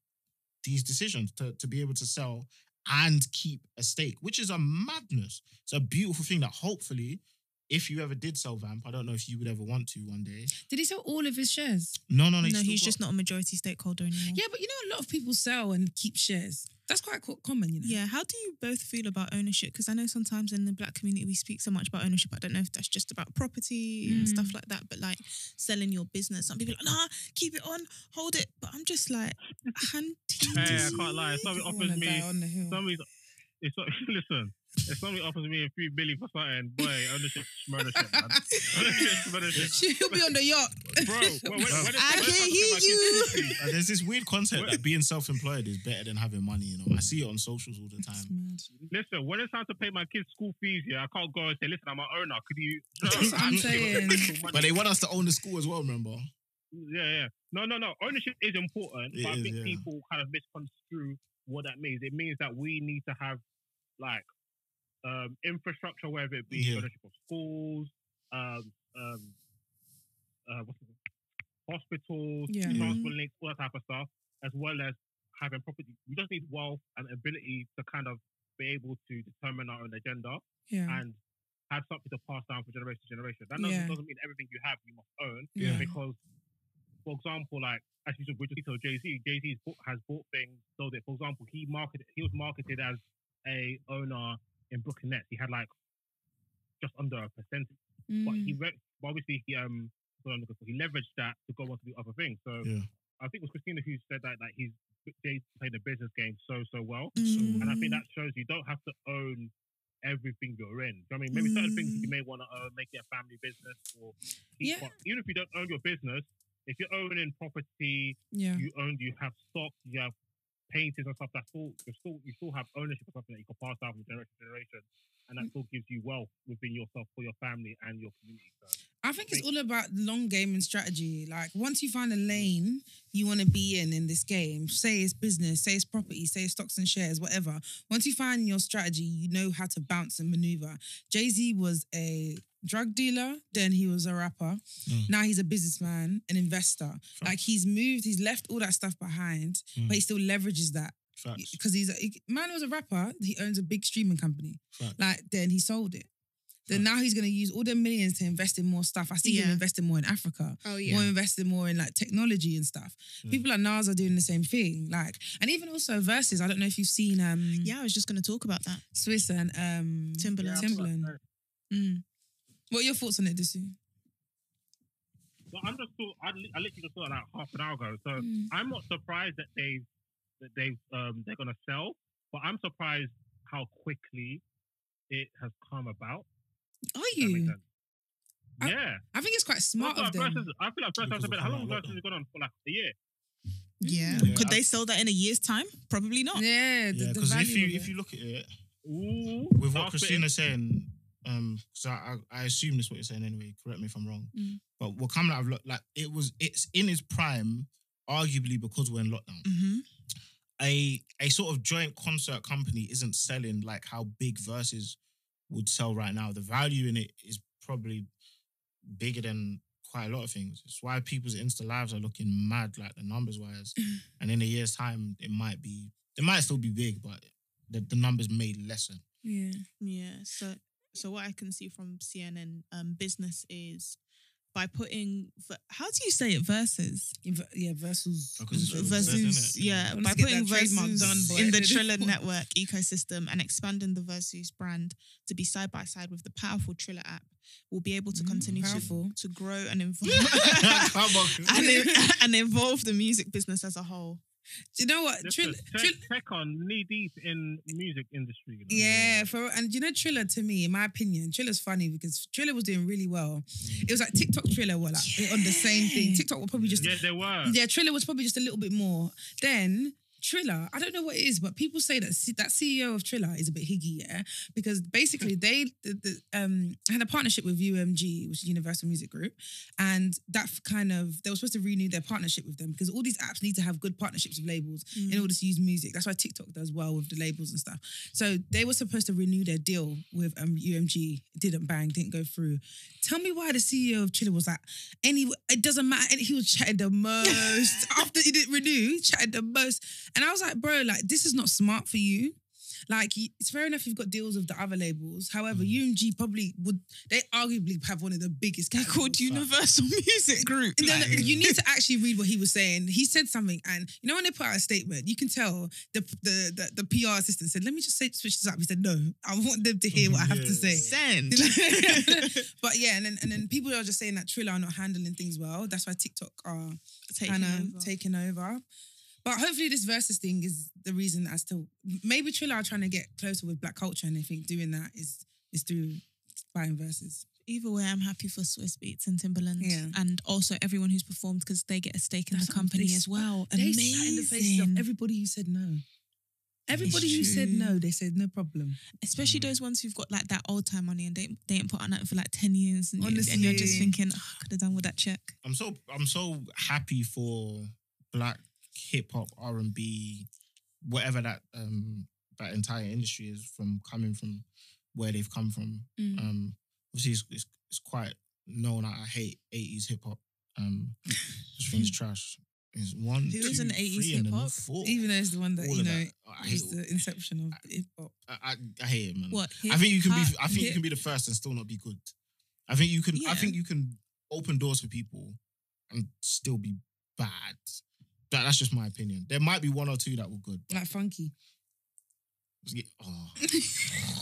[SPEAKER 2] these decisions to to be able to sell and keep a stake, which is a madness. It's a beautiful thing that hopefully. If you ever did sell Vamp, I don't know if you would ever want to one day.
[SPEAKER 6] Did he sell all of his shares?
[SPEAKER 2] No, no, no.
[SPEAKER 1] No,
[SPEAKER 2] still
[SPEAKER 1] he's
[SPEAKER 2] got-
[SPEAKER 1] just not a majority stakeholder anymore.
[SPEAKER 6] Yeah, but you know, a lot of people sell and keep shares. That's quite co- common, you know.
[SPEAKER 1] Yeah, how do you both feel about ownership? Because I know sometimes in the black community we speak so much about ownership. I don't know if that's just about property and
[SPEAKER 6] Mm.
[SPEAKER 1] stuff like that, but like selling your business. Some people are like, nah, keep it on, hold it. But I'm just like, hunting.
[SPEAKER 4] Hey, I can't lie. Somebody
[SPEAKER 6] People
[SPEAKER 4] offers me
[SPEAKER 6] die on the
[SPEAKER 4] somebody if so, listen, if somebody offers me a few billy for something, boy, ownership, ownership, man. ownership, ownership.
[SPEAKER 6] She'll be on the yacht.
[SPEAKER 4] Bro, when, when, when
[SPEAKER 1] I can
[SPEAKER 4] time to pay
[SPEAKER 1] hear you.
[SPEAKER 2] Uh, there's this weird concept that being self-employed is better than having money. You know, I see it on socials all the time.
[SPEAKER 4] Listen, when it's time to pay my kids' school fees, yeah, I can't go and say, listen, I'm an owner. Could you?
[SPEAKER 6] That's what I'm saying.
[SPEAKER 2] But they want us to own the school as well. Remember?
[SPEAKER 4] Yeah, yeah. No, no, no. Ownership is important,
[SPEAKER 2] It
[SPEAKER 4] but I think
[SPEAKER 2] yeah.
[SPEAKER 4] people kind of misconstrue what that means. It means that we need to have like um, infrastructure, whether it be
[SPEAKER 2] Yeah.
[SPEAKER 4] ownership of schools, um, um, uh, what's it, hospitals,
[SPEAKER 6] Yeah.
[SPEAKER 2] Yeah.
[SPEAKER 4] transport links, all that type of stuff, as well as having property. We just need wealth and ability to kind of be able to determine our own agenda
[SPEAKER 6] Yeah.
[SPEAKER 4] and have something to pass down from generation to generation. That doesn't,
[SPEAKER 6] Yeah.
[SPEAKER 4] doesn't mean everything you have you must own
[SPEAKER 6] Yeah.
[SPEAKER 4] because, for example, like as you said, with Jay Z, Jay Z has bought things so that, for example, he marketed, he was marketed as a owner in Brooklyn Nets. He had like just under a percentage, but he
[SPEAKER 6] Mm.
[SPEAKER 4] re- but obviously he um what I'm looking for, he leveraged that to go on to do other things. So
[SPEAKER 2] Yeah.
[SPEAKER 4] I think it was Christina who said that like he's Jay played the business game so so well.
[SPEAKER 1] Mm.
[SPEAKER 4] And I think that shows you don't have to own everything you're in. You know I mean, maybe certain things you may want to own, make it a family business, or
[SPEAKER 6] Yeah.
[SPEAKER 4] one- even if you don't own your business, if you're owning property,
[SPEAKER 6] Yeah.
[SPEAKER 4] you own, you have stock, you have paintings and stuff. That's all. You still you still have ownership of something that you can pass down from generation to generation, and that mm. still gives you wealth within yourself for your family and your community. So,
[SPEAKER 6] I think it's all about long game and strategy. Like once you find a mm. lane you want to be in in this game, say it's business, say it's property, say it's stocks and shares, whatever. Once you find your strategy, you know how to bounce and maneuver. Jay Z was a drug dealer, then he was a rapper.
[SPEAKER 2] Mm.
[SPEAKER 6] Now he's a businessman, an investor. Like he's moved, he's left all that stuff behind,
[SPEAKER 2] Mm.
[SPEAKER 6] but he still leverages that because he's a he- man was a rapper. He owns a big streaming company.
[SPEAKER 2] Facts.
[SPEAKER 6] Like then he sold it. Then now he's gonna use all the millions to invest in more stuff. I see him investing more in Africa,
[SPEAKER 1] Oh yeah,
[SPEAKER 6] more investing more in like technology and stuff.
[SPEAKER 2] Mm.
[SPEAKER 6] People like Nas are doing the same thing. Like, and even also Verzuz. I don't know if you've seen um
[SPEAKER 1] Yeah, I was just going to talk about that.
[SPEAKER 6] Swizz and um
[SPEAKER 1] Timberland.
[SPEAKER 6] Timberland. Mm. What are your thoughts on it, Disu?
[SPEAKER 4] So I'm just thought I, li- I literally just thought like half an hour ago. So
[SPEAKER 6] Mm.
[SPEAKER 4] I'm not surprised that they that they um they're gonna sell, but I'm surprised how quickly it has come about.
[SPEAKER 6] Are
[SPEAKER 4] If that makes
[SPEAKER 6] you? I-
[SPEAKER 4] yeah.
[SPEAKER 6] I think it's quite smart of
[SPEAKER 4] like,
[SPEAKER 6] them.
[SPEAKER 4] Verzuz, I feel like Verzuz
[SPEAKER 2] Because
[SPEAKER 4] has been
[SPEAKER 2] how
[SPEAKER 4] how
[SPEAKER 2] long
[SPEAKER 4] long
[SPEAKER 2] lockdown.
[SPEAKER 4] Verzuz has gone on for like a year.
[SPEAKER 1] Yeah.
[SPEAKER 2] Yeah.
[SPEAKER 1] Could they sell that in a year's time? Probably not.
[SPEAKER 6] Yeah, the,
[SPEAKER 2] Yeah, because if you if you look at it
[SPEAKER 4] Ooh,
[SPEAKER 2] with what
[SPEAKER 4] I'll
[SPEAKER 2] Christina's saying, um, because I, I assume this is what you're saying anyway. Correct me if I'm wrong.
[SPEAKER 6] Mm.
[SPEAKER 2] But what coming out of lock, like it was, it's in its prime, arguably because we're in lockdown.
[SPEAKER 1] hmm
[SPEAKER 2] a a sort of joint concert company isn't selling like how big Verzuz would sell right now. The value in it is probably bigger than quite a lot of things. It's why people's Insta lives are looking mad, like the numbers wise. and in a year's time, it might be, it might still be big, but the, the numbers may lessen.
[SPEAKER 6] yeah.
[SPEAKER 1] Yeah. So so what I can see from CNN um, business is by putting how do you say it Verzuz
[SPEAKER 6] Inv- yeah, Verzuz
[SPEAKER 2] Because it's
[SPEAKER 1] V-
[SPEAKER 2] what it says,
[SPEAKER 1] Verzuz
[SPEAKER 2] innit?
[SPEAKER 1] yeah
[SPEAKER 6] Let's
[SPEAKER 1] by putting
[SPEAKER 6] that trademark
[SPEAKER 1] Verzuz
[SPEAKER 6] done,
[SPEAKER 1] in the Triller network ecosystem and expanding the Verzuz brand to be side by side with the powerful Triller app, we'll be able to
[SPEAKER 6] Mm,
[SPEAKER 1] continue to, to grow and evolve
[SPEAKER 2] Come on.
[SPEAKER 1] and, and evolve the music business as a whole.
[SPEAKER 6] Do you know what?
[SPEAKER 4] Listen,
[SPEAKER 6] Trill-
[SPEAKER 4] tech,
[SPEAKER 6] Trill-
[SPEAKER 4] tech on knee deep in music industry. You know?
[SPEAKER 6] Yeah, for and you know Triller to me, in my opinion, Triller's funny because Triller was doing really well. It was like mm. TikTok Triller were like on the same thing. TikTok were probably just
[SPEAKER 4] Yeah, they were.
[SPEAKER 6] yeah, Triller was probably just a little bit more. Then Triller, I don't know what it is, but people say that C- that CEO of Triller is a bit higgy, yeah, because basically they the, the, um had a partnership with UMG, which is Universal Music Group, and that f- kind of they were supposed to renew their partnership with them because all these apps need to have good partnerships with labels in order to use music. That's why TikTok does well with the labels and stuff. So they were supposed to renew their deal with um, UMG. Didn't bang, didn't go through. Tell me why the CEO of Triller was like, any it doesn't matter. And he was chatting the most after he didn't renew, chatting the most. And I was like, bro, like this is not smart for you. Like it's fair enough you've got deals with the other labels. However, mm. UMG probably would they arguably have one of the biggest.
[SPEAKER 1] They're called. Universal Music Group.
[SPEAKER 6] And then
[SPEAKER 2] Like-
[SPEAKER 6] you need to actually read what he was saying. He said something, and you know when they put out a statement, you can tell the the the, the PR assistant said, "Let me just say switch this up." He said, "No, I want them to hear what I have to say."
[SPEAKER 1] Send.
[SPEAKER 6] but yeah, and then and then people are just saying that Triller are not handling things well. That's why TikTok are
[SPEAKER 1] Taking
[SPEAKER 6] kind
[SPEAKER 1] over.
[SPEAKER 6] taking over. But hopefully, this Verzuz thing is the reason as to maybe Triller are trying to get closer with black culture, and they think doing that is is through buying Verzuz.
[SPEAKER 1] Either way, I'm happy for Swizz Beatz and Timberland,
[SPEAKER 6] Yeah.
[SPEAKER 1] and also everyone who's performed because they get a stake in
[SPEAKER 6] That's
[SPEAKER 1] the company
[SPEAKER 6] they
[SPEAKER 1] as well.
[SPEAKER 6] They
[SPEAKER 1] Amazing.
[SPEAKER 6] spat in the faces of everybody who said no. Everybody who said no, they said no problem.
[SPEAKER 1] Especially those ones who've got like that old time money and they they ain't put on that for like ten years, and, You, and you're just thinking, oh, I could have done with that check.
[SPEAKER 2] I'm so I'm so happy for black hip hop, R and B, whatever that um that entire industry is from coming from where they've come from.
[SPEAKER 1] Mm.
[SPEAKER 2] Um, obviously it's, it's it's quite known that I hate 80s hip hop. Um, just think it's trash. It's one,
[SPEAKER 1] Who
[SPEAKER 2] two,
[SPEAKER 1] isn't 80s
[SPEAKER 2] three, and then
[SPEAKER 1] hip-hop?
[SPEAKER 2] four.
[SPEAKER 6] Even though it's the one that
[SPEAKER 2] All
[SPEAKER 6] you know
[SPEAKER 2] that. I
[SPEAKER 6] is the inception of hip hop.
[SPEAKER 2] I, I, I hate it, man.
[SPEAKER 1] What?
[SPEAKER 2] I think you can be. I think you can be the first and still not be good. I think you can.
[SPEAKER 1] Yeah.
[SPEAKER 2] I think you can open doors for people and still be bad. That, that's just my opinion. There might be one or two that were good. but-
[SPEAKER 6] Like funky.
[SPEAKER 2] Oh.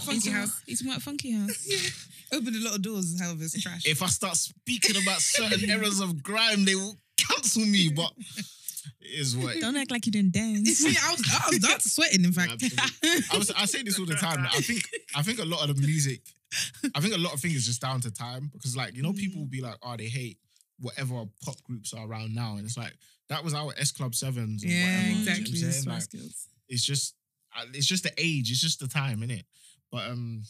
[SPEAKER 6] Funky house.
[SPEAKER 1] He's about Funky House. yeah.
[SPEAKER 6] Opened a lot of doors, however, it's trash.
[SPEAKER 2] If I start speaking about certain errors of grime, they will cancel me. But it is what.
[SPEAKER 1] Don't act like you didn't dance.
[SPEAKER 6] See, I was, I was not sweating, in fact.
[SPEAKER 2] Absolutely. I was. I say this all the time. I think. I think a lot of the music. I think a lot of things is just down to time because, like, you know, people mm. will be like, "Oh, they hate whatever pop groups are around now," and it's like that was our S Club Sevens.
[SPEAKER 6] yeah,
[SPEAKER 2] whatever, you know
[SPEAKER 6] exactly.
[SPEAKER 2] Like, it's just, uh, it's just the age. It's just the time, innit? But um,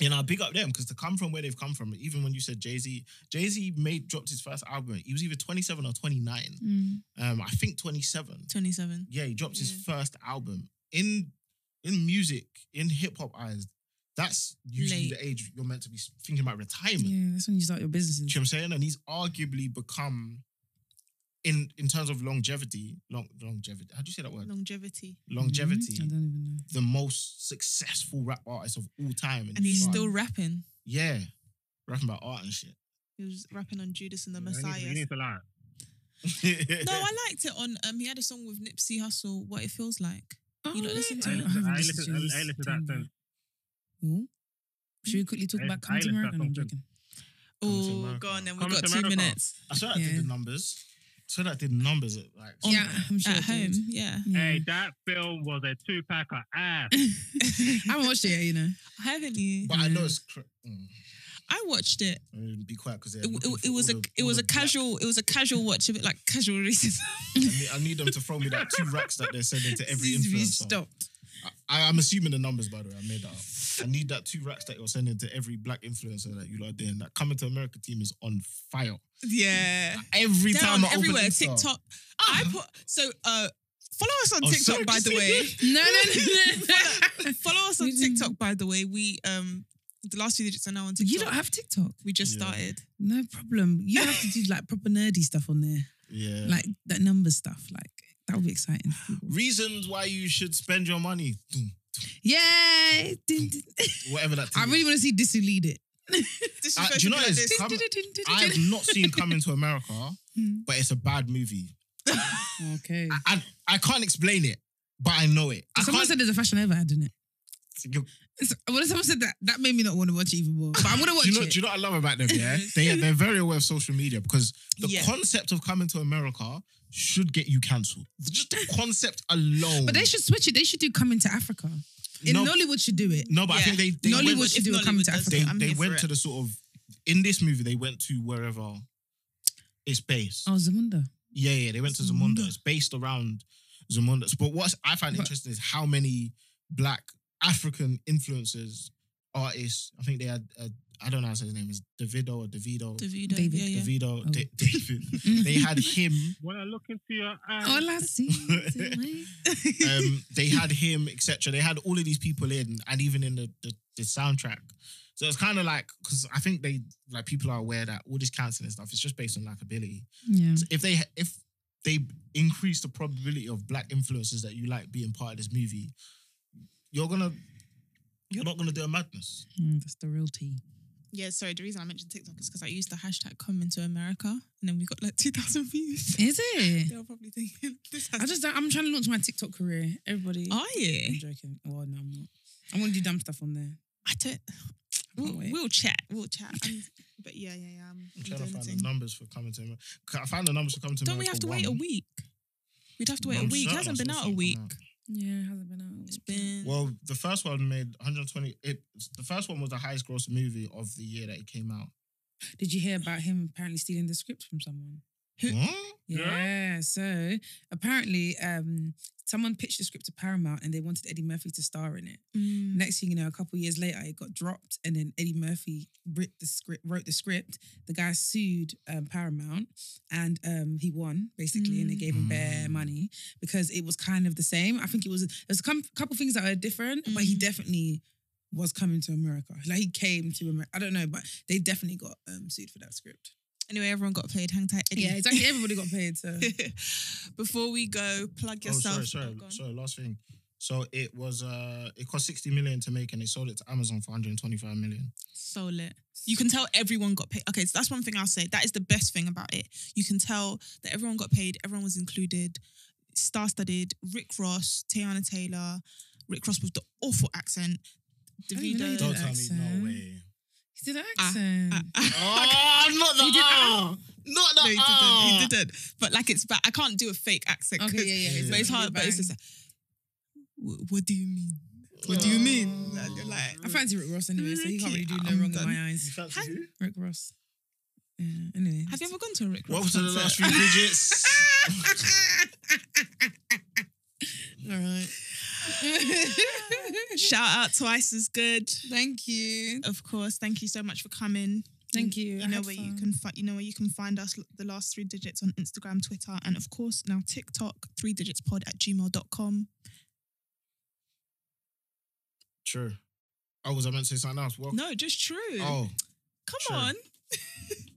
[SPEAKER 2] you know, big up them because to come from where they've come from, even when you said Jay Z, Jay Z made dropped his first album. He was either 27 or 29.
[SPEAKER 1] Mm,
[SPEAKER 2] Um, I think 27.
[SPEAKER 1] 27.
[SPEAKER 2] Yeah, he dropped his first album in in music in hip hop eyes. That's usually
[SPEAKER 1] Late.
[SPEAKER 2] the age you're meant to be thinking about retirement.
[SPEAKER 6] Yeah, that's when you start your businesses.
[SPEAKER 2] Do you know what I'm saying? And he's arguably become, in in terms of longevity, long longevity. How do you say that word?
[SPEAKER 1] Longevity.
[SPEAKER 2] Longevity.
[SPEAKER 6] Mhm, I don't even know.
[SPEAKER 2] The most successful rap artist of all time.
[SPEAKER 1] And he's
[SPEAKER 2] far.
[SPEAKER 1] still rapping.
[SPEAKER 2] yeah, rapping about art and shit.
[SPEAKER 1] He was rapping on Judas and the
[SPEAKER 4] You need-
[SPEAKER 1] Messiah.
[SPEAKER 4] You need to like.
[SPEAKER 1] No, I liked it on. Um, he had a song with Nipsey Hussle. What it feels like. You don't listen to
[SPEAKER 6] I
[SPEAKER 1] it?
[SPEAKER 6] haven't
[SPEAKER 4] I
[SPEAKER 6] listened
[SPEAKER 4] listen-
[SPEAKER 6] to
[SPEAKER 4] I listen to that
[SPEAKER 6] thing
[SPEAKER 4] since.
[SPEAKER 6] yet. Should we quickly talk
[SPEAKER 4] I-
[SPEAKER 6] about
[SPEAKER 4] I
[SPEAKER 6] to America? No, I'm joking.
[SPEAKER 1] Oh,
[SPEAKER 2] America.
[SPEAKER 1] go on then. We've
[SPEAKER 4] Coming
[SPEAKER 1] got two
[SPEAKER 4] America.
[SPEAKER 1] minutes
[SPEAKER 2] I saw that
[SPEAKER 6] Yeah.
[SPEAKER 2] did the numbers. I saw that did numbers at like
[SPEAKER 1] On-
[SPEAKER 6] yeah, I'm sure
[SPEAKER 1] at
[SPEAKER 6] it
[SPEAKER 1] home.
[SPEAKER 6] did.
[SPEAKER 1] Yeah.
[SPEAKER 6] Yeah.
[SPEAKER 4] Hey, that film was a two pack of ass.
[SPEAKER 6] I haven't watched it yet, you know.
[SPEAKER 1] Haven't you?
[SPEAKER 2] But I know it's cr- mm.
[SPEAKER 1] I watched it.
[SPEAKER 2] I mean, be quiet because
[SPEAKER 1] It, it, it was a it was a casual it was a casual watch, of it like casual racism.
[SPEAKER 2] I need, I need them to throw me that two racks that they're sending to every
[SPEAKER 6] Needs to be
[SPEAKER 2] influencer.
[SPEAKER 6] stopped.
[SPEAKER 2] I, I'm assuming the numbers, by the way. I made that up. I need that two racks that you're sending to every black influencer that you are doing. That coming to America team is on fire.
[SPEAKER 1] yeah.
[SPEAKER 2] Every
[SPEAKER 1] They're
[SPEAKER 2] time
[SPEAKER 1] on
[SPEAKER 2] I open
[SPEAKER 1] everywhere.
[SPEAKER 2] Insta-
[SPEAKER 1] TikTok. I put so uh follow us on
[SPEAKER 2] Oh,
[SPEAKER 1] TikTok
[SPEAKER 2] sorry,
[SPEAKER 1] by the way.
[SPEAKER 6] No, no, no, no.
[SPEAKER 1] follow us on TikTok by the way. We um the last few digits are now on TikTok.
[SPEAKER 6] you don't have TikTok.
[SPEAKER 1] we just
[SPEAKER 2] Yeah.
[SPEAKER 1] started.
[SPEAKER 6] No problem. You have to do like proper nerdy stuff on there,
[SPEAKER 2] Yeah.
[SPEAKER 6] like that number stuff. Like that would be exciting.
[SPEAKER 2] Reasons why you should spend your money.
[SPEAKER 6] Yeah.
[SPEAKER 2] Whatever that.
[SPEAKER 6] I really want to see lead it.
[SPEAKER 1] This
[SPEAKER 2] Uh, do you know
[SPEAKER 1] this.
[SPEAKER 2] come- I've not seen Coming to America,
[SPEAKER 6] Hmm.
[SPEAKER 2] but it's a bad movie.
[SPEAKER 6] Okay.
[SPEAKER 2] I, I, I can't explain it, but I know it. I
[SPEAKER 6] Someone
[SPEAKER 2] can't.
[SPEAKER 6] said there's a fashion ever ad in it.
[SPEAKER 2] You-
[SPEAKER 6] So- Well, someone said that. That made me not want to watch it even more. But I'm gonna watch
[SPEAKER 2] do you know?
[SPEAKER 6] it.
[SPEAKER 2] Do you know what I love about them? Yeah, they they're very aware of social media because the
[SPEAKER 1] Yeah.
[SPEAKER 2] concept of coming to America should get you cancelled. Just the concept alone.
[SPEAKER 6] but they should switch it. They should do coming to Africa. In
[SPEAKER 2] No.
[SPEAKER 6] Nollywood should do it.
[SPEAKER 2] No, but I
[SPEAKER 1] Yeah.
[SPEAKER 2] think they they
[SPEAKER 6] Nollywood
[SPEAKER 2] went,
[SPEAKER 6] should do
[SPEAKER 1] if
[SPEAKER 6] a coming to
[SPEAKER 1] does
[SPEAKER 6] Africa.
[SPEAKER 2] they,
[SPEAKER 1] I'm
[SPEAKER 2] they
[SPEAKER 1] here for
[SPEAKER 2] went
[SPEAKER 1] it.
[SPEAKER 2] to the sort of in this movie they went to wherever it's based.
[SPEAKER 6] Oh, Zamunda.
[SPEAKER 2] Yeah, yeah, they went to Zamunda.
[SPEAKER 6] Zamunda.
[SPEAKER 2] It's based around Zamunda. But what I find
[SPEAKER 6] But-
[SPEAKER 2] interesting is how many black African influencers, artists. I think they had. Uh, I don't know how to say his name is Davido or Davido.
[SPEAKER 1] Davido.
[SPEAKER 6] David.
[SPEAKER 1] Yeah, yeah.
[SPEAKER 2] Davido,
[SPEAKER 6] Oh.
[SPEAKER 2] Da- David. they had him.
[SPEAKER 4] when I look into your eyes,
[SPEAKER 6] All I see.
[SPEAKER 2] Um, they had him, etc. They had all of these people in, and even in the the, the soundtrack. So it's kind of like because I think they like people are aware that all this canceling stuff is just based on likability.
[SPEAKER 6] yeah.
[SPEAKER 2] So if they if they increase the probability of black influences that you like being part of this movie, you're gonna you're not gonna do a madness.
[SPEAKER 6] Mm, that's the real tea.
[SPEAKER 1] Yeah, sorry. The reason I mentioned TikTok is because I used the hashtag "Come to America and then we got like 2,000 views.
[SPEAKER 6] Is it?
[SPEAKER 1] They're probably thinking this has.
[SPEAKER 6] I just I'm trying to launch my TikTok career. Everybody.
[SPEAKER 1] Are you?
[SPEAKER 6] I'm joking. Oh no, I'm not. I'm gonna do dumb stuff on there.
[SPEAKER 1] I don't. We'll, we'll chat. We'll chat. I'm, but yeah, yeah, yeah. I'm,
[SPEAKER 2] I'm
[SPEAKER 1] I'm
[SPEAKER 2] trying to find
[SPEAKER 1] the
[SPEAKER 2] the numbers for coming to America. I found the numbers for coming to
[SPEAKER 1] Don't we have to wait a week? We'd have to wait
[SPEAKER 2] No,
[SPEAKER 1] a
[SPEAKER 2] I'm
[SPEAKER 1] week. It hasn't been out a week.
[SPEAKER 2] out.
[SPEAKER 6] Yeah, it hasn't been out.
[SPEAKER 1] It's been.
[SPEAKER 2] Well, the first one made 120. It the first one was the highest grossing movie of the year that it came out.
[SPEAKER 6] Did you hear about him apparently stealing the script from someone?
[SPEAKER 1] Who-
[SPEAKER 2] What?
[SPEAKER 6] Yeah. So apparently, um, someone pitched the script to Paramount and they wanted Eddie Murphy to star in it.
[SPEAKER 1] Mm.
[SPEAKER 6] Next thing you know, a couple years later, it got dropped, and then Eddie Murphy writ the script, wrote the script. The guy sued um, Paramount, and um, he won basically, and they gave him bare
[SPEAKER 2] Mm.
[SPEAKER 6] money because it was kind of the same. I think it was there's a couple things that are different, but he
[SPEAKER 1] Mm.
[SPEAKER 6] definitely was coming to America. Like he came to America. I don't know, but they definitely got um, sued for that script.
[SPEAKER 1] Anyway, everyone got paid. Hang tight, Eddie.
[SPEAKER 6] Yeah, exactly. Everybody got paid. So
[SPEAKER 1] Before we go, plug yourself.
[SPEAKER 2] Oh,
[SPEAKER 1] yourself.
[SPEAKER 2] sorry, sorry,
[SPEAKER 1] Oh,
[SPEAKER 2] sorry. Last thing. So it was uh, it cost 60 million to make, and they sold it to Amazon for 125 million.
[SPEAKER 1] So lit. You can tell everyone got paid. Okay, so that's one thing I'll say. That is the best thing about it. You can tell that everyone got paid, everyone was included, star studded, Rick Ross, Teyana Taylor, Rick Ross with the awful accent,
[SPEAKER 6] didn't even know he
[SPEAKER 1] Davido.
[SPEAKER 2] Don't tell me no way.
[SPEAKER 6] He did an
[SPEAKER 1] Ah,
[SPEAKER 6] accent.
[SPEAKER 1] Ah,
[SPEAKER 2] Oh, not the
[SPEAKER 1] He did-
[SPEAKER 2] ah, not the
[SPEAKER 1] no, he
[SPEAKER 2] ah.
[SPEAKER 1] didn't. He didn't. But like it's bad. I can't do a fake accent.
[SPEAKER 6] Okay,
[SPEAKER 1] 'cause-
[SPEAKER 6] yeah, yeah.
[SPEAKER 2] Yeah.
[SPEAKER 1] But it's hard. But it's just. like, What do you mean? What do you mean? And you're like,
[SPEAKER 6] I fancy Rick Ross anyway, so he can't really do no
[SPEAKER 1] I'm
[SPEAKER 6] wrong
[SPEAKER 1] done.
[SPEAKER 6] in my
[SPEAKER 2] You
[SPEAKER 6] eyes.
[SPEAKER 2] fancy who?
[SPEAKER 6] Rick Ross. Yeah. Anyway.
[SPEAKER 1] have you ever gone to a Rick Ross
[SPEAKER 2] What was the last few
[SPEAKER 1] concert?
[SPEAKER 2] digits?
[SPEAKER 6] All right.
[SPEAKER 1] Shout out twice as good.
[SPEAKER 6] Thank you.
[SPEAKER 1] Of course. Thank you so much for coming.
[SPEAKER 6] Thank you.
[SPEAKER 1] You
[SPEAKER 6] I
[SPEAKER 1] know
[SPEAKER 6] had
[SPEAKER 1] where you can find you know where you can find us the last three digits on Instagram, Twitter, and of course now TikTok, three digits pod at gmail.com.
[SPEAKER 2] True. Oh, was I meant to say something else? Well,
[SPEAKER 1] No, just true.
[SPEAKER 2] oh,
[SPEAKER 1] Come
[SPEAKER 2] true.
[SPEAKER 1] on.